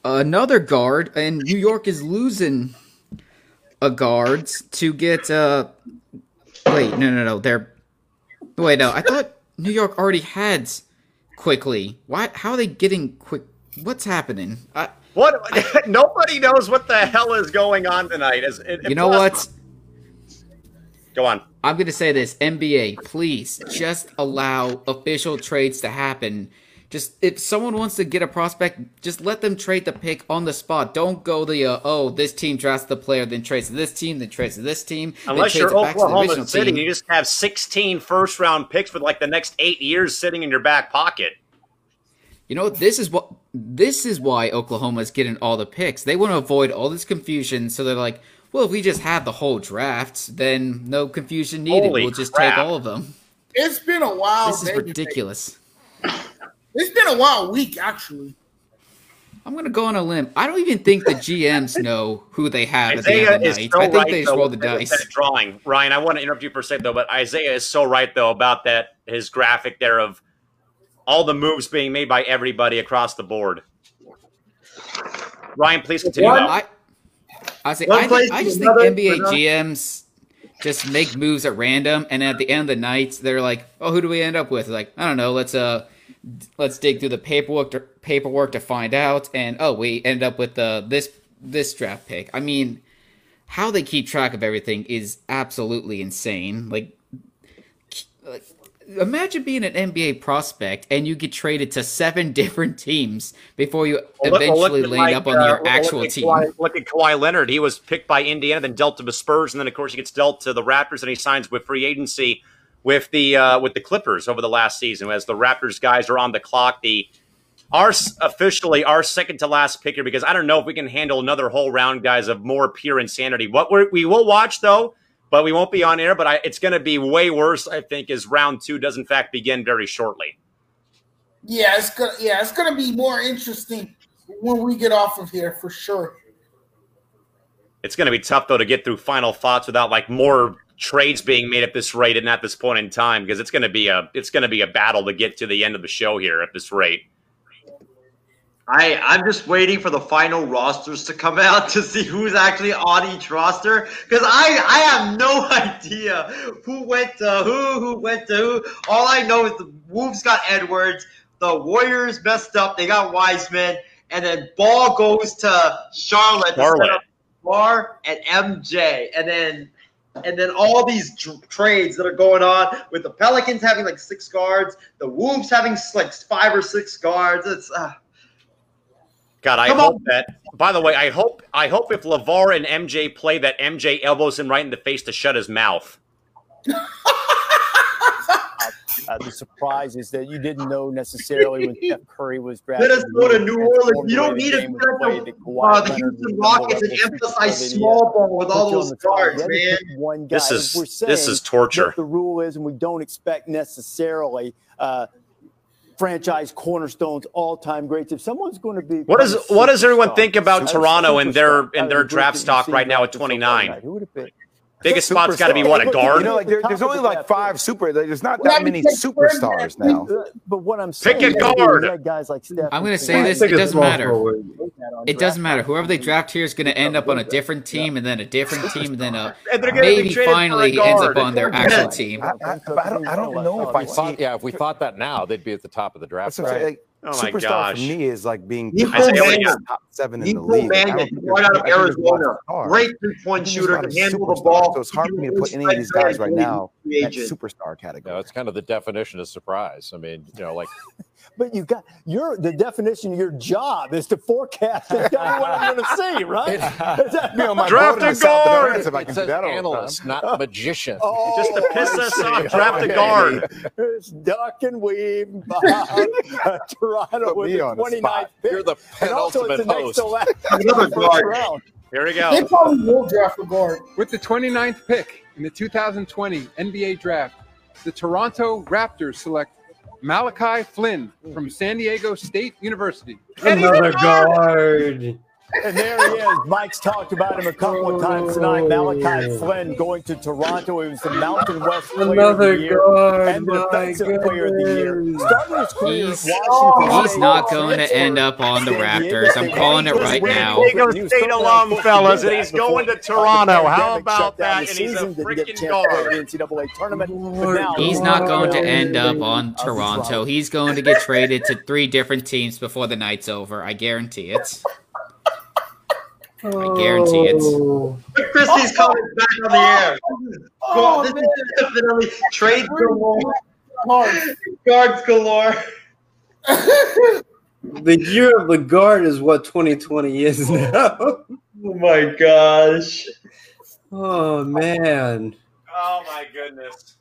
another guard, and New York is losing a guard to get. uh Wait, no, no, no. They're Wait, no, I thought New York already had Quickley. Why? How are they getting quick? What's happening? I, What? Nobody knows what the hell is going on tonight. Is it, you know what? Go on. I'm going to say this NBA, please just allow official trades to happen. Just if someone wants to get a prospect, just let them trade the pick on the spot. Don't go the uh, oh this team drafts the player, then trades to this team, then trades to this team. Unless you're trades it back to the Oklahoma City, team. you just have 16 first round picks for like the next eight years sitting in your back pocket. You know, this is what this is why Oklahoma is getting all the picks. They want to avoid all this confusion, so they're like, well, if we just have the whole draft, then no confusion needed. Holy we'll just crap. take all of them. It's been a while. This is baby. ridiculous. It's been a wild week, actually. I'm gonna go on a limb. I don't even think the GMs know who they have at the end of the night. so I think right they just though, roll the dice. that drawing. Ryan, I want to interrupt you for a second though, but Isaiah is so right though about that his graphic there of all the moves being made by everybody across the board. Ryan, please continue. One- I, I say, I, think, I just think another, NBA GMs just make moves at random, and at the end of the night, they're like, "Oh, who do we end up with?" Like, I don't know. Let's uh, let's dig through the paperwork to, paperwork to find out, and oh, we end up with uh, this this draft pick. I mean, how they keep track of everything is absolutely insane. Like, like imagine being an NBA prospect and you get traded to seven different teams before you Well, eventually land like, up on uh, your look- actual look team. Kawhi, look at Kawhi Leonard. He was picked by Indiana, then dealt to the Spurs, and then of course he gets dealt to the Raptors, and he signs with free agency with the uh, with the Clippers over the last season. As the Raptors guys are on the clock, the our officially our second to last picker because I don't know if we can handle another whole round, guys, of more pure insanity. What we're, we will watch though, but we won't be on air. But I, it's going to be way worse, I think, as round two does in fact begin very shortly. Yeah, it's gonna yeah, it's gonna be more interesting when we get off of here for sure. It's going to be tough though to get through final thoughts without like more trades being made at this rate and at this point in time because it's going to be a it's going to be a battle to get to the end of the show here at this rate. I I'm just waiting for the final rosters to come out to see who's actually on each roster because I I have no idea who went to who who went to who. All I know is the Wolves got Edwards, the Warriors messed up, they got Wiseman, and then Ball goes to Charlotte, Charlotte. Bar and MJ, and then and then all these tr- trades that are going on with the Pelicans having like six guards, the Wolves having like five or six guards. It's uh, God, I Come hope on. that. By the way, I hope I hope if LaVar and MJ play that MJ elbows him right in the face to shut his mouth. Uh, the surprise is that you didn't know necessarily when Steph Curry was drafted. Minnesota, New Orleans. You don't need to game set up the, that uh, the Houston Rockets and emphasize small ball with all those the guards, You had to man. One guy. This is- this is torture. The rule is, and we don't expect necessarily uh, franchise cornerstones, all-time greats. If someone's going to be, What does what does everyone think about Toronto and their and their Out of the draft stock right now at far 29? Who would it be? Biggest spot's got to be what a guard. You know, like there, there's only like five super. There's not that many superstars now. Uh, But what I'm saying, Pick a guard. guys like Steph I'm going to say this: it doesn't matter. It doesn't matter. Whoever they draft here is going to end up on a different team, and then a different team, and then a And they're gonna be maybe traded for finally ends up on their actual team. I, I, I don't, I don't know if I we thought, see. yeah, if we thought that now, they'd be at the top of the draft. That's what I'm saying, like, Oh my superstar gosh. for me is like being Nico top six, Mannion. top seven in the Nico league. Like, Mannion, right out of there's- I think there's a lot Arizona, great three-point think there's a shooter, lot can handle the ball. So it's hard for me to put any of these guys right now free at agent. superstar You category. know, it's kind of the definition of surprise. I mean, you know, like But you got your the definition of your job is to forecast and tell me what I'm going to see, right? Is that- You know, my Draft a the guard! France, if I can do says that all the time. analyst, not magician. Oh, Just to piss I us see. off, draft a guard. It's duck and weave behind uh, Toronto Put with the on the 29th pick. You're the and also it's penultimate host. Another first guard. round. Here we go. They go. probably will draft a guard. With the 29th pick in the 2020 NBA Draft, the Toronto Raptors select Malachi Flynn from San Diego State University. Another guard. Guard. And there he is. Mike's talked about him a couple of times tonight. Oh, Malachi Flynn going to Toronto. He was the Mountain West Player Another of the Year guard, and my Defensive Player of the Year. Started his career at He's, Washington he's State. not going to end up on the Raptors. I'm calling it right now. Diego State alum, fellas, and he's going to Toronto. How about that? And he's a freaking guard. Tournament. He's not going to end up on Toronto. He's going to get traded to three different teams before the night's over. I guarantee it. I guarantee it. Oh. Christie's oh. coming back on the air. Oh, this is definitely trade galore. Guards galore. The year of the guard is what 2020 is oh. now. Oh my gosh. Oh man. Oh my goodness.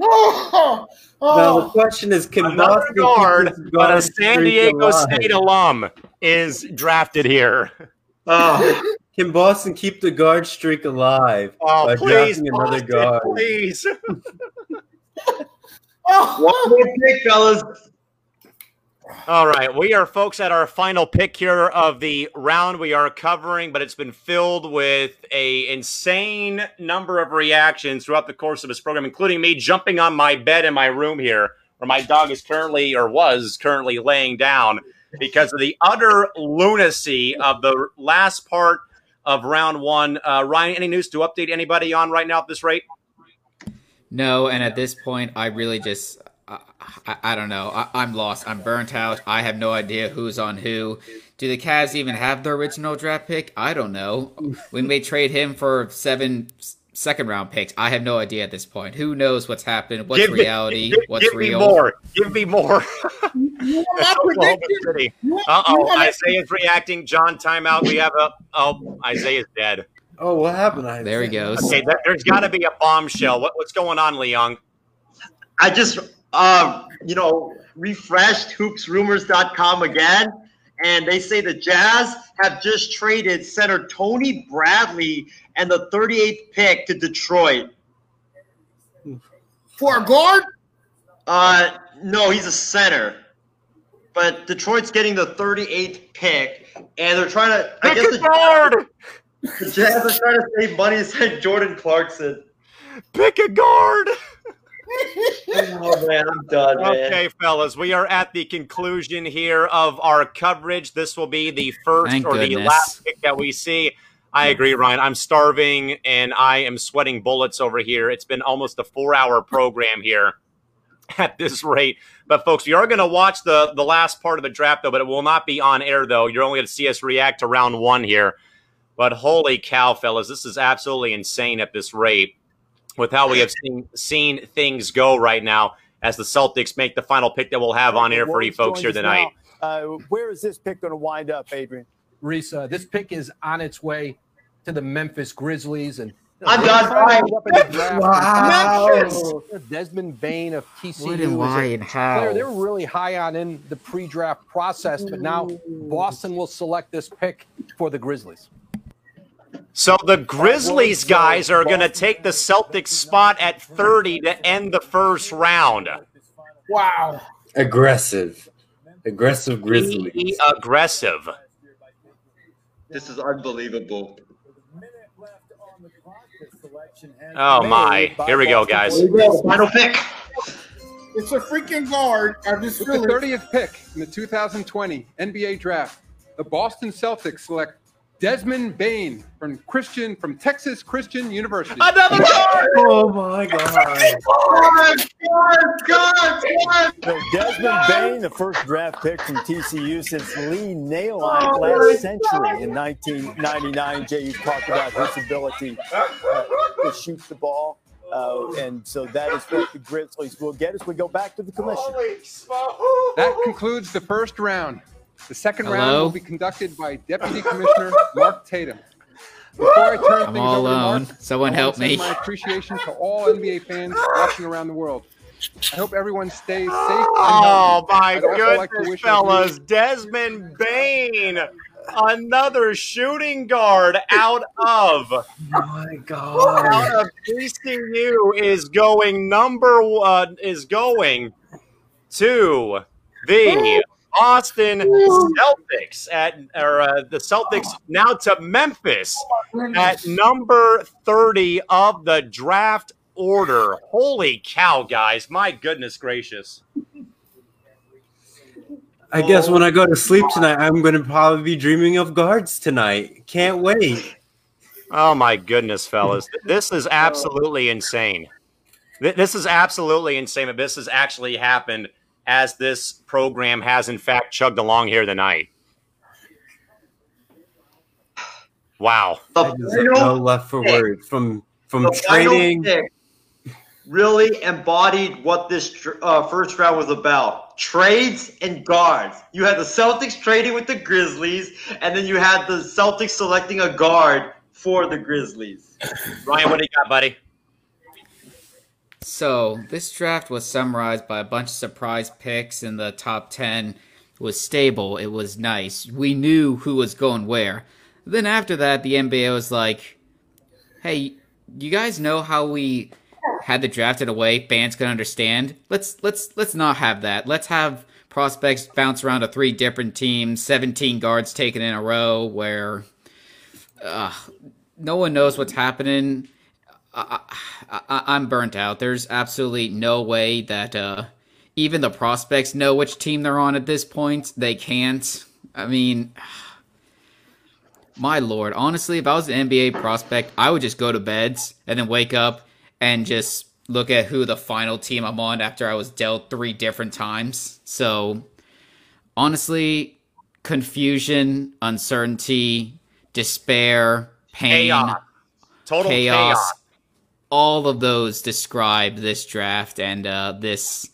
Oh, oh, Now the oh. question is, can Another Boston keep guard, but a guard San Diego alive? State alum is drafted here. Oh, Can Boston keep the guard streak alive Oh, by please, drafting another Boston, guard? please. one more pick, fellas. All right, we are folks at our final pick here of the round we are covering, but it's been filled with a insane number of reactions throughout the course of this program, including me jumping on my bed in my room here, where my dog is currently or was currently laying down because of the utter lunacy of the last part of round one. Uh, Ryan, any news to update anybody on right now at this rate? No, and at this point, I really just, I, I, I don't know. I, I'm lost. I'm burnt out. I have no idea who's on who. Do the Cavs even have the original draft pick? I don't know. We may trade him for seven second round picks. I have no idea at this point. Who knows what's happened? What's Give me- reality? give, what's give real? me more. Give me more. You want That's my Oklahoma prediction? City. You want- Uh oh, want my- Isaiah's reacting. John, timeout. We have a. Oh, Isaiah's dead. Oh, what happened? I There he goes. Okay, there, there's got to be a bombshell. What, what's going on, Leon? I just, uh, you know, refreshed hoopsrumors.com again, and they say the Jazz have just traded center Tony Bradley and the 38th pick to Detroit. For a guard? Uh, no, he's a center. But Detroit's getting the 38th pick, and they're trying to. I Pick guess a the, guard. the Jazz are trying to save money and send Jordan Clarkson. Pick a guard. Oh man, I'm done, man. Okay, fellas, we are at the conclusion here of our coverage. This will be the first Thank or the last pick that we see. I agree, Ryan. I'm starving and I am sweating bullets over here. It's been almost a four hour program here at this rate. But folks, we are going to watch the the last part of the draft though, but it will not be on air though. You're only going to see us react to round one here. But holy cow, fellas, this is absolutely insane at this rate with how we have seen seen things go right now as the Celtics make the final pick that we'll have on air for you folks here tonight. Uh, where is this pick going to wind up, Adrian? Reese, uh, this pick is on its way to the Memphis Grizzlies, and I'm done. trying to up in the draft. Wow. Desmond Bane of TCU. What is and a why how? player they were really high on in the pre-draft process, but now Boston will select this pick for the Grizzlies. So the Grizzlies guys are going to take the Celtics spot at 30 to end the first round. Wow. Aggressive. Aggressive Grizzlies. Be aggressive. This is unbelievable. Oh my! Here we go, guys. Final pick. It's a freaking guard. I just With the 30th pick in the 2020 NBA Draft, the Boston Celtics select Desmond Bane from Christian from Texas Christian University. Another guard. Oh my god. Oh my god, what? So Desmond Bane, the first draft pick from TCU since Lee Nailon last century in 1999. Jay, you talked about his ability uh, to shoot the ball. Uh, and so that is what the Grizzlies will get as we go back to the commission. That concludes the first round. The second round will be conducted by Deputy Commissioner Mark Tatum. Before I turn I'm things all over to alone. Mark, Someone I help me. My appreciation to all NBA fans watching around the world. I hope everyone stays safe. Oh my I'd like goodness, wish fellas! Desmond Bane, another shooting guard out of Oh my god. out of TCU is going number one is going to the Boston Celtics at or uh, the Celtics now to Memphis at number 30 of the draft order. Holy cow, guys. My goodness gracious. I guess when I go to sleep tonight, I'm going to probably be dreaming of guards tonight. Can't wait. Oh my goodness, fellas. This is absolutely insane. This is absolutely insane that this has actually happened as this program has in fact chugged along here tonight. Wow. I just no left for words from from The final trading. really embodied what this uh, first round was about trades and guards. You had the Celtics trading with the Grizzlies, and then you had the Celtics selecting a guard for the Grizzlies. Ryan, what do you got, buddy? So this draft was summarized by a bunch of surprise picks in the top ten. It was stable. It was nice. We knew who was going where. Then after that, the NBA was like, "Hey, you guys know how we had the draft in a way fans can understand? Let's let's let's not have that. Let's have prospects bounce around to three different teams, seventeen guards taken in a row, where uh, no one knows what's happening." I, I, I'm burnt out. There's absolutely no way that uh, even the prospects know which team they're on at this point. They can't. I mean, my lord. Honestly, if I was an NBA prospect, I would just go to beds and then wake up and just look at who the final team I'm on after I was dealt three different times. So, honestly, confusion, uncertainty, despair, pain, Chaos. Total chaos, chaos. All of those describe this draft and uh, this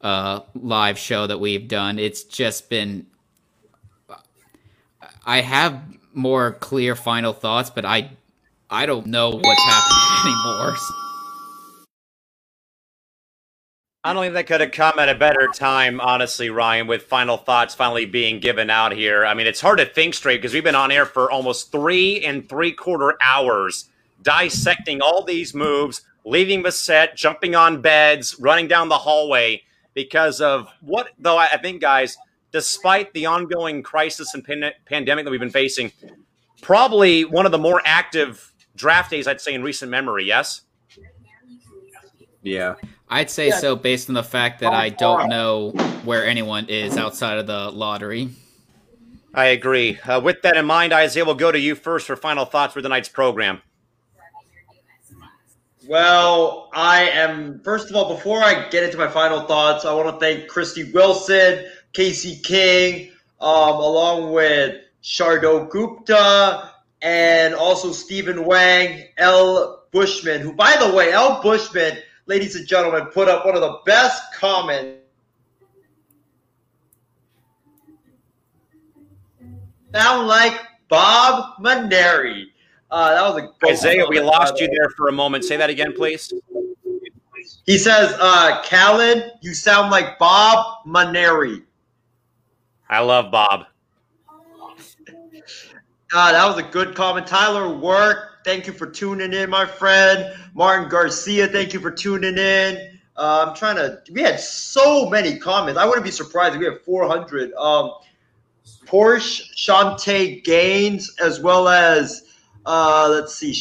uh, live show that we've done. It's just been. I have more clear final thoughts, but I, I don't know what's happening anymore. I don't think that could have come at a better time, honestly, Ryan, with final thoughts finally being given out here. I mean, it's hard to think straight because we've been on air for almost three and three quarter hours dissecting all these moves, leaving the set, jumping on beds, running down the hallway because of what, though, I I think, guys, despite the ongoing crisis and pan- pandemic that we've been facing, probably one of the more active draft days, I'd say, in recent memory, yes? Yeah. I'd say so based on the fact that I don't know where anyone is outside of the lottery. I agree. Uh, with that in mind, Isaiah, we'll go to you first for final thoughts for tonight's program. Well, I am, first of all, before I get into my final thoughts, I want to thank Christy Wilson, Casey King, um, along with Shardo Gupta, and also Steven Wang, L. Bushman, who, by the way, L. Bushman, ladies and gentlemen, put up one of the best comments. Sound like Bob Maneri. Uh, that was a good Isaiah, we lost you there for a moment. Say that again, please. He says, uh, Callan, you sound like Bob Maneri. I love Bob. Uh, that was a good comment. Tyler Work, thank you for tuning in, my friend. Martin Garcia, thank you for tuning in. Uh, I'm trying to. We had so many comments. I wouldn't be surprised if we have 400. Um, Porsche, Shante Gaines, as well as uh, let's see.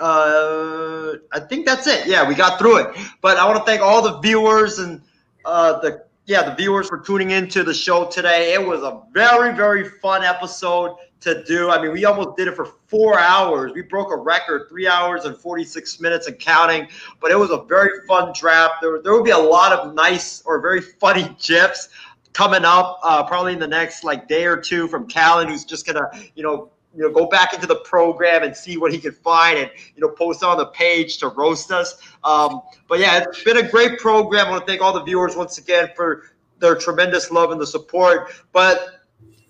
Uh, I think that's it. Yeah, we got through it. But I want to thank all the viewers and uh, the yeah the viewers for tuning into the show today. It was a very very fun episode to do. I mean, we almost did it for four hours. We broke a record, three hours and 46 minutes and counting. But it was a very fun draft. There, there will be a lot of nice or very funny gifs coming up, uh, probably in the next like day or two from Callan, who's just gonna, you know, you know, go back into the program and see what he can find, and you know, post on the page to roast us. Um, but yeah, it's been a great program. I want to thank all the viewers once again for their tremendous love and the support. But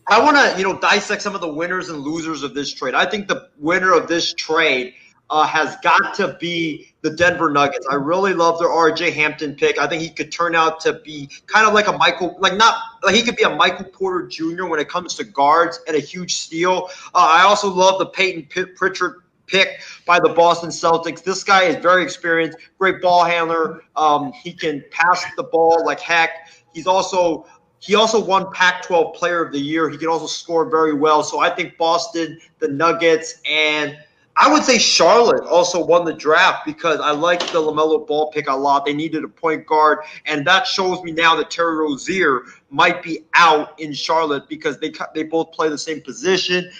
I want to, you know, dissect some of the winners and losers of this trade. I think the winner of this trade uh, has got to be the Denver Nuggets. I really love their RJ Hampton pick. I think he could turn out to be kind of like a Michael, like not like he could be a Michael Porter Jr. when it comes to guards and a huge steal. Uh, I also love the Payton P- Pritchard pick by the Boston Celtics. This guy is very experienced, great ball handler. Um, he can pass the ball like heck. He's also He also won Pac 12 Player of the Year. He can also score very well. So I think Boston, the Nuggets, and I would say Charlotte also won the draft because I like the LaMelo Ball pick a lot. They needed a point guard, and that shows me now that Terry Rozier might be out in Charlotte because they they both play the same position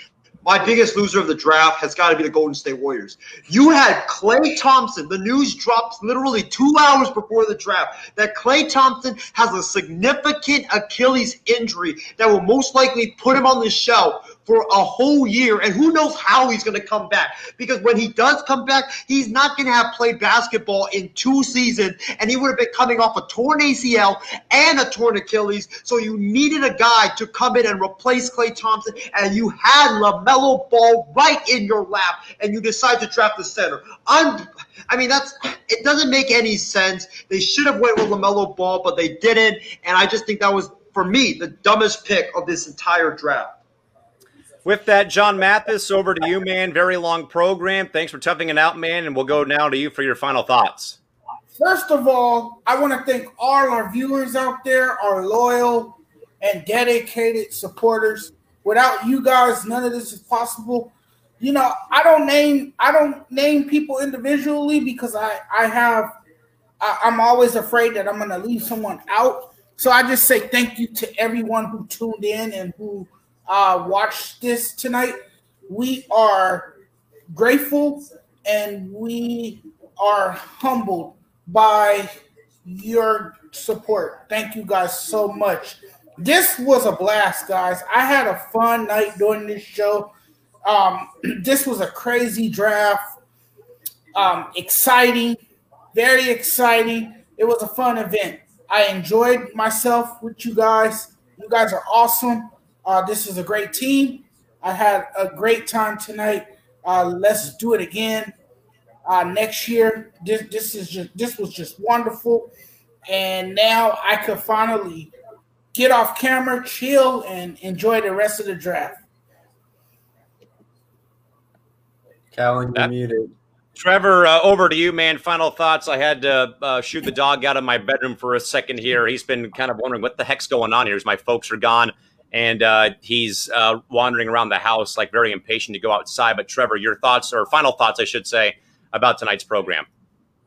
my biggest loser of the draft has got to be the Golden State Warriors. You had Klay Thompson. The news drops literally two hours before the draft that Klay Thompson has a significant Achilles injury that will most likely put him on the shelf for a whole year, and who knows how he's going to come back. Because when he does come back, he's not going to have played basketball in two seasons, and he would have been coming off a torn ACL and a torn Achilles. So you needed a guy to come in and replace Klay Thompson, and you had LaMelo Ball right in your lap, and you decide to draft the center. I'm, I mean, that's it doesn't make any sense. They should have went with LaMelo Ball, but they didn't, and I just think that was for me the dumbest pick of this entire draft. With that, John Mathis, over to you, man. Very long program. Thanks for toughing it out, man. And we'll go now to you for your final thoughts. First of all, I want to thank all our viewers out there, our loyal and dedicated supporters. Without you guys, none of this is possible. You know, I don't name I don't name people individually because I I have I, I'm always afraid that I'm going to leave someone out. So I just say thank you to everyone who tuned in and who uh, watch this tonight. We are grateful and we are humbled by your support. Thank you guys so much. This was a blast, guys. I had a fun night doing this show. Um, this was a crazy draft. Um, exciting, very exciting. It was a fun event. I enjoyed myself with you guys. You guys are awesome. Uh, this is a great team. I had a great time tonight. Uh, let's do it again uh, next year. This this is just this was just wonderful, and now I could finally get off camera, chill, and enjoy the rest of the draft. Callan, you're muted. Trevor, uh, over to you, man. Final thoughts. I had to uh, shoot the dog out of my bedroom for a second here. He's been kind of wondering what the heck's going on here as my folks are gone and uh, he's uh, wandering around the house like very impatient to go outside. But Trevor, your thoughts or final thoughts, I should say, about tonight's program?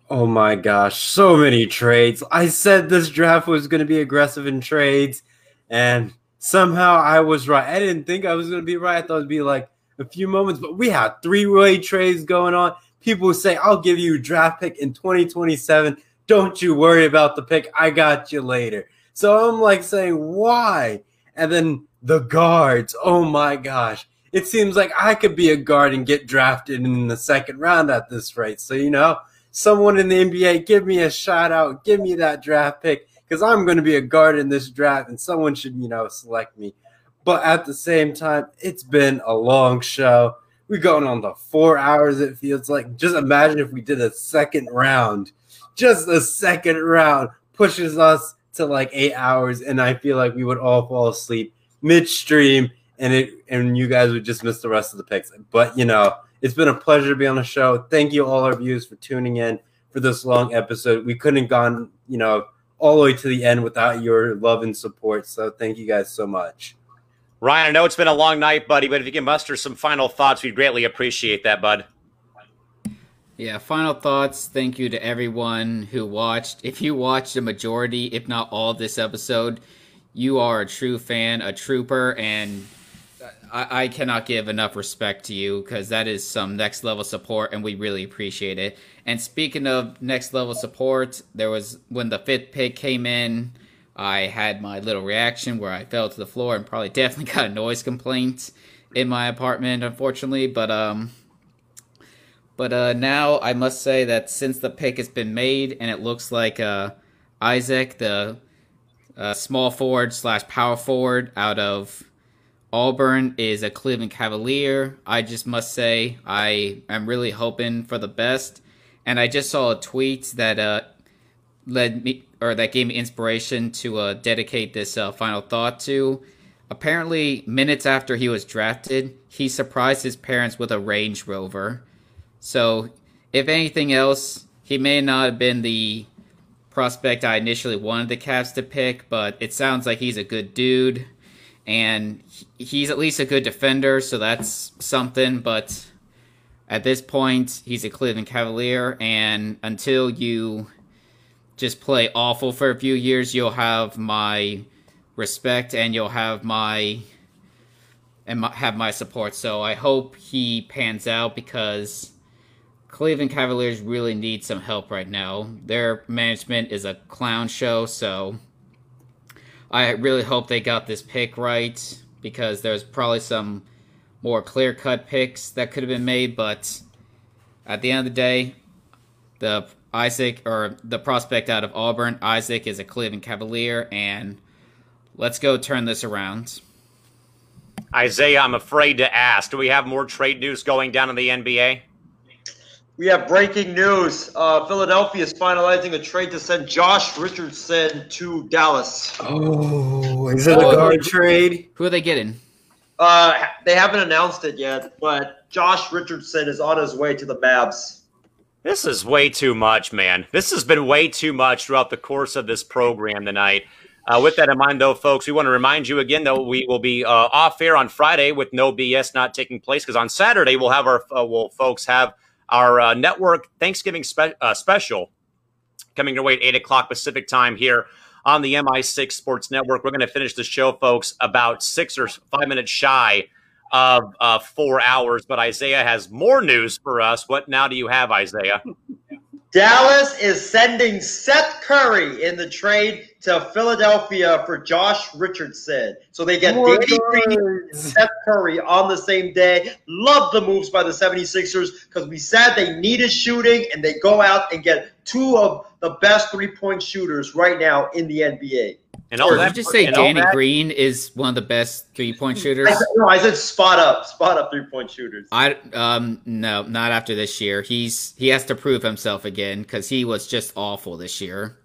Oh my gosh, so many trades. I said this draft was going to be aggressive in trades, and somehow I was right. I didn't think I was going to be right. I thought it'd be like a few moments, but we had three way trades going on. People say, I'll give you a draft pick in 2027. Don't you worry about the pick. I got you later. So I'm like saying, why? And then the guards. Oh my gosh. It seems like I could be a guard and get drafted in the second round at this rate. So, you know, someone in the NBA, give me a shout out, give me that draft pick because I'm going to be a guard in this draft and someone should, you know, select me. But at the same time, it's been a long show. We're going on the four hours, it feels like. Just imagine if we did a second round. Just a second round pushes us to like eight hours, and I feel like we would all fall asleep midstream, and it and you guys would just miss the rest of the picks. But you know, it's been a pleasure to be on the show. Thank you all our viewers for tuning in for this long episode. We couldn't have gone, you know, all the way to the end without your love and support. So thank you guys so much. Ryan, I know it's been a long night, buddy, but if you can muster some final thoughts, we'd greatly appreciate that, bud. Yeah, final thoughts. Thank you to everyone who watched. If you watched a majority, if not all this episode, you are a true fan, a trooper, and I, I cannot give enough respect to you because that is some next level support, and we really appreciate it. And speaking of next level support, there was when the fifth pick came in, I had my little reaction where I fell to the floor and probably definitely got a noise complaint in my apartment, unfortunately. But um, but uh, now I must say that since the pick has been made and it looks like uh, Isaac, the uh, small forward slash power forward out of Auburn, is a Cleveland Cavalier, I just must say I am really hoping for the best. And I just saw a tweet that uh, led me or that gave me inspiration to uh, dedicate this uh, final thought to. Apparently, minutes after he was drafted, he surprised his parents with a Range Rover. So, if anything else, he may not have been the prospect I initially wanted the Cavs to pick, but it sounds like he's a good dude, and he's at least a good defender, so that's something. But at this point, he's a Cleveland Cavalier, and until you just play awful for a few years, you'll have my respect and you'll have my and my, have my support. So I hope he pans out because Cleveland Cavaliers really need some help right now. Their management is a clown show, so I really hope they got this pick right because there's probably some more clear cut picks that could have been made, but at the end of the day, the Isaac or the prospect out of Auburn, Isaac is a Cleveland Cavalier, and let's go turn this around. Isaiah, I'm afraid to ask. Do we have more trade news going down in the NBA? We have breaking news. Uh, Philadelphia is finalizing a trade to send Josh Richardson to Dallas. Oh, is it a guard trade? Who are they getting? Uh, they haven't announced it yet, but Josh Richardson is on his way to the Mavs. This is way too much, man. This has been way too much throughout the course of this program tonight. Uh, with that in mind, though, folks, we want to remind you again that we will be uh, off air on Friday with no BS not taking place because on Saturday we'll have our uh, will folks have our uh, network Thanksgiving spe- uh, special coming your way at eight o'clock Pacific time here on the MI6 Sports Network. We're going to finish the show, folks, about six or five minutes shy of uh, four hours. But Isaiah has more news for us. What now do you have, Isaiah? Dallas is sending Seth Curry in the trade to Philadelphia for Josh Richardson. So they get More Danny Green and Seth Curry on the same day. Love the moves by the 76ers because we said they needed shooting and they go out and get two of the best three point shooters right now in the NBA. And Did you just say Danny Green is one of the best three point shooters? I said, no, I said spot up, spot up three point shooters. I um no, not after this year. He's he has to prove himself again because he was just awful this year.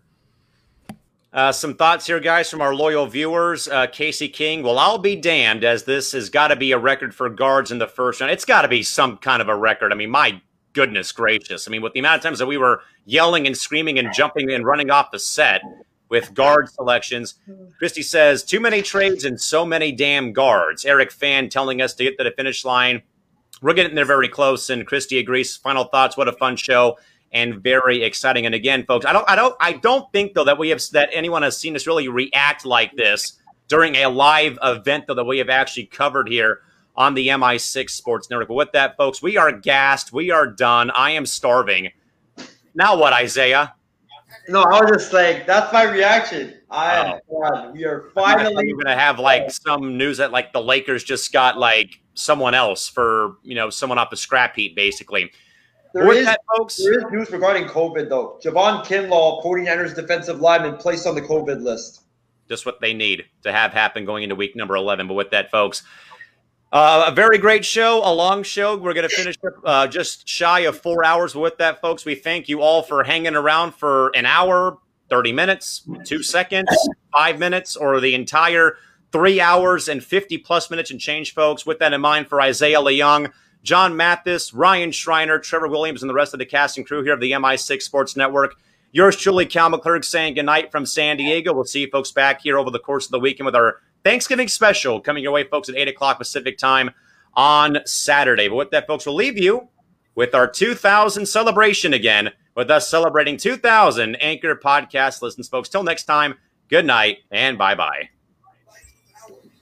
Uh, some thoughts here, guys, from our loyal viewers. Uh, Casey King. Well, I'll be damned, as this has got to be a record for guards in the first round. It's got to be some kind of a record. I mean, my goodness gracious. I mean, with the amount of times that we were yelling and screaming and jumping and running off the set with guard selections, Christy says, too many trades and so many damn guards. Eric Fan telling us to get to the finish line. We're getting there very close, and Christy agrees. Final thoughts. What a fun show and very exciting. And again, folks, I don't, I don't, I don't think though that we have that anyone has seen us really react like this during a live event though that we have actually covered here on the MI6 Sports Network. But with that, folks, we are gassed. We are done. I am starving. Now what, Isaiah? No, I was just like, that's my reaction. I oh. God, we are finally You're gonna have like some news that like the Lakers just got like someone else for you know someone off the scrap heap, basically. There With that, folks, there is news regarding COVID, though. Javon Kinlaw, 49ers defensive lineman, placed on the COVID list. just what they need to have happen going into week number 11. But with that, folks, uh, a very great show, a long show. We're going to finish up uh, just shy of four hours. With that, folks, we thank you all for hanging around for an hour, 30 minutes, two seconds, five minutes, or the entire three hours and 50 plus minutes and change, folks. With that in mind, for Isaiah Leung, John Mathis, Ryan Schreiner, Trevor Williams, and the rest of the cast and crew here of the MI6 Sports Network. Yours truly, Cal McClurg, saying goodnight from San Diego. We'll see you folks back here over the course of the weekend with our Thanksgiving special coming your way, folks, at 8 o'clock Pacific time on Saturday. But with that, folks, we'll leave you with our 2000 celebration again, with us celebrating 2000 Anchor podcast listens, folks. Till next time, good night and bye bye.